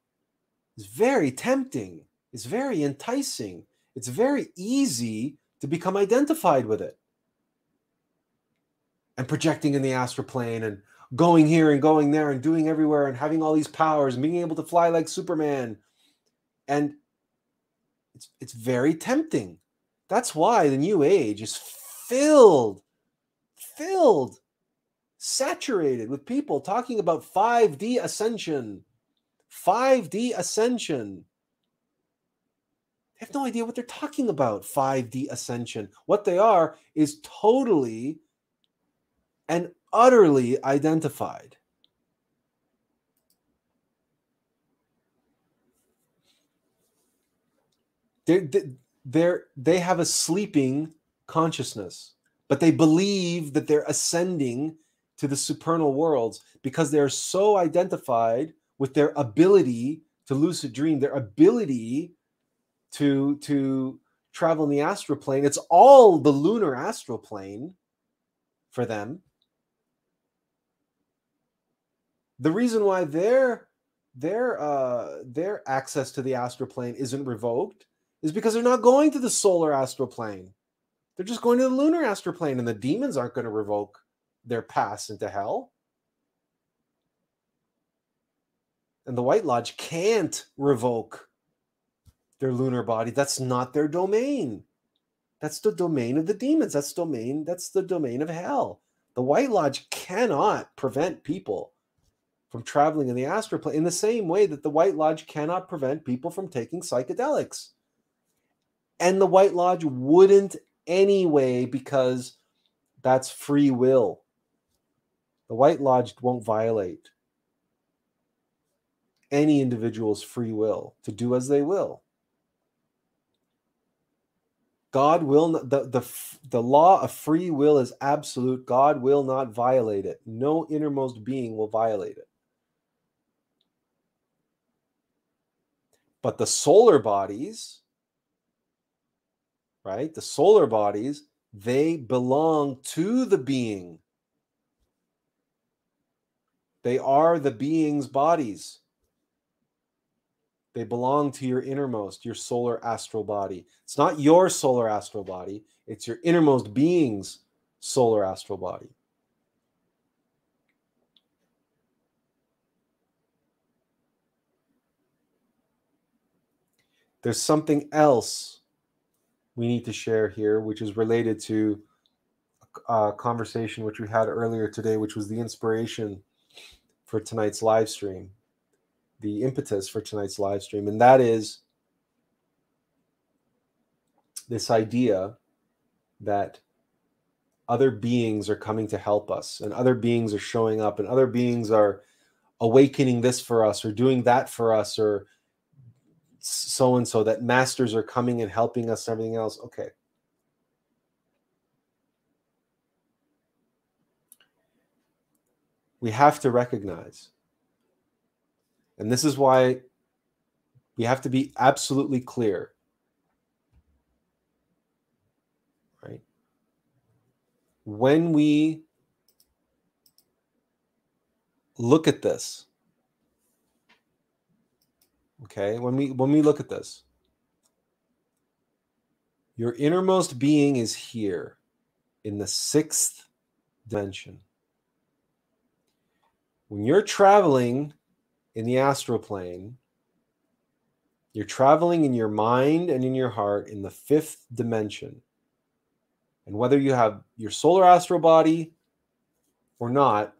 is very tempting, it's very enticing, it's very easy to become identified with it. And projecting in the astral plane and going here and going there and doing everywhere and having all these powers and being able to fly like Superman. And it's it's very tempting. That's why the new age is filled, filled, saturated with people talking about 5D ascension. 5D ascension. They have no idea what they're talking about, 5D ascension. What they are is totally and utterly identified. They're, they're, they have a sleeping consciousness, but they believe that they're ascending to the supernal worlds because they're so identified with their ability to lucid dream, their ability to, to travel in the astral plane. It's all the lunar astral plane for them the reason why their their uh their access to the astral plane isn't revoked is because they're not going to the solar astral plane. They're just going to the lunar astral plane, and the demons aren't going to revoke their pass into hell. And the White Lodge can't revoke their lunar body. That's not their domain. That's the domain of the demons. That's domain. That's the domain of hell. The White Lodge cannot prevent people from traveling in the astral plane in the same way that the White Lodge cannot prevent people from taking psychedelics. And the White Lodge wouldn't anyway because that's free will. The White Lodge won't violate any individual's free will to do as they will. God will not, the, the, the law of free will is absolute. God will not violate it. No innermost being will violate it. But the solar bodies, right? The solar bodies, they belong to the being. They are the being's bodies. They belong to your innermost, your solar astral body. It's not your solar astral body, it's your innermost being's solar astral body. There's something else we need to share here, which is related to a conversation which we had earlier today, which was the inspiration for tonight's live stream, the impetus for tonight's live stream, and that is this idea that other beings are coming to help us and other beings are showing up and other beings are awakening this for us or doing that for us or so and so that masters are coming and helping us and everything else okay we have to recognize. And this is why we have to be absolutely clear. Right? When we look at this, okay, when we when we look at this, your innermost being is here in the sixth dimension. When you're traveling in the astral plane, you're traveling in your mind and in your heart in the fifth dimension. And whether you have your solar astral body or not,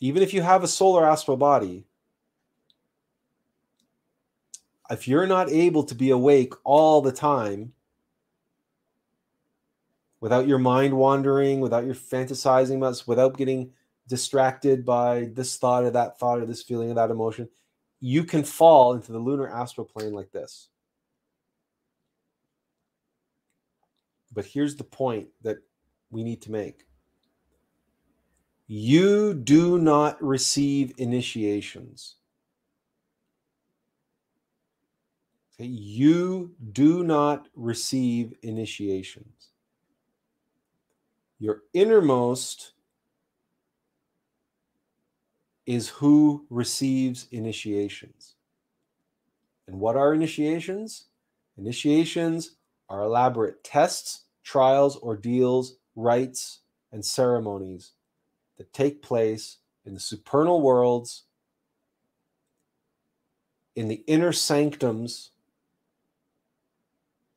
even if you have a solar astral body, if you're not able to be awake all the time without your mind wandering, without your fantasizing about, without getting distracted by this thought or that thought or this feeling or that emotion, you can fall into the lunar astral plane like this. But here's the point that we need to make you do not receive initiations. Okay? You do not receive initiations. Your innermost is who receives initiations. And what are initiations? Initiations are elaborate tests, trials, ordeals, rites, and ceremonies that take place in the supernal worlds, in the inner sanctums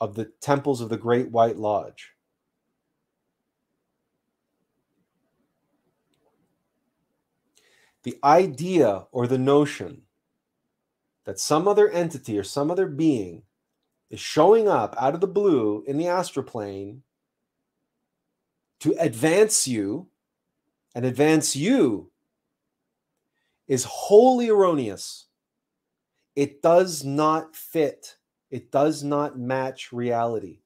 of the temples of the Great White Lodge. the idea or the notion that some other entity or some other being is showing up out of the blue in the astral plane to advance you and advance you is wholly erroneous. It does not fit, it does not match reality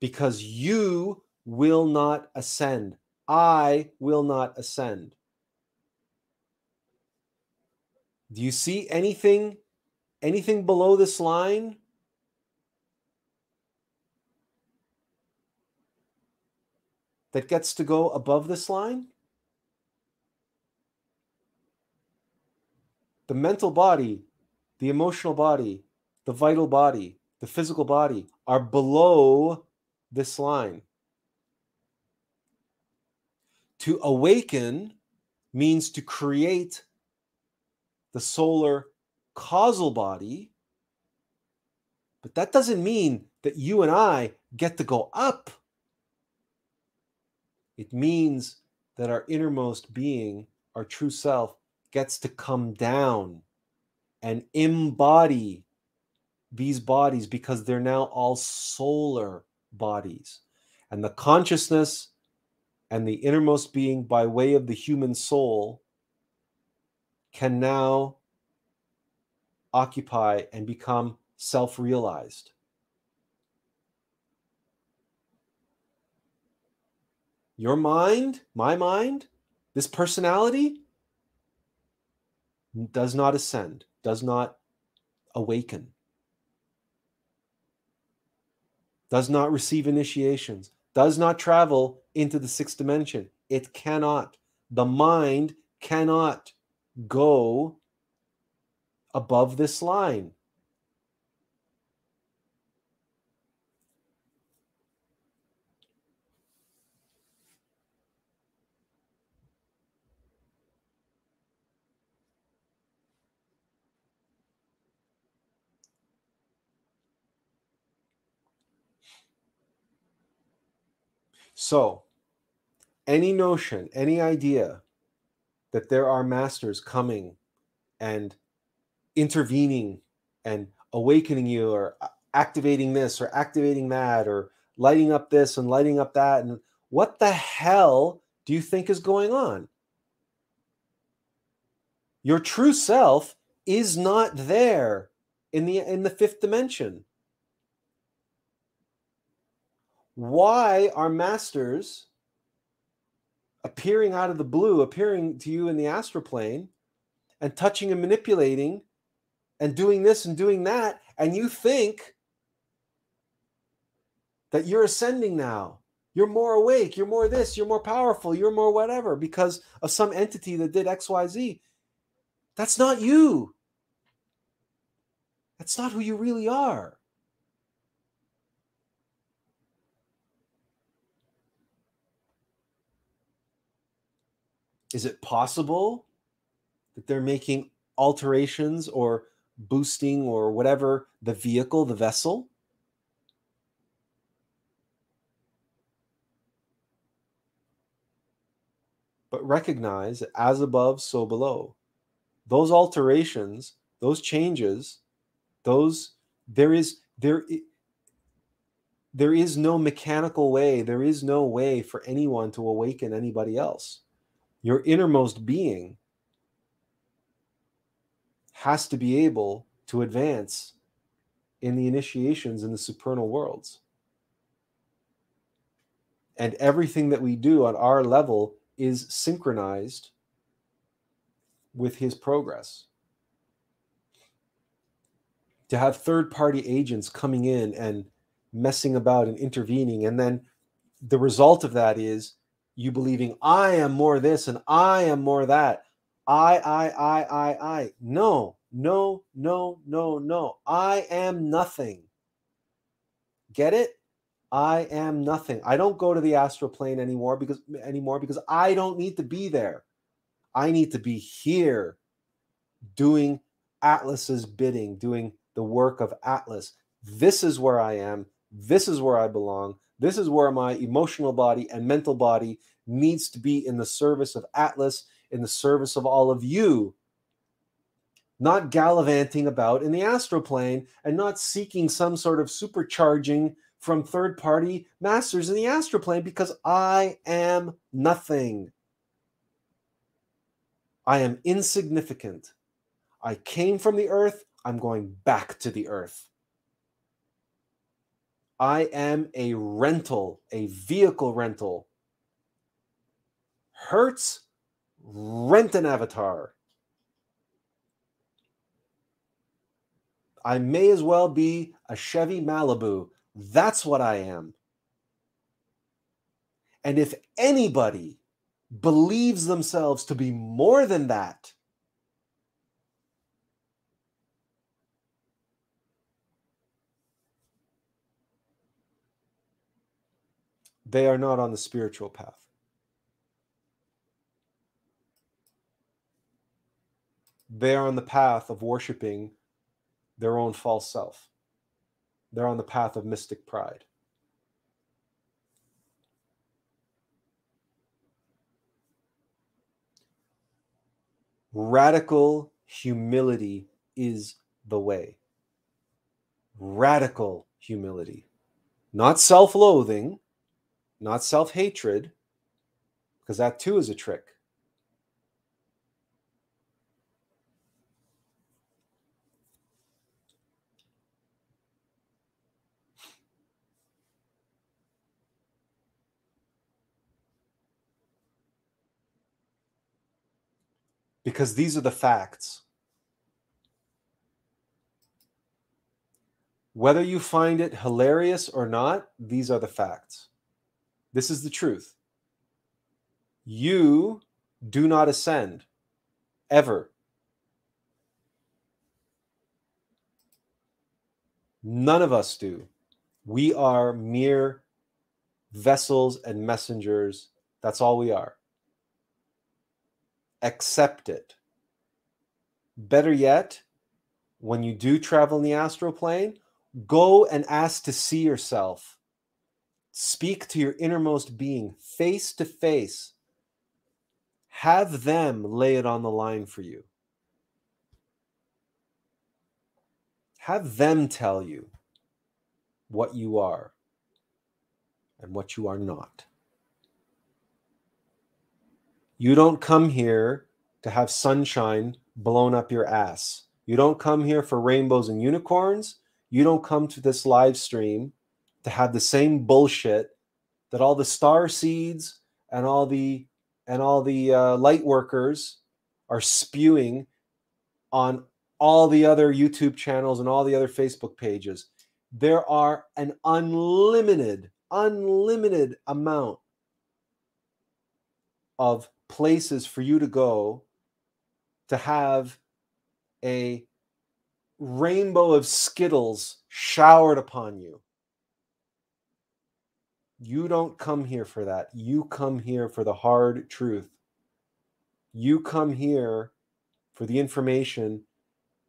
because you will not ascend. I will not ascend. Do you see anything anything below this line? That gets to go above this line? The mental body, the emotional body, the vital body, the physical body are below this line. To awaken means to create the solar causal body. But that doesn't mean that you and I get to go up. It means that our innermost being, our true self, gets to come down and embody these bodies because they're now all solar bodies. And the consciousness and the innermost being, by way of the human soul, can now occupy and become self realized. Your mind, my mind, this personality does not ascend, does not awaken, does not receive initiations, does not travel into the sixth dimension. It cannot. The mind cannot go above this line. So, any notion, any idea that there are masters coming and intervening and awakening you or activating this or activating that or lighting up this and lighting up that and what the hell do you think is going on? Your true self is not there in the in the fifth dimension why are masters appearing out of the blue, appearing to you in the astral plane and touching and manipulating and doing this and doing that. And you think that you're ascending now. You're more awake. You're more this. You're more powerful. You're more whatever because of some entity that did XYZ. That's not you. That's not who you really are. Is it possible that they're making alterations or boosting or whatever the vehicle, the vessel? But recognize as above, so below. Those alterations, those changes, those there is there there is no mechanical way there is no way for anyone to awaken anybody else your innermost being has to be able to advance in the initiations in the supernal worlds. And everything that we do on our level is synchronized with his progress. To have third party agents coming in and messing about and intervening, and then the result of that is you believing I am more this and I am more that. I, I, I, I, I. No, no, no, no, no. I am nothing. Get it? I am nothing. I don't go to the astral plane anymore because anymore because I don't need to be there. I need to be here doing Attlas's bidding, doing the work of Attlas. This is where I am. This is where I belong. This is where my emotional body and mental body needs to be in the service of Attlas, in the service of all of you. Not gallivanting about in the astral plane and not seeking some sort of supercharging from third party masters in the astral plane because I am nothing. I am insignificant. I came from the earth. I'm going back to the earth. I am a rental, a vehicle rental. Hertz, rent an avatar. I may as well be a Chevy Malibu. That's what I am. And if anybody believes themselves to be more than that, they are not on the spiritual path. They are on the path of worshiping their own false self. They're on the path of mystic pride. Radical humility is the way. Radical humility. Not self loathing, not self hatred, because that too is a trick. Because these are the facts. Whether you find it hilarious or not, these are the facts. This is the truth. You do not ascend ever. None of us do. We are mere vessels and messengers. That's all we are. Accept it. Better yet, when you do travel in the astral plane, go and ask to see yourself Speak to your innermost being face to face. Have them lay it on the line for you. Have them tell you what you are and what you are not. You don't come here to have sunshine blown up your ass. You don't come here for rainbows and unicorns. You don't come to this live stream to have the same bullshit that all the star seeds and all the and all the uh, light workers are spewing on all the other YouTube channels and all the other Facebook pages. There are an unlimited, unlimited amount of places for you to go to have a rainbow of Skittles showered upon you. You don't come here for that. You come here for the hard truth. You come here for the information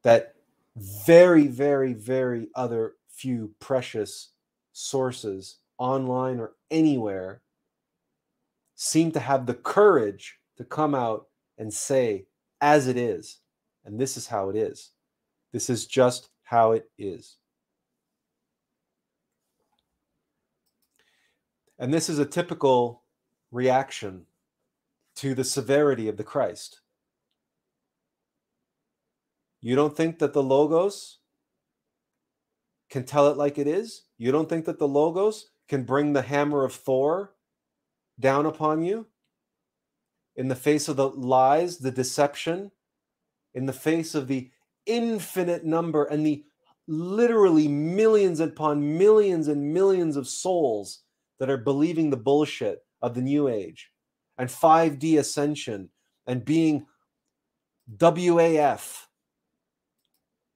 that very, very, very other few precious sources online or anywhere seem to have the courage to come out and say, as it is, and this is how it is. This is just how it is. And this is a typical reaction to the severity of the Christ. You don't think that the Logos can tell it like it is? You don't think that the Logos can bring the hammer of Thor down upon you in the face of the lies, the deception, in the face of the infinite number and the literally millions upon millions and millions of souls that are believing the bullshit of the new age and 5D ascension and being WAF.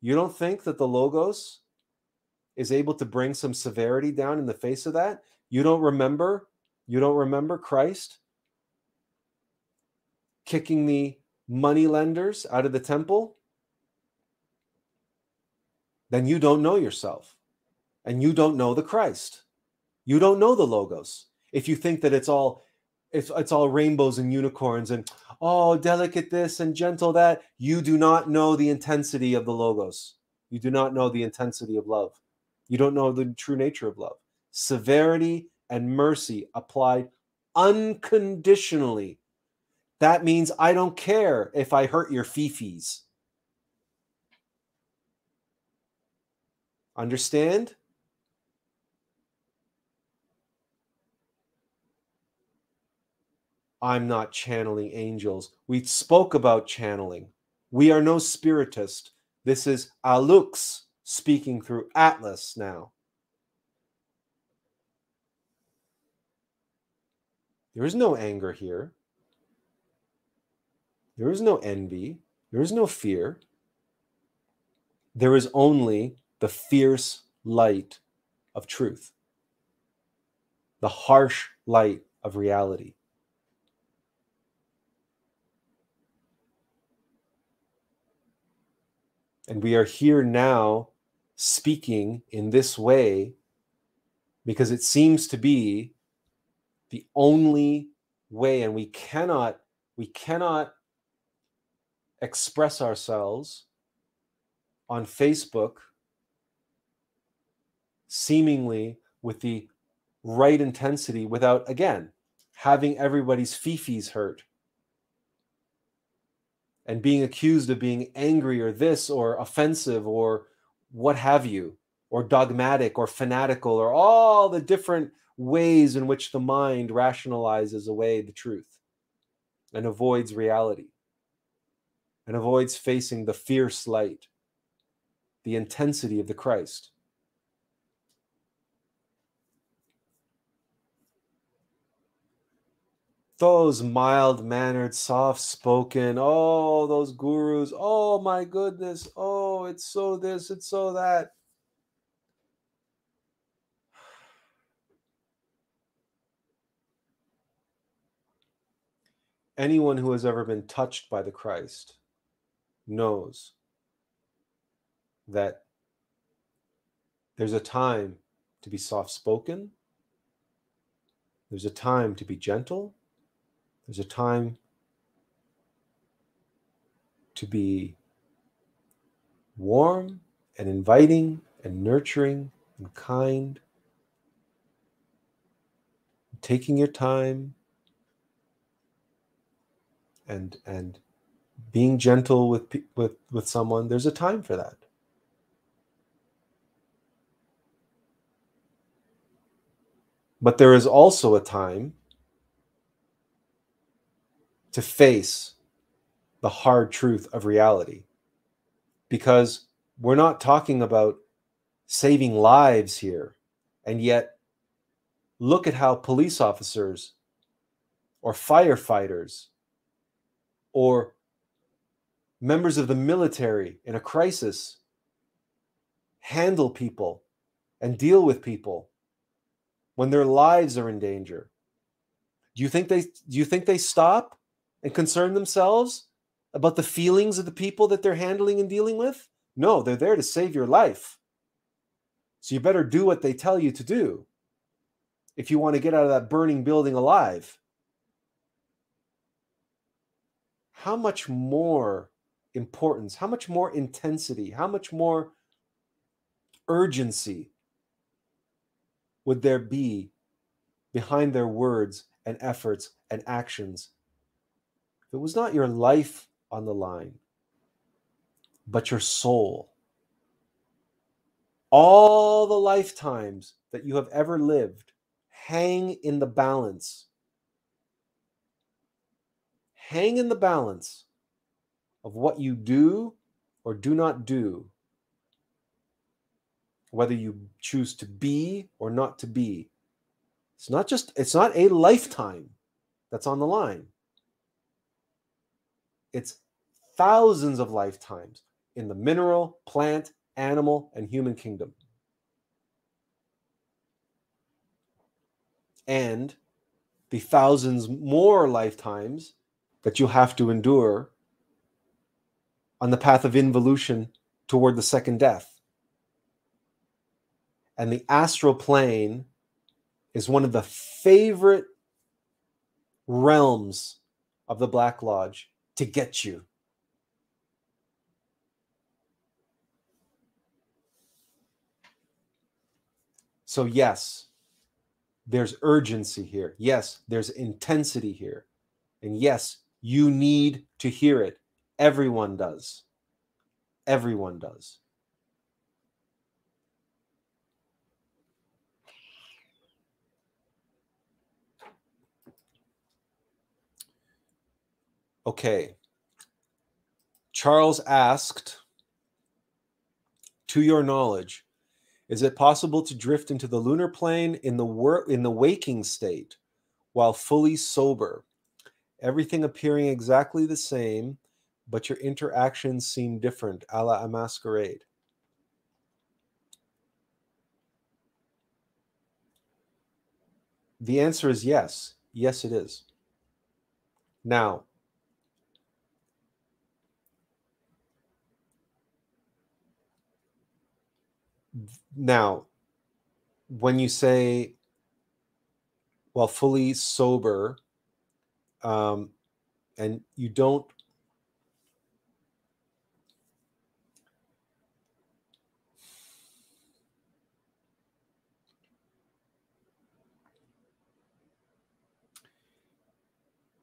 You don't think that the Logos is able to bring some severity down in the face of that? You don't remember? You don't remember Christ kicking the money lenders out of the temple? Then you don't know yourself and you don't know the Christ. You don't know the logos. If you think that it's all it's, it's all rainbows and unicorns and oh delicate this and gentle that, you do not know the intensity of the logos. You do not know the intensity of love. You don't know the true nature of love. Severity and mercy applied unconditionally. That means I don't care if I hurt your fifis. Understand? I'm not channeling angels. We spoke about channeling. We are no spiritist. This is Alux speaking through Attlas now. There is no anger here. There is no envy. There is no fear. There is only the fierce light of truth, the harsh light of reality. And we are here now speaking in this way because it seems to be the only way. And we cannot we cannot express ourselves on Facebook seemingly with the right intensity without again having everybody's fifis hurt and being accused of being angry or this or offensive or what have you, or dogmatic or fanatical or all the different ways in which the mind rationalizes away the truth and avoids reality and avoids facing the fierce light, the intensity of the Christ. Those mild mannered, soft spoken, oh, those gurus, oh my goodness, oh, it's so this, it's so that. Anyone who has ever been touched by the Christ knows that there's a time to be soft spoken, there's a time to be gentle, there's a time to be warm and inviting and nurturing and kind, taking your time and and being gentle with with with someone. There's a time for that. But there is also a time to face the hard truth of reality because we're not talking about saving lives here. And yet, look at how police officers or firefighters or members of the military in a crisis handle people and deal with people when their lives are in danger. Do you think they do you think they stop and concern themselves about the feelings of the people that they're handling and dealing with? No, they're there to save your life. So you better do what they tell you to do if you want to get out of that burning building alive. How much more importance, how much more intensity, how much more urgency would there be behind their words and efforts and actions if it was not your life on the line, but your soul? All the lifetimes that you have ever lived hang in the balance. Hang in the balance of what you do or do not do whether you choose to be or not to be. It's not just, it's not a lifetime that's on the line. It's thousands of lifetimes in the mineral, plant, animal, and human kingdom. And the thousands more lifetimes that you have to endure on the path of involution toward the second death. And the astral plane is one of the favorite realms of the Black Lodge to get you. So, yes, there's urgency here. Yes, there's intensity here. And yes, you need to hear it. Everyone does. Everyone does. Okay. Charles asked, to your knowledge, is it possible to drift into the lunar plane in the wor- in the waking state while fully sober? Everything appearing exactly the same, but your interactions seem different, a la a masquerade. The answer is yes. Yes, it is. Now, now when you say well fully sober um, and you don't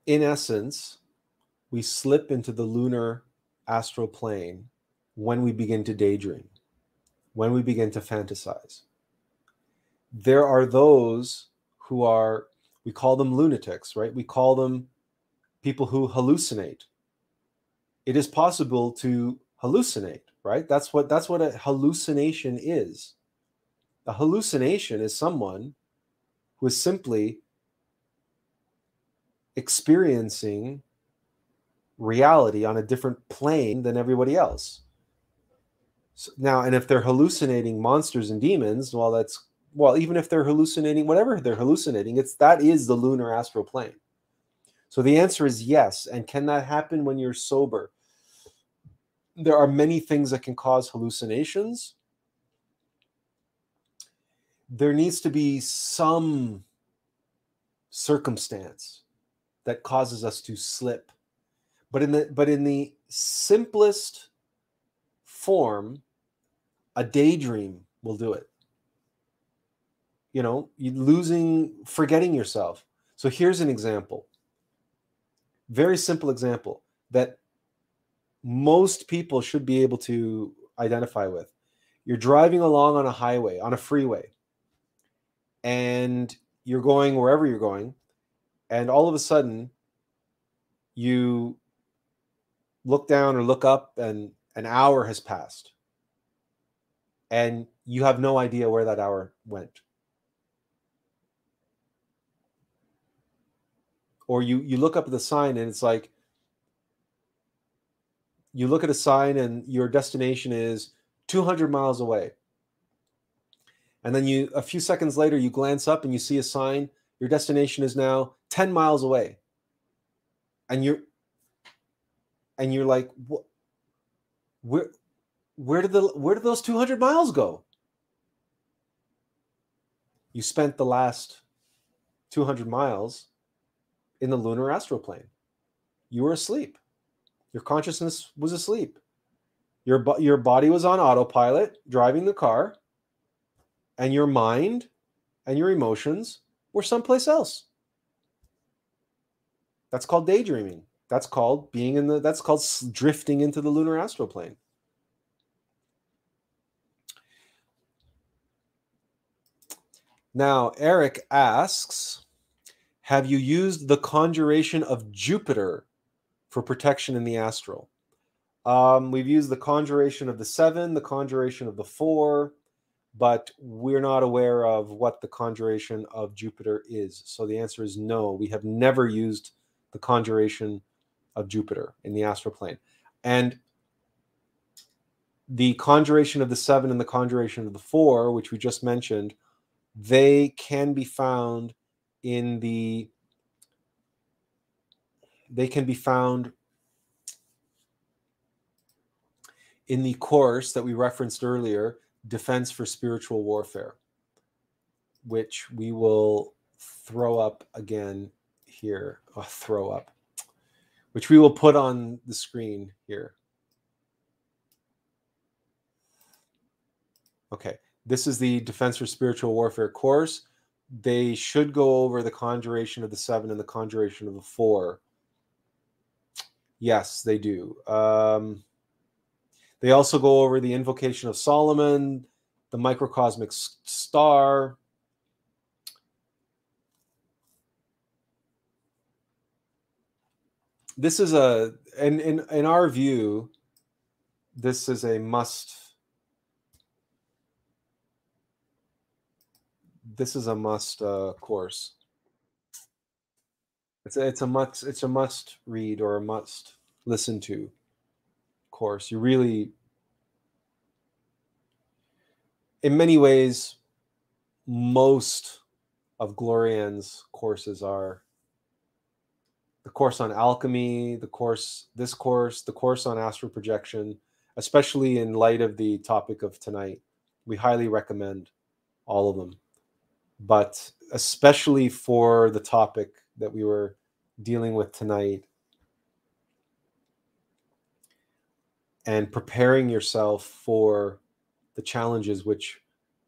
in essence we slip into the lunar astral plane when we begin to daydream when we begin to fantasize. There are those who are, we call them lunatics, right? We call them people who hallucinate. It is possible to hallucinate, right? That's what that's what a hallucination is. A hallucination is someone who is simply experiencing reality on a different plane than everybody else. Now, and if they're hallucinating monsters and demons, well, that's well, even if they're hallucinating whatever they're hallucinating, it's that is the lunar astral plane. So the answer is yes. And can that happen when you're sober? There are many things that can cause hallucinations. There needs to be some circumstance that causes us to slip. But in the but in the simplest form, a daydream will do it. You know, losing, forgetting yourself. So here's an example. Very simple example that most people should be able to identify with. You're driving along on a highway, on a freeway, and you're going wherever you're going, and all of a sudden, you look down or look up and an hour has passed and you have no idea where that hour went. Or you you look up at the sign and it's like you look at a sign and your destination is 200 miles away. And then you a few seconds later you glance up and you see a sign your destination is now 10 miles away. And you're and you're like what where where did the where did those 200 miles go? You spent the last 200 miles in the lunar astral plane. You were asleep. Your consciousness was asleep. Your your body was on autopilot driving the car and your mind and your emotions were someplace else. That's called daydreaming. That's called being in the that's called drifting into the lunar astral plane Now, Eric asks Have you used the conjuration of Jupiter for protection in the astral? Um, we've used the conjuration of the seven, the conjuration of the four, but we're not aware of what the conjuration of Jupiter is. So the answer is no. We have never used the conjuration of Jupiter in the astral plane. And the conjuration of the seven and the conjuration of the four, which we just mentioned, they can be found in the they can be found in the course that we referenced earlier defense for spiritual warfare which we will throw up again here oh, throw up which we will put on the screen here. Okay this is the Defense for Spiritual Warfare course. They should go over the conjuration of the seven and the conjuration of the four. Yes, they do. Um, they also go over the invocation of Solomon, the microcosmic star. This is a, and in, in our view, this is a must this is a must uh, course. It's a, it's a must it's a must read or a must listen to course. You really, in many ways, most of Glorian's courses are the course on alchemy, the course, this course, the course on astral projection, especially in light of the topic of tonight. We highly recommend all of them but especially for the topic that we were dealing with tonight and preparing yourself for the challenges which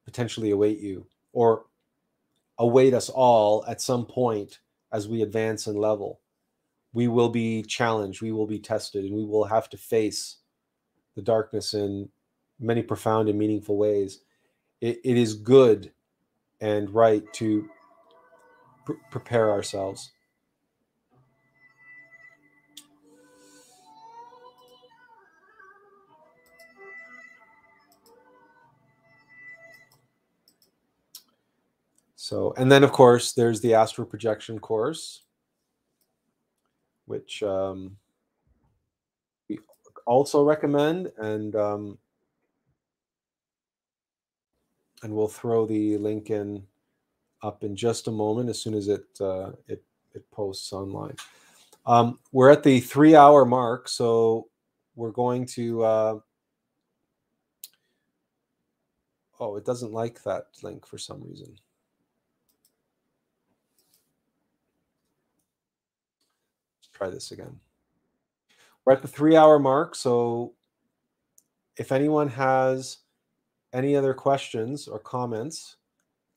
potentially await you or await us all at some point as we advance in level. We will be challenged, we will be tested, and we will have to face the darkness in many profound and meaningful ways. it, it is good and right to pr- prepare ourselves. So, and then of course, there's the astral projection course, which um, we also recommend. And um, and we'll throw the link in up in just a moment as soon as it uh, it it posts online. Um, we're at the three hour mark, so we're going to. Uh, oh, it doesn't like that link for some reason. Let's try this again. We're at the three hour mark, so if anyone has any other questions or comments?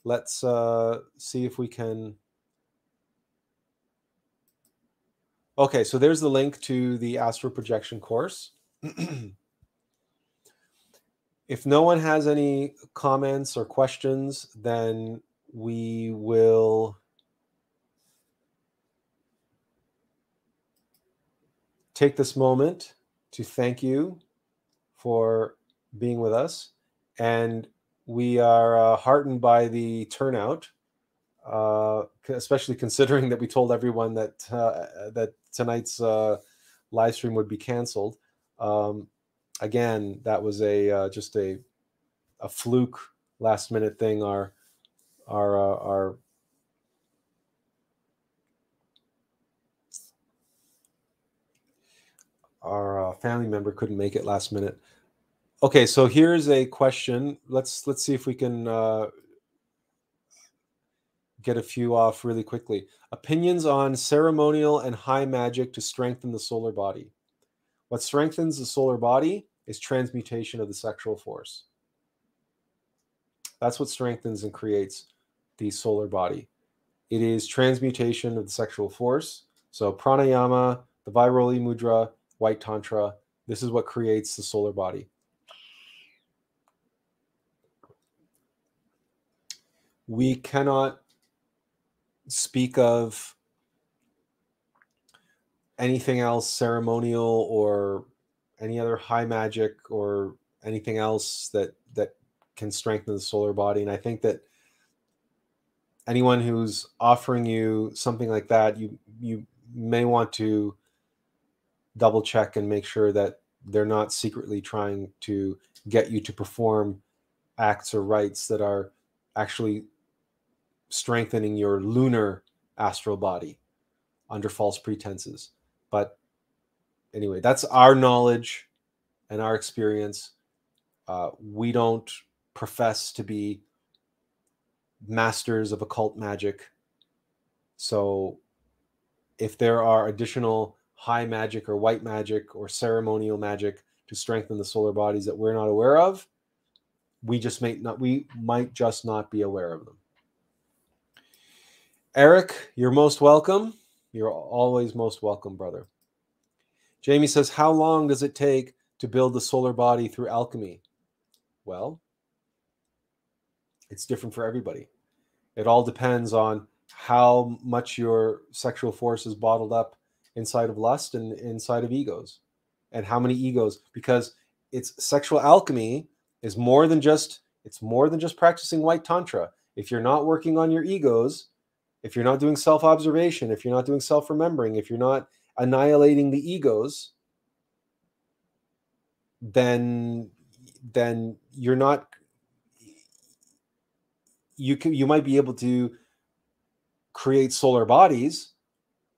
Let's uh, see if we can. Okay, so there's the link to the astral projection course. <clears throat> if no one has any comments or questions, then we will take this moment to thank you for being with us. And we are uh, heartened by the turnout, uh, especially considering that we told everyone that uh, that tonight's uh, live stream would be canceled. Um, again, that was a uh, just a a fluke last minute thing. Our our uh, our our uh, family member couldn't make it last minute. Okay, so here's a question. Let's let's see if we can uh, get a few off really quickly. Opinions on ceremonial and high magic to strengthen the solar body. What strengthens the solar body is transmutation of the sexual force. That's what strengthens and creates the solar body. It is transmutation of the sexual force. So pranayama, the Vajroli mudra, white tantra, this is what creates the solar body. We cannot speak of anything else ceremonial or any other high magic or anything else that that can strengthen the solar body. And i think that anyone who's offering you something like that you you may want to double check and make sure that they're not secretly trying to get you to perform acts or rites that are actually strengthening your lunar astral body under false pretenses. But anyway, that's our knowledge and our experience. Uh, we don't profess to be masters of occult magic. So if there are additional high magic or white magic or ceremonial magic to strengthen the solar bodies that we're not aware of, we just may not we might just not be aware of them. Eric, you're most welcome. You're always most welcome, brother. Jamie says, How long does it take to build the solar body through alchemy? Well, it's different for everybody. It all depends on how much your sexual force is bottled up inside of lust and inside of egos, and how many egos, because it's sexual alchemy is more than just it's more than just practicing white tantra. If you're not working on your egos, if you're not doing self observation, if you're not doing self remembering, if you're not annihilating the egos, then then you're not you can you might be able to create solar bodies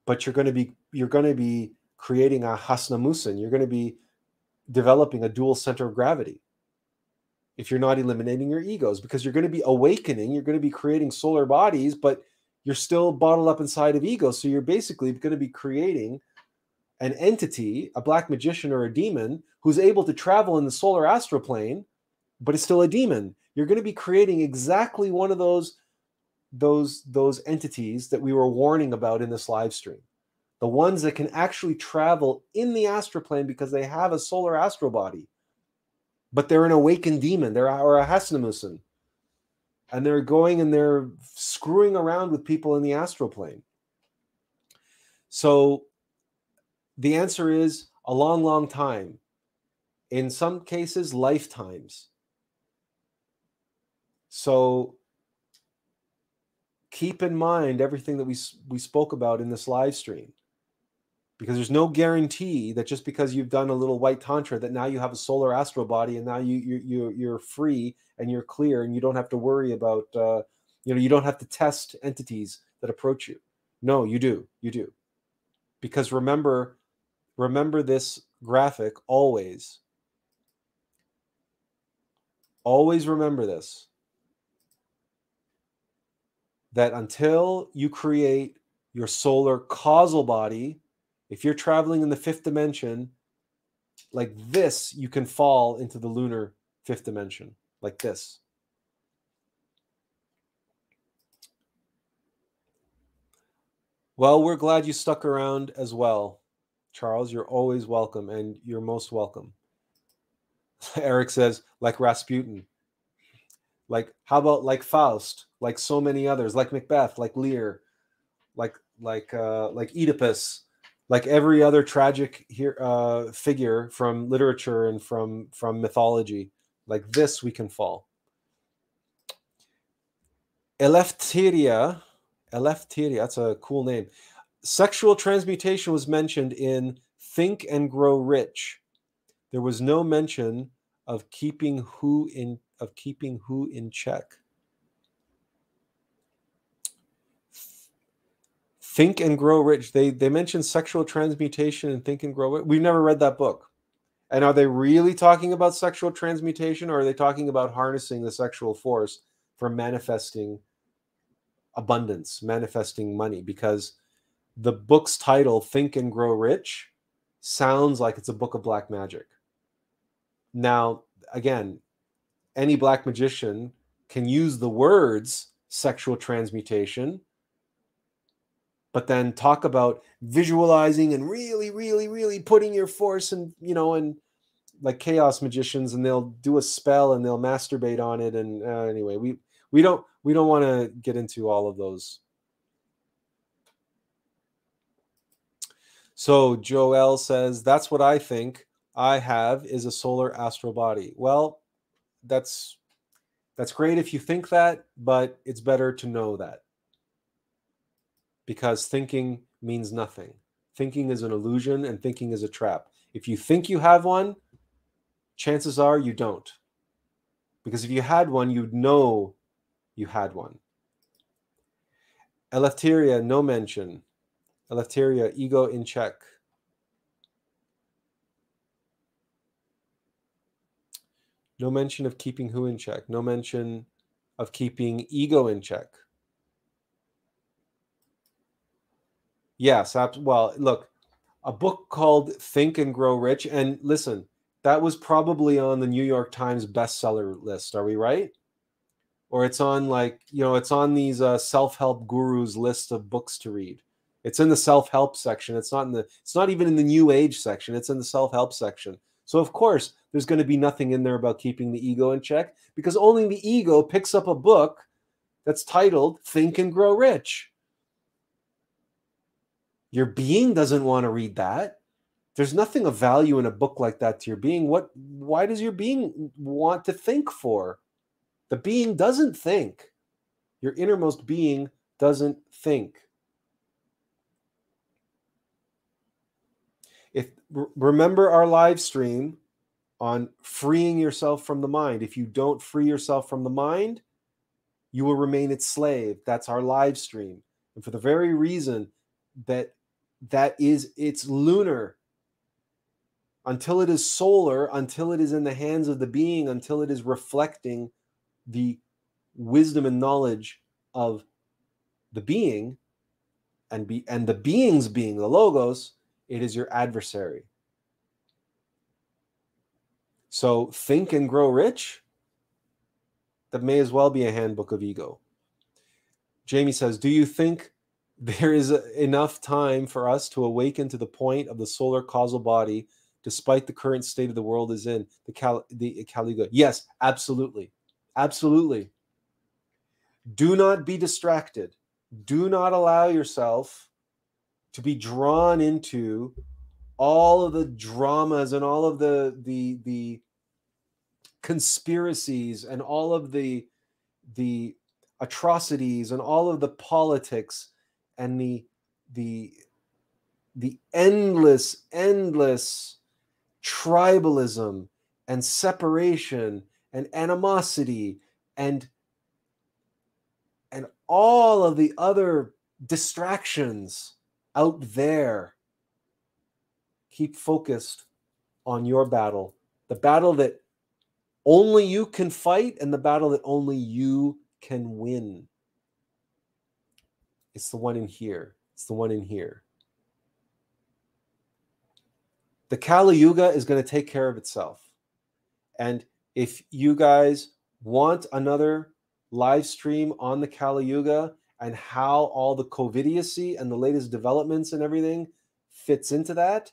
but you're going to be you're going to be creating a Hasnamussen you're going to be developing a dual center of gravity if you're not eliminating your egos because you're going to be awakening you're going to be creating solar bodies but you're still bottled up inside of ego. So you're basically going to be creating an entity, a black magician or a demon, who's able to travel in the solar astral plane, but is still a demon. You're going to be creating exactly one of those those those entities that we were warning about in this live stream. The ones that can actually travel in the astral plane because they have a solar astral body, but they're an awakened demon. They're or a Hasnamussen and they're going and they're screwing around with people in the astral plane. So the answer is a long, long time. In some cases, lifetimes. So keep in mind everything that we we spoke about in this live stream because there's no guarantee that just because you've done a little white tantra that now you have a solar astral body and now you you you you're free and you're clear and you don't have to worry about uh, you know you don't have to test entities that approach you. No, you do. You do. Because remember remember this graphic always. Always remember this. That until you create your solar causal body if you're traveling in the fifth dimension, like this, you can fall into the lunar fifth dimension, like this. Well, we're glad you stuck around as well. Charles, you're always welcome and you're most welcome. <laughs> Eric says, like Rasputin. Like, how about like Faust, like so many others, like Macbeth, like Lear, like like uh like Oedipus, like every other tragic here uh, figure from literature and from from mythology, like this we can fall. Eleftheria, Eleftheria, that's a cool name. Sexual transmutation was mentioned in Think and Grow Rich. There was no mention of keeping who in of keeping who in check. Think and Grow Rich. They they mentioned sexual transmutation and Think and Grow Rich. We've never read that book. And are they really talking about sexual transmutation or are they talking about harnessing the sexual force for manifesting abundance, manifesting money? Because the book's title, Think and Grow Rich, sounds like it's a book of black magic. Now, again, any black magician can use the words sexual transmutation but then talk about visualizing and really really really putting your force and you know and like chaos magicians and they'll do a spell and they'll masturbate on it and uh, anyway we we don't we don't want to get into all of those. So joel says that's what i think i have is a solar astral body. Well that's that's great if you think that but it's better to know that because thinking means nothing. Thinking is an illusion and thinking is a trap. If you think you have one, chances are you don't. Because if you had one, you'd know you had one. Eleftheria, no mention. Eleftheria, ego in check. No mention of keeping who in check. No mention of keeping ego in check. Yes, well, look, a book called Think and Grow Rich. And listen, that was probably on the New York Times bestseller list. Are we right? Or it's on like, you know, it's on these uh, self-help gurus list of books to read. It's in the self-help section. It's not in the it's not even in the new age section. It's in the self-help section. So of course, there's going to be nothing in there about keeping the ego in check because only the ego picks up a book that's titled Think and Grow Rich. Your being doesn't want to read that. There's nothing of value in a book like that to your being. What why does your being want to think for? The being doesn't think. Your innermost being doesn't think. If remember our live stream on freeing yourself from the mind. If you don't free yourself from the mind, you will remain its slave. That's our live stream. And for the very reason that that is it's lunar until it is solar until it is in the hands of the being until it is reflecting the wisdom and knowledge of the being and be and the beings being the logos it is your adversary. So think and grow rich. That may as well be a handbook of ego. Jamie says do you think there is enough time for us to awaken to the point of the solar causal body despite the current state of the world is in the Cal- the Yes, absolutely. Absolutely. Do not be distracted. Do not allow yourself to be drawn into all of the dramas and all of the the the conspiracies and all of the the atrocities and all of the politics and the the the endless endless tribalism and separation and animosity and and all of the other distractions out there keep focused on your battle the battle that only you can fight and the battle that only you can win it's the one in here. It's the one in here. The Kali Yuga is going to take care of itself. And if you guys want another live stream on the Kali Yuga and how all the COVIDiocy and the latest developments and everything fits into that,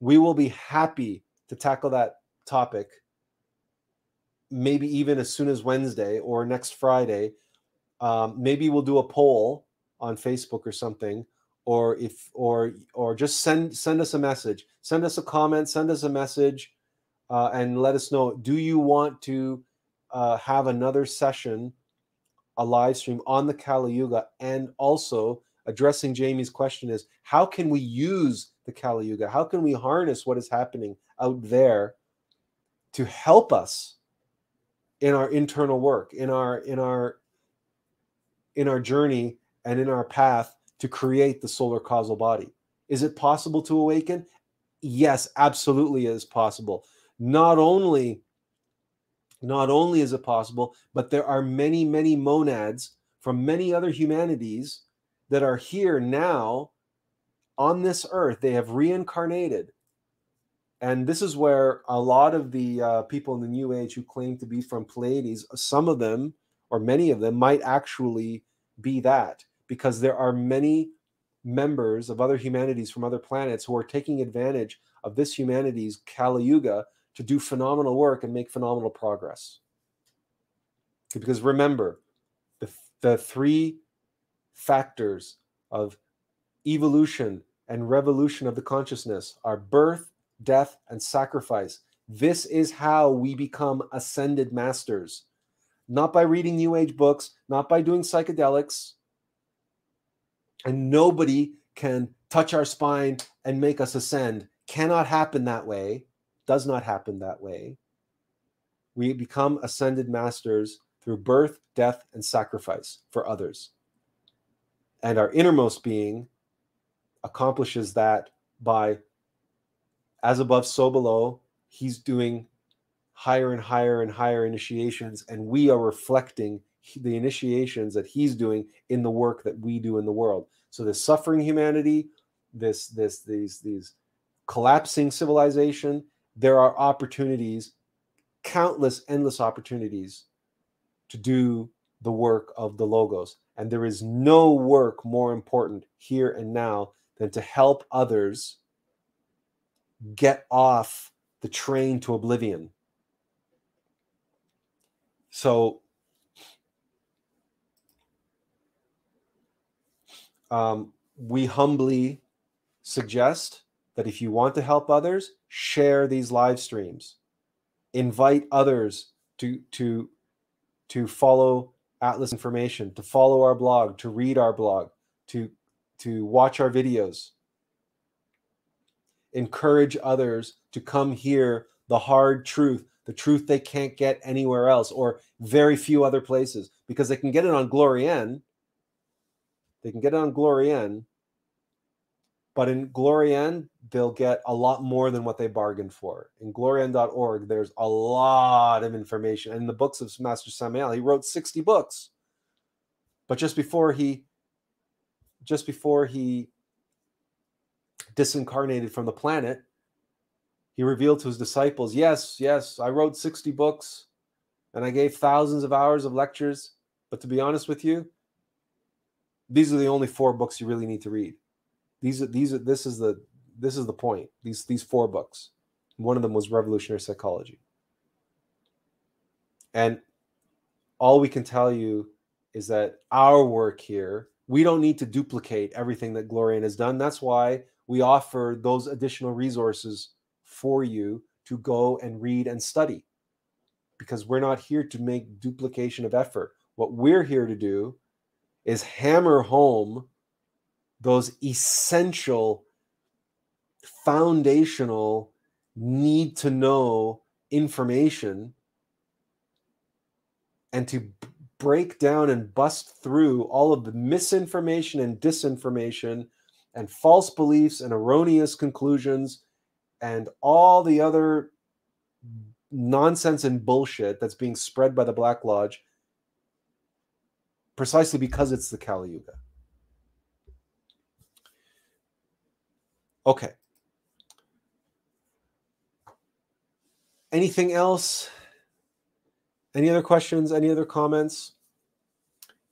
we will be happy to tackle that topic maybe even as soon as Wednesday or next Friday. Um, maybe we'll do a poll on Facebook or something or if or or just send send us a message. Send us a comment send us a message uh, and let us know do you want to uh, have another session a live stream on the kali yuga? And also addressing jamie's question is how can we use the kali yuga? How can we harness what is happening out there to help us in our internal work in our in our in our journey and in our path to create the solar causal body. Is it possible to awaken? Yes, absolutely it is possible. Not only not only is it possible, but there are many many monads from many other humanities that are here now on this earth. They have reincarnated. And this is where a lot of the uh, people in the New Age who claim to be from Pleiades, some of them or many of them might actually be that because there are many members of other humanities from other planets who are taking advantage of this humanity's Kali Yuga to do phenomenal work and make phenomenal progress. Because remember, the, the three factors of evolution and revolution of the consciousness are birth, death, and sacrifice. This is how we become ascended masters. Not by reading New Age books, not by doing psychedelics, and nobody can touch our spine and make us ascend. Cannot happen that way. Does not happen that way. We become ascended masters through birth, death, and sacrifice for others. And our innermost being accomplishes that by, as above, so below. He's doing higher and higher and higher initiations, and we are reflecting the initiations that he's doing in the work that we do in the world. So this suffering humanity, this this these these collapsing civilization, there are opportunities, countless endless opportunities to do the work of the logos. And there is no work more important here and now than to help others get off the train to oblivion. So um, we humbly suggest that if you want to help others, share these live streams. Invite others to to to follow Attlas information, to follow our blog, to read our blog, to to watch our videos. Encourage others to come hear the hard truth, the truth they can't get anywhere else or very few other places because they can get it on Glorian they can get it on Glorian, but in Glorian, they'll get a lot more than what they bargained for. In glorian.org, there's a lot of information. And in the books of Master Samael, he wrote 60 books. But just before he just before he disincarnated from the planet, he revealed to his disciples, Yes, yes, I wrote 60 books and I gave thousands of hours of lectures. But to be honest with you, these are the only four books you really need to read. These are these are this is the this is the point. These these four books. One of them was Revolutionary Psychology. And all we can tell you is that our work here, we don't need to duplicate everything that Glorian has done. That's why we offer those additional resources for you to go and read and study because we're not here to make duplication of effort. What we're here to do is hammer home those essential, foundational, need to know information and to break down and bust through all of the misinformation and disinformation and false beliefs and erroneous conclusions and all the other nonsense and bullshit that's being spread by the Black Lodge precisely because it's the Kali Yuga. Okay. Anything else? Any other questions? Any other comments?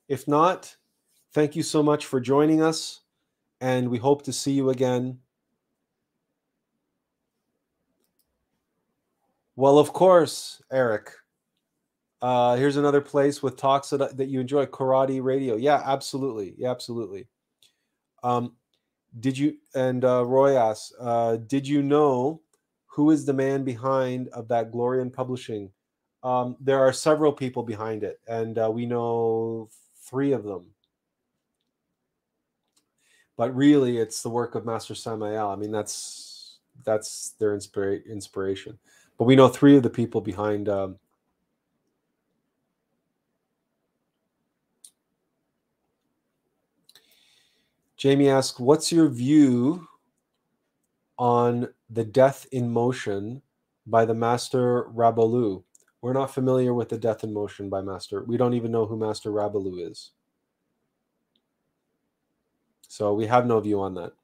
If not, thank you so much for joining us, and we hope to see you again. Well, of course, Eric. Uh, here's another place with talks that, that you enjoy karate radio. Yeah, absolutely. Yeah, absolutely. Um, Did you and uh, Roy asks, uh, did you know who is the man behind of that Glorian Publishing? Um, there are several people behind it, and uh, we know three of them. But really, it's the work of Master Samael. I mean, that's that's their inspira- inspiration. But we know three of the people behind um, Jamie asks, "What's your view on the Death in Motion by the Master Rabolu?" We're not familiar with the Death in Motion by Master. We don't even know who Master Rabolu is. So we have no view on that.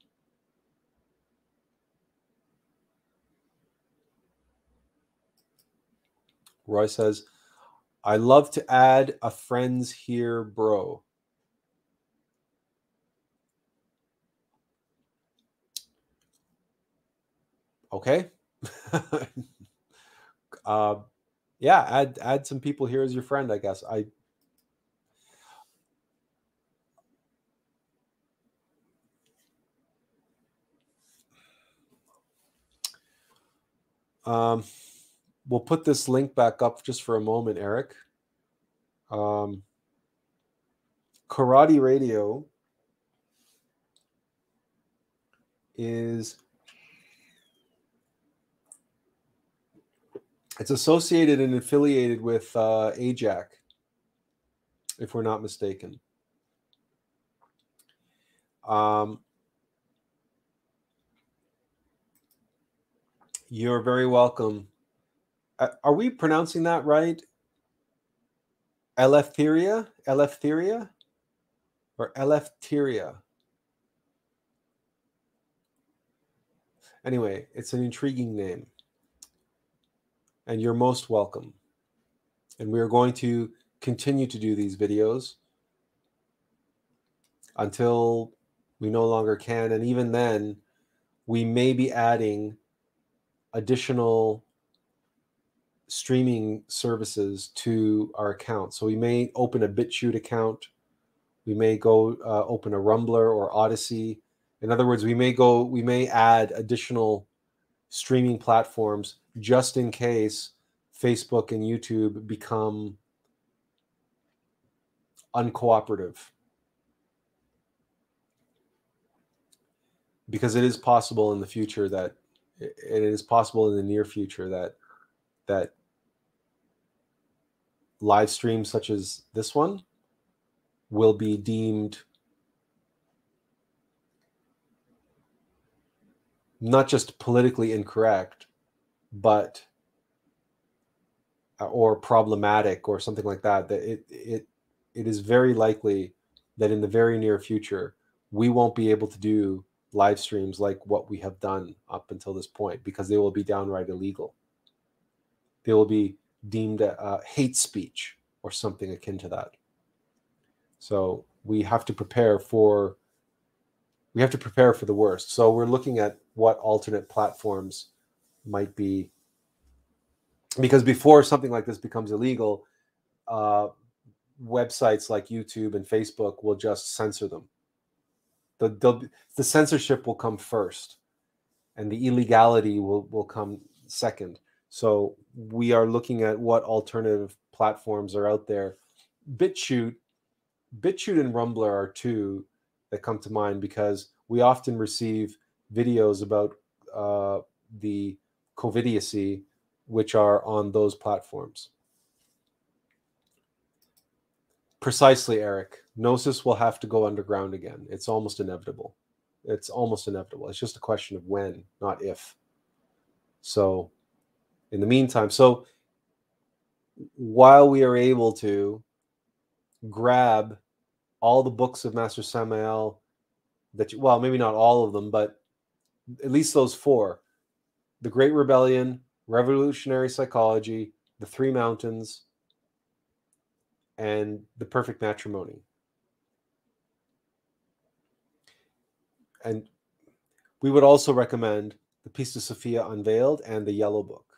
Roy says, I love to add a friends here, bro. Okay. <laughs> uh, yeah, add add some people here as your friend, I guess. I um we'll put this link back up just for a moment, Eric. Um, Karate Radio is it's associated and affiliated with uh, if we're not mistaken. Um, you're very welcome are we pronouncing that right? Eleftheria? Eleftheria? Or Eleftheria? Anyway, it's an intriguing name. And you're most welcome. And we are going to continue to do these videos until we no longer can. And even then, we may be adding additional streaming services to our account. So we may open a BitChute account. We may go uh, open a Rumbler or Odysee. In other words, we may go, we may add additional streaming platforms just in case Facebook and YouTube become uncooperative. Because it is possible in the future that and it is possible in the near future that that live streams such as this one will be deemed not just politically incorrect, but uh, or problematic or something like that. That it it it is very likely that in the very near future we won't be able to do live streams like what we have done up until this point because they will be downright illegal. They will be deemed hate speech or something akin to that. So we have to prepare for we have to prepare for the worst. So we're looking at what alternate platforms might be because before something like this becomes illegal, uh, websites like YouTube and Facebook will just censor them. The, the censorship will come first, and the illegality will, will come second. So we are looking at what alternative platforms are out there. BitChute, BitChute and Rumbler are two that come to mind because we often receive videos about uh, the COVIDiocy, which are on those platforms. Precisely, Eric. Gnosis will have to go underground again. It's almost inevitable. It's almost inevitable. It's just a question of when, not if. So in the meantime. So while we are able to grab all the books of Master Samael that you, well, maybe not all of them, but at least those four The Great Rebellion, Revolutionary Psychology, The Three Mountains, and The Perfect Matrimony. And we would also recommend The Pistis Sophia Unveiled and The Yellow Book.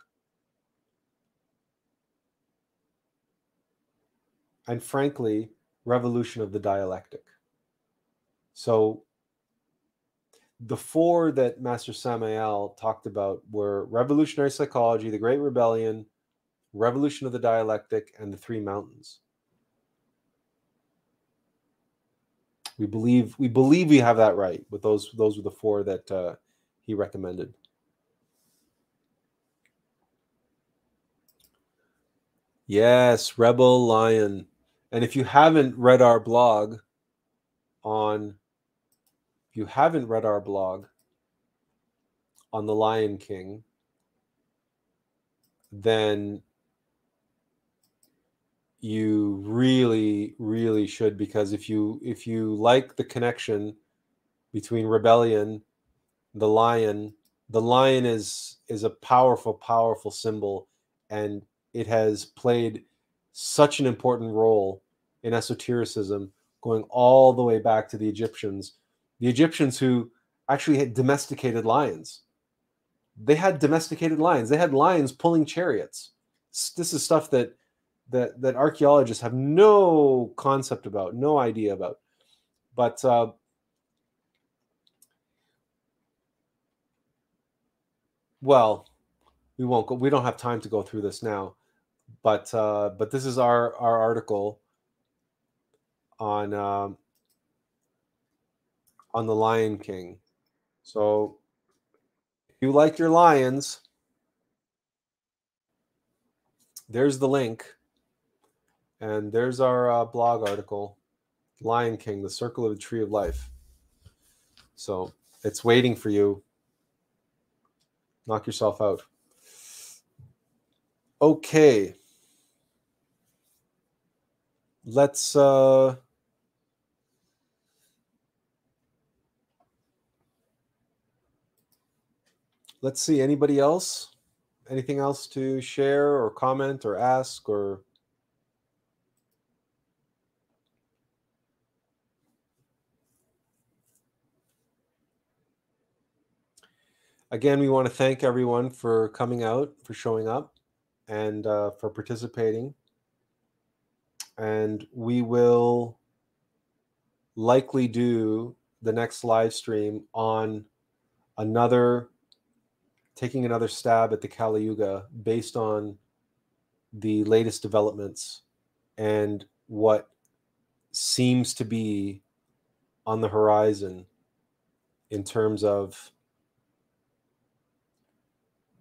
and frankly, revolution of the dialectic. So the four that Master Samael talked about were revolutionary psychology, the Great Rebellion, revolution of the dialectic, and the three mountains. We believe we believe we have that right. But those those were the four that uh, he recommended. Yes, Rebel Lion. And if you haven't read our blog on you haven't read our blog on the Lion King, then you really really should because if you if you like the connection between rebellion the lion the lion is is a powerful powerful symbol and it has played such an important role in esotericism going all the way back to the Egyptians the Egyptians who actually had domesticated lions they had domesticated lions they had lions pulling chariots this is stuff that that that archaeologists have no concept about, no idea about. But uh, well, we won't go. We don't have time to go through this now. But uh, but this is our our article on um, on the Lion King. So if you like your lions, there's the link. And there's our uh, blog article Lion King, The Circle of the Tree of Life. So it's waiting for you. Knock yourself out. Okay. Let's uh let's see anybody else anything else to share or comment or ask or again, we want to thank everyone for coming out, for showing up, and uh, for participating. And we will likely do the next live stream on another, taking another stab at the Kali Yuga based on the latest developments and what seems to be on the horizon in terms of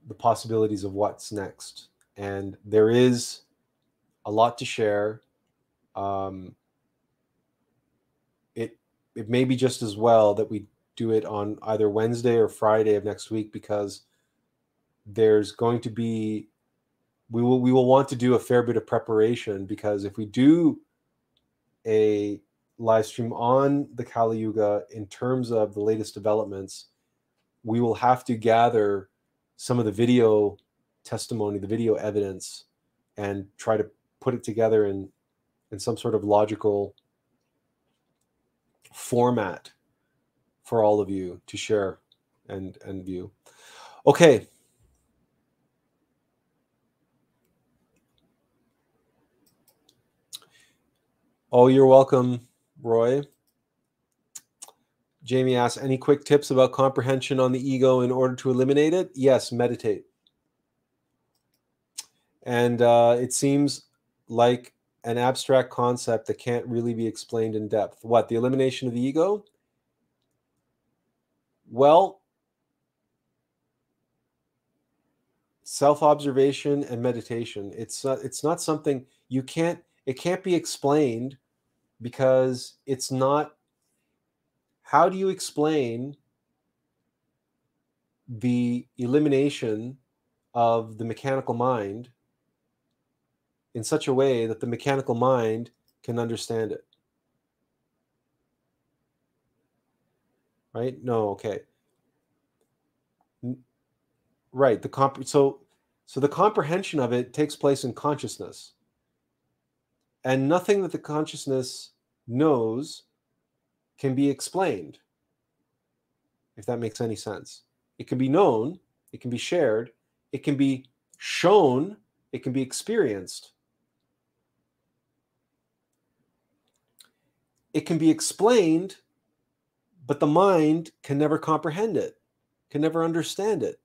the possibilities of what's next. And there is a lot to share. Um, it it may be just as well that we do it on either Wednesday or Friday of next week because there's going to be we will we will want to do a fair bit of preparation because if we do a live stream on the Kali Yuga in terms of the latest developments, we will have to gather some of the video testimony, the video evidence, and try to put it together in in some sort of logical format for all of you to share and and view. Okay. Oh, you're welcome, Roy. Jamie asks, any quick tips about comprehension on the ego in order to eliminate it? Yes, meditate. And uh, it seems like an abstract concept that can't really be explained in depth. What, the elimination of the ego? Well, self-observation and meditation. It's not, it's not something you can't, it can't be explained because it's not how do you explain the elimination of the mechanical mind in such a way that the mechanical mind can understand it? Right? No, okay. Right, the comp so so the comprehension of it takes place in consciousness. And nothing that the consciousness knows can be explained, if that makes any sense. It can be known, it can be shared, it can be shown, it can be experienced. It can be explained but the mind can never comprehend it, can never understand it.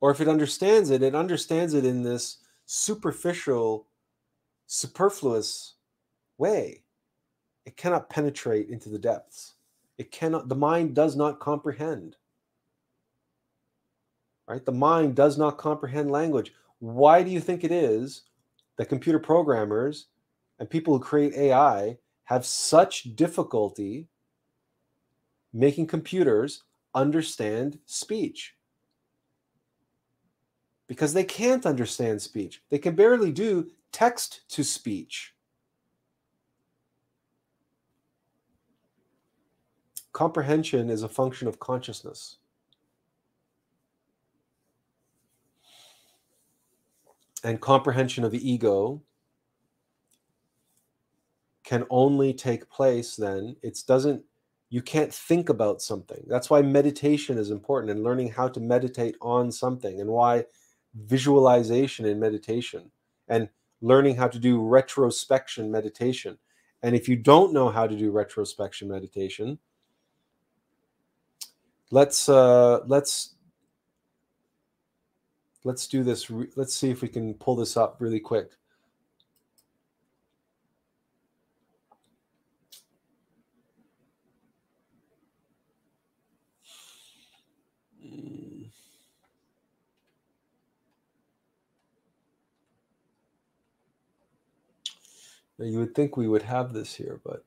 Or if it understands it, it understands it in this superficial, superfluous way. It cannot penetrate into the depths. It cannot, the mind does not comprehend. Right? The mind does not comprehend language. Why do you think it is that computer programmers and people who create AI have such difficulty making computers understand speech? Because they can't understand speech. They can barely do text to speech. Comprehension is a function of consciousness. And comprehension of the ego can only take place then. It doesn't, you can't think about something. That's why meditation is important and learning how to meditate on something and why visualization in meditation and learning how to do retrospection meditation. And if you don't know how to do retrospection meditation, let's uh, let's let's do this. let's see if we can pull this up really quick. You would think we would have this here, but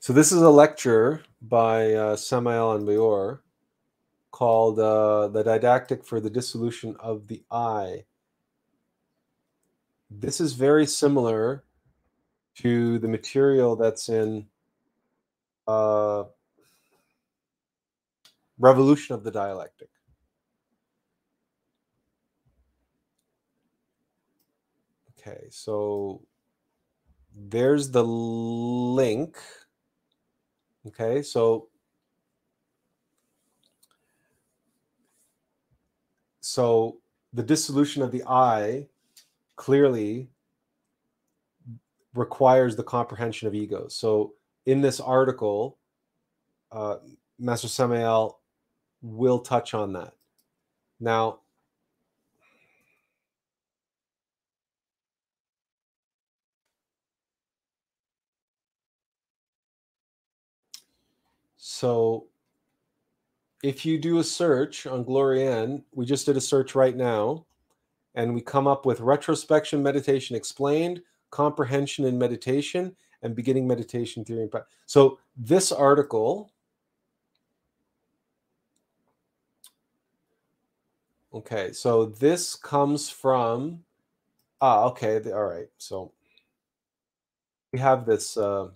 So this is a lecture by uh, Samael Aun Weor called uh, "The Didactic for the Dissolution of the I." This is very similar to the material that's in uh, "Revolution of the Dialectic." Okay, so there's the link. Okay, so so the dissolution of the I clearly requires the comprehension of egos. So in this article, uh, Master Samael will touch on that. Now, So if you do a search on Glorian, we just did a search right now, and we come up with retrospection meditation explained, comprehension and meditation, and beginning meditation theory and practice. So this article, okay, so this comes from, ah, okay, all right. So we have this. Uh,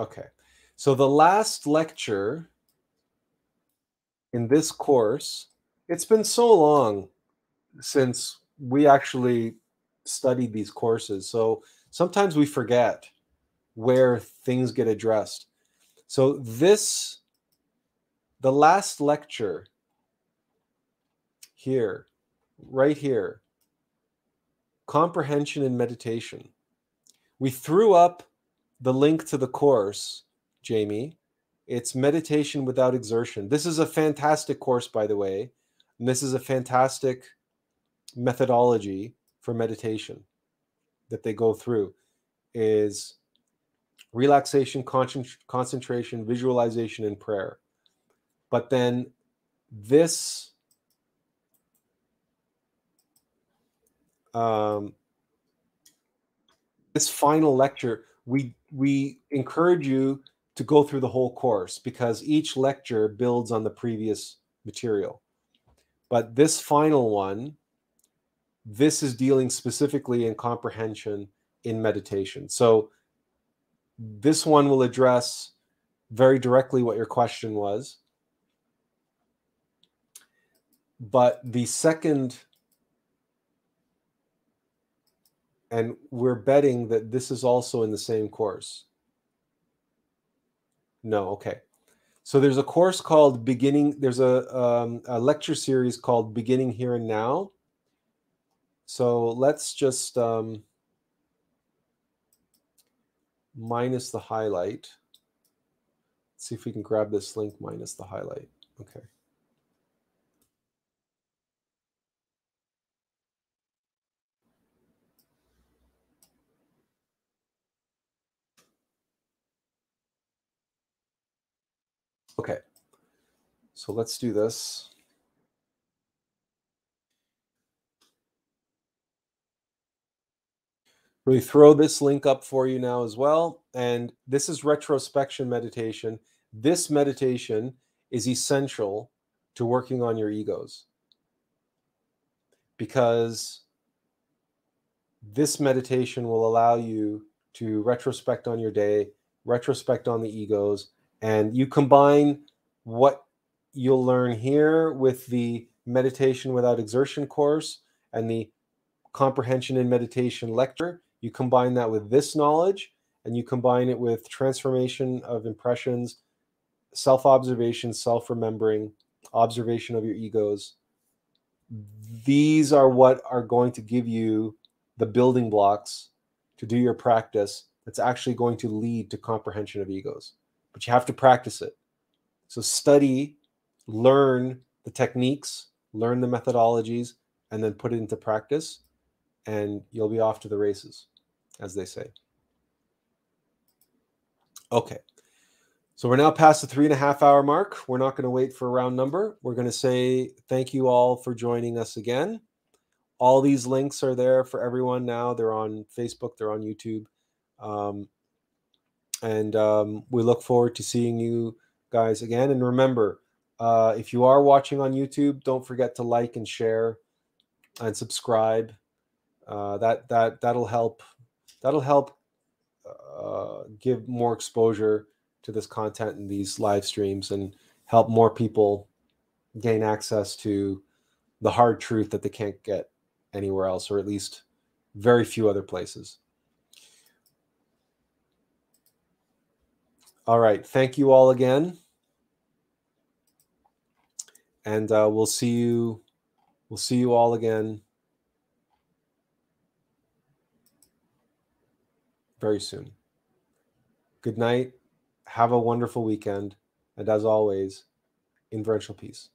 Okay. So the last lecture in this course, it's been so long since we actually studied these courses. So sometimes we forget where things get addressed. So this, the last lecture here, right here, comprehension and meditation. We threw up the link to the course, Jamie. It's meditation without exertion. This is a fantastic course, by the way. And this is a fantastic methodology for meditation that they go through is relaxation, concentration, visualization, and prayer. But then this um, this final lecture we we encourage you to go through the whole course because each lecture builds on the previous material. But this final one, this is dealing specifically in comprehension in meditation. So this one will address very directly what your question was. But the second and we're betting that this is also in the same course. No, okay. So there's a course called Beginning, there's a, um, a lecture series called Beginning Here and Now. So let's just um, minus the highlight. Let's see if we can grab this link minus the highlight. Okay. Okay, so let's do this. We throw this link up for you now as well. And this is retrospection meditation. This meditation is essential to working on your egos because this meditation will allow you to retrospect on your day, retrospect on the egos, and you combine what you'll learn here with the meditation without exertion course and the comprehension in meditation lecture. You combine that with this knowledge and you combine it with transformation of impressions, self observation, self remembering, observation of your egos. These are what are going to give you the building blocks to do your practice that's actually going to lead to comprehension of egos but you have to practice it. So study, learn the techniques, learn the methodologies, and then put it into practice, and you'll be off to the races, as they say. Okay. So we're now past the three and a half hour mark. We're not going to wait for a round number. We're going to say thank you all for joining us again. All these links are there for everyone now. They're on Facebook, they're on YouTube. Um, and um, we look forward to seeing you guys again. And remember, uh, if you are watching on YouTube, don't forget to like and share and subscribe. Uh, that that that'll help. That'll help uh, give more exposure to this content and these live streams, and help more people gain access to the hard truth that they can't get anywhere else, or at least very few other places. All right. Thank you all again. And uh, we'll see you. We'll see you all again very soon. Good night. Have a wonderful weekend. And as always, inverential peace.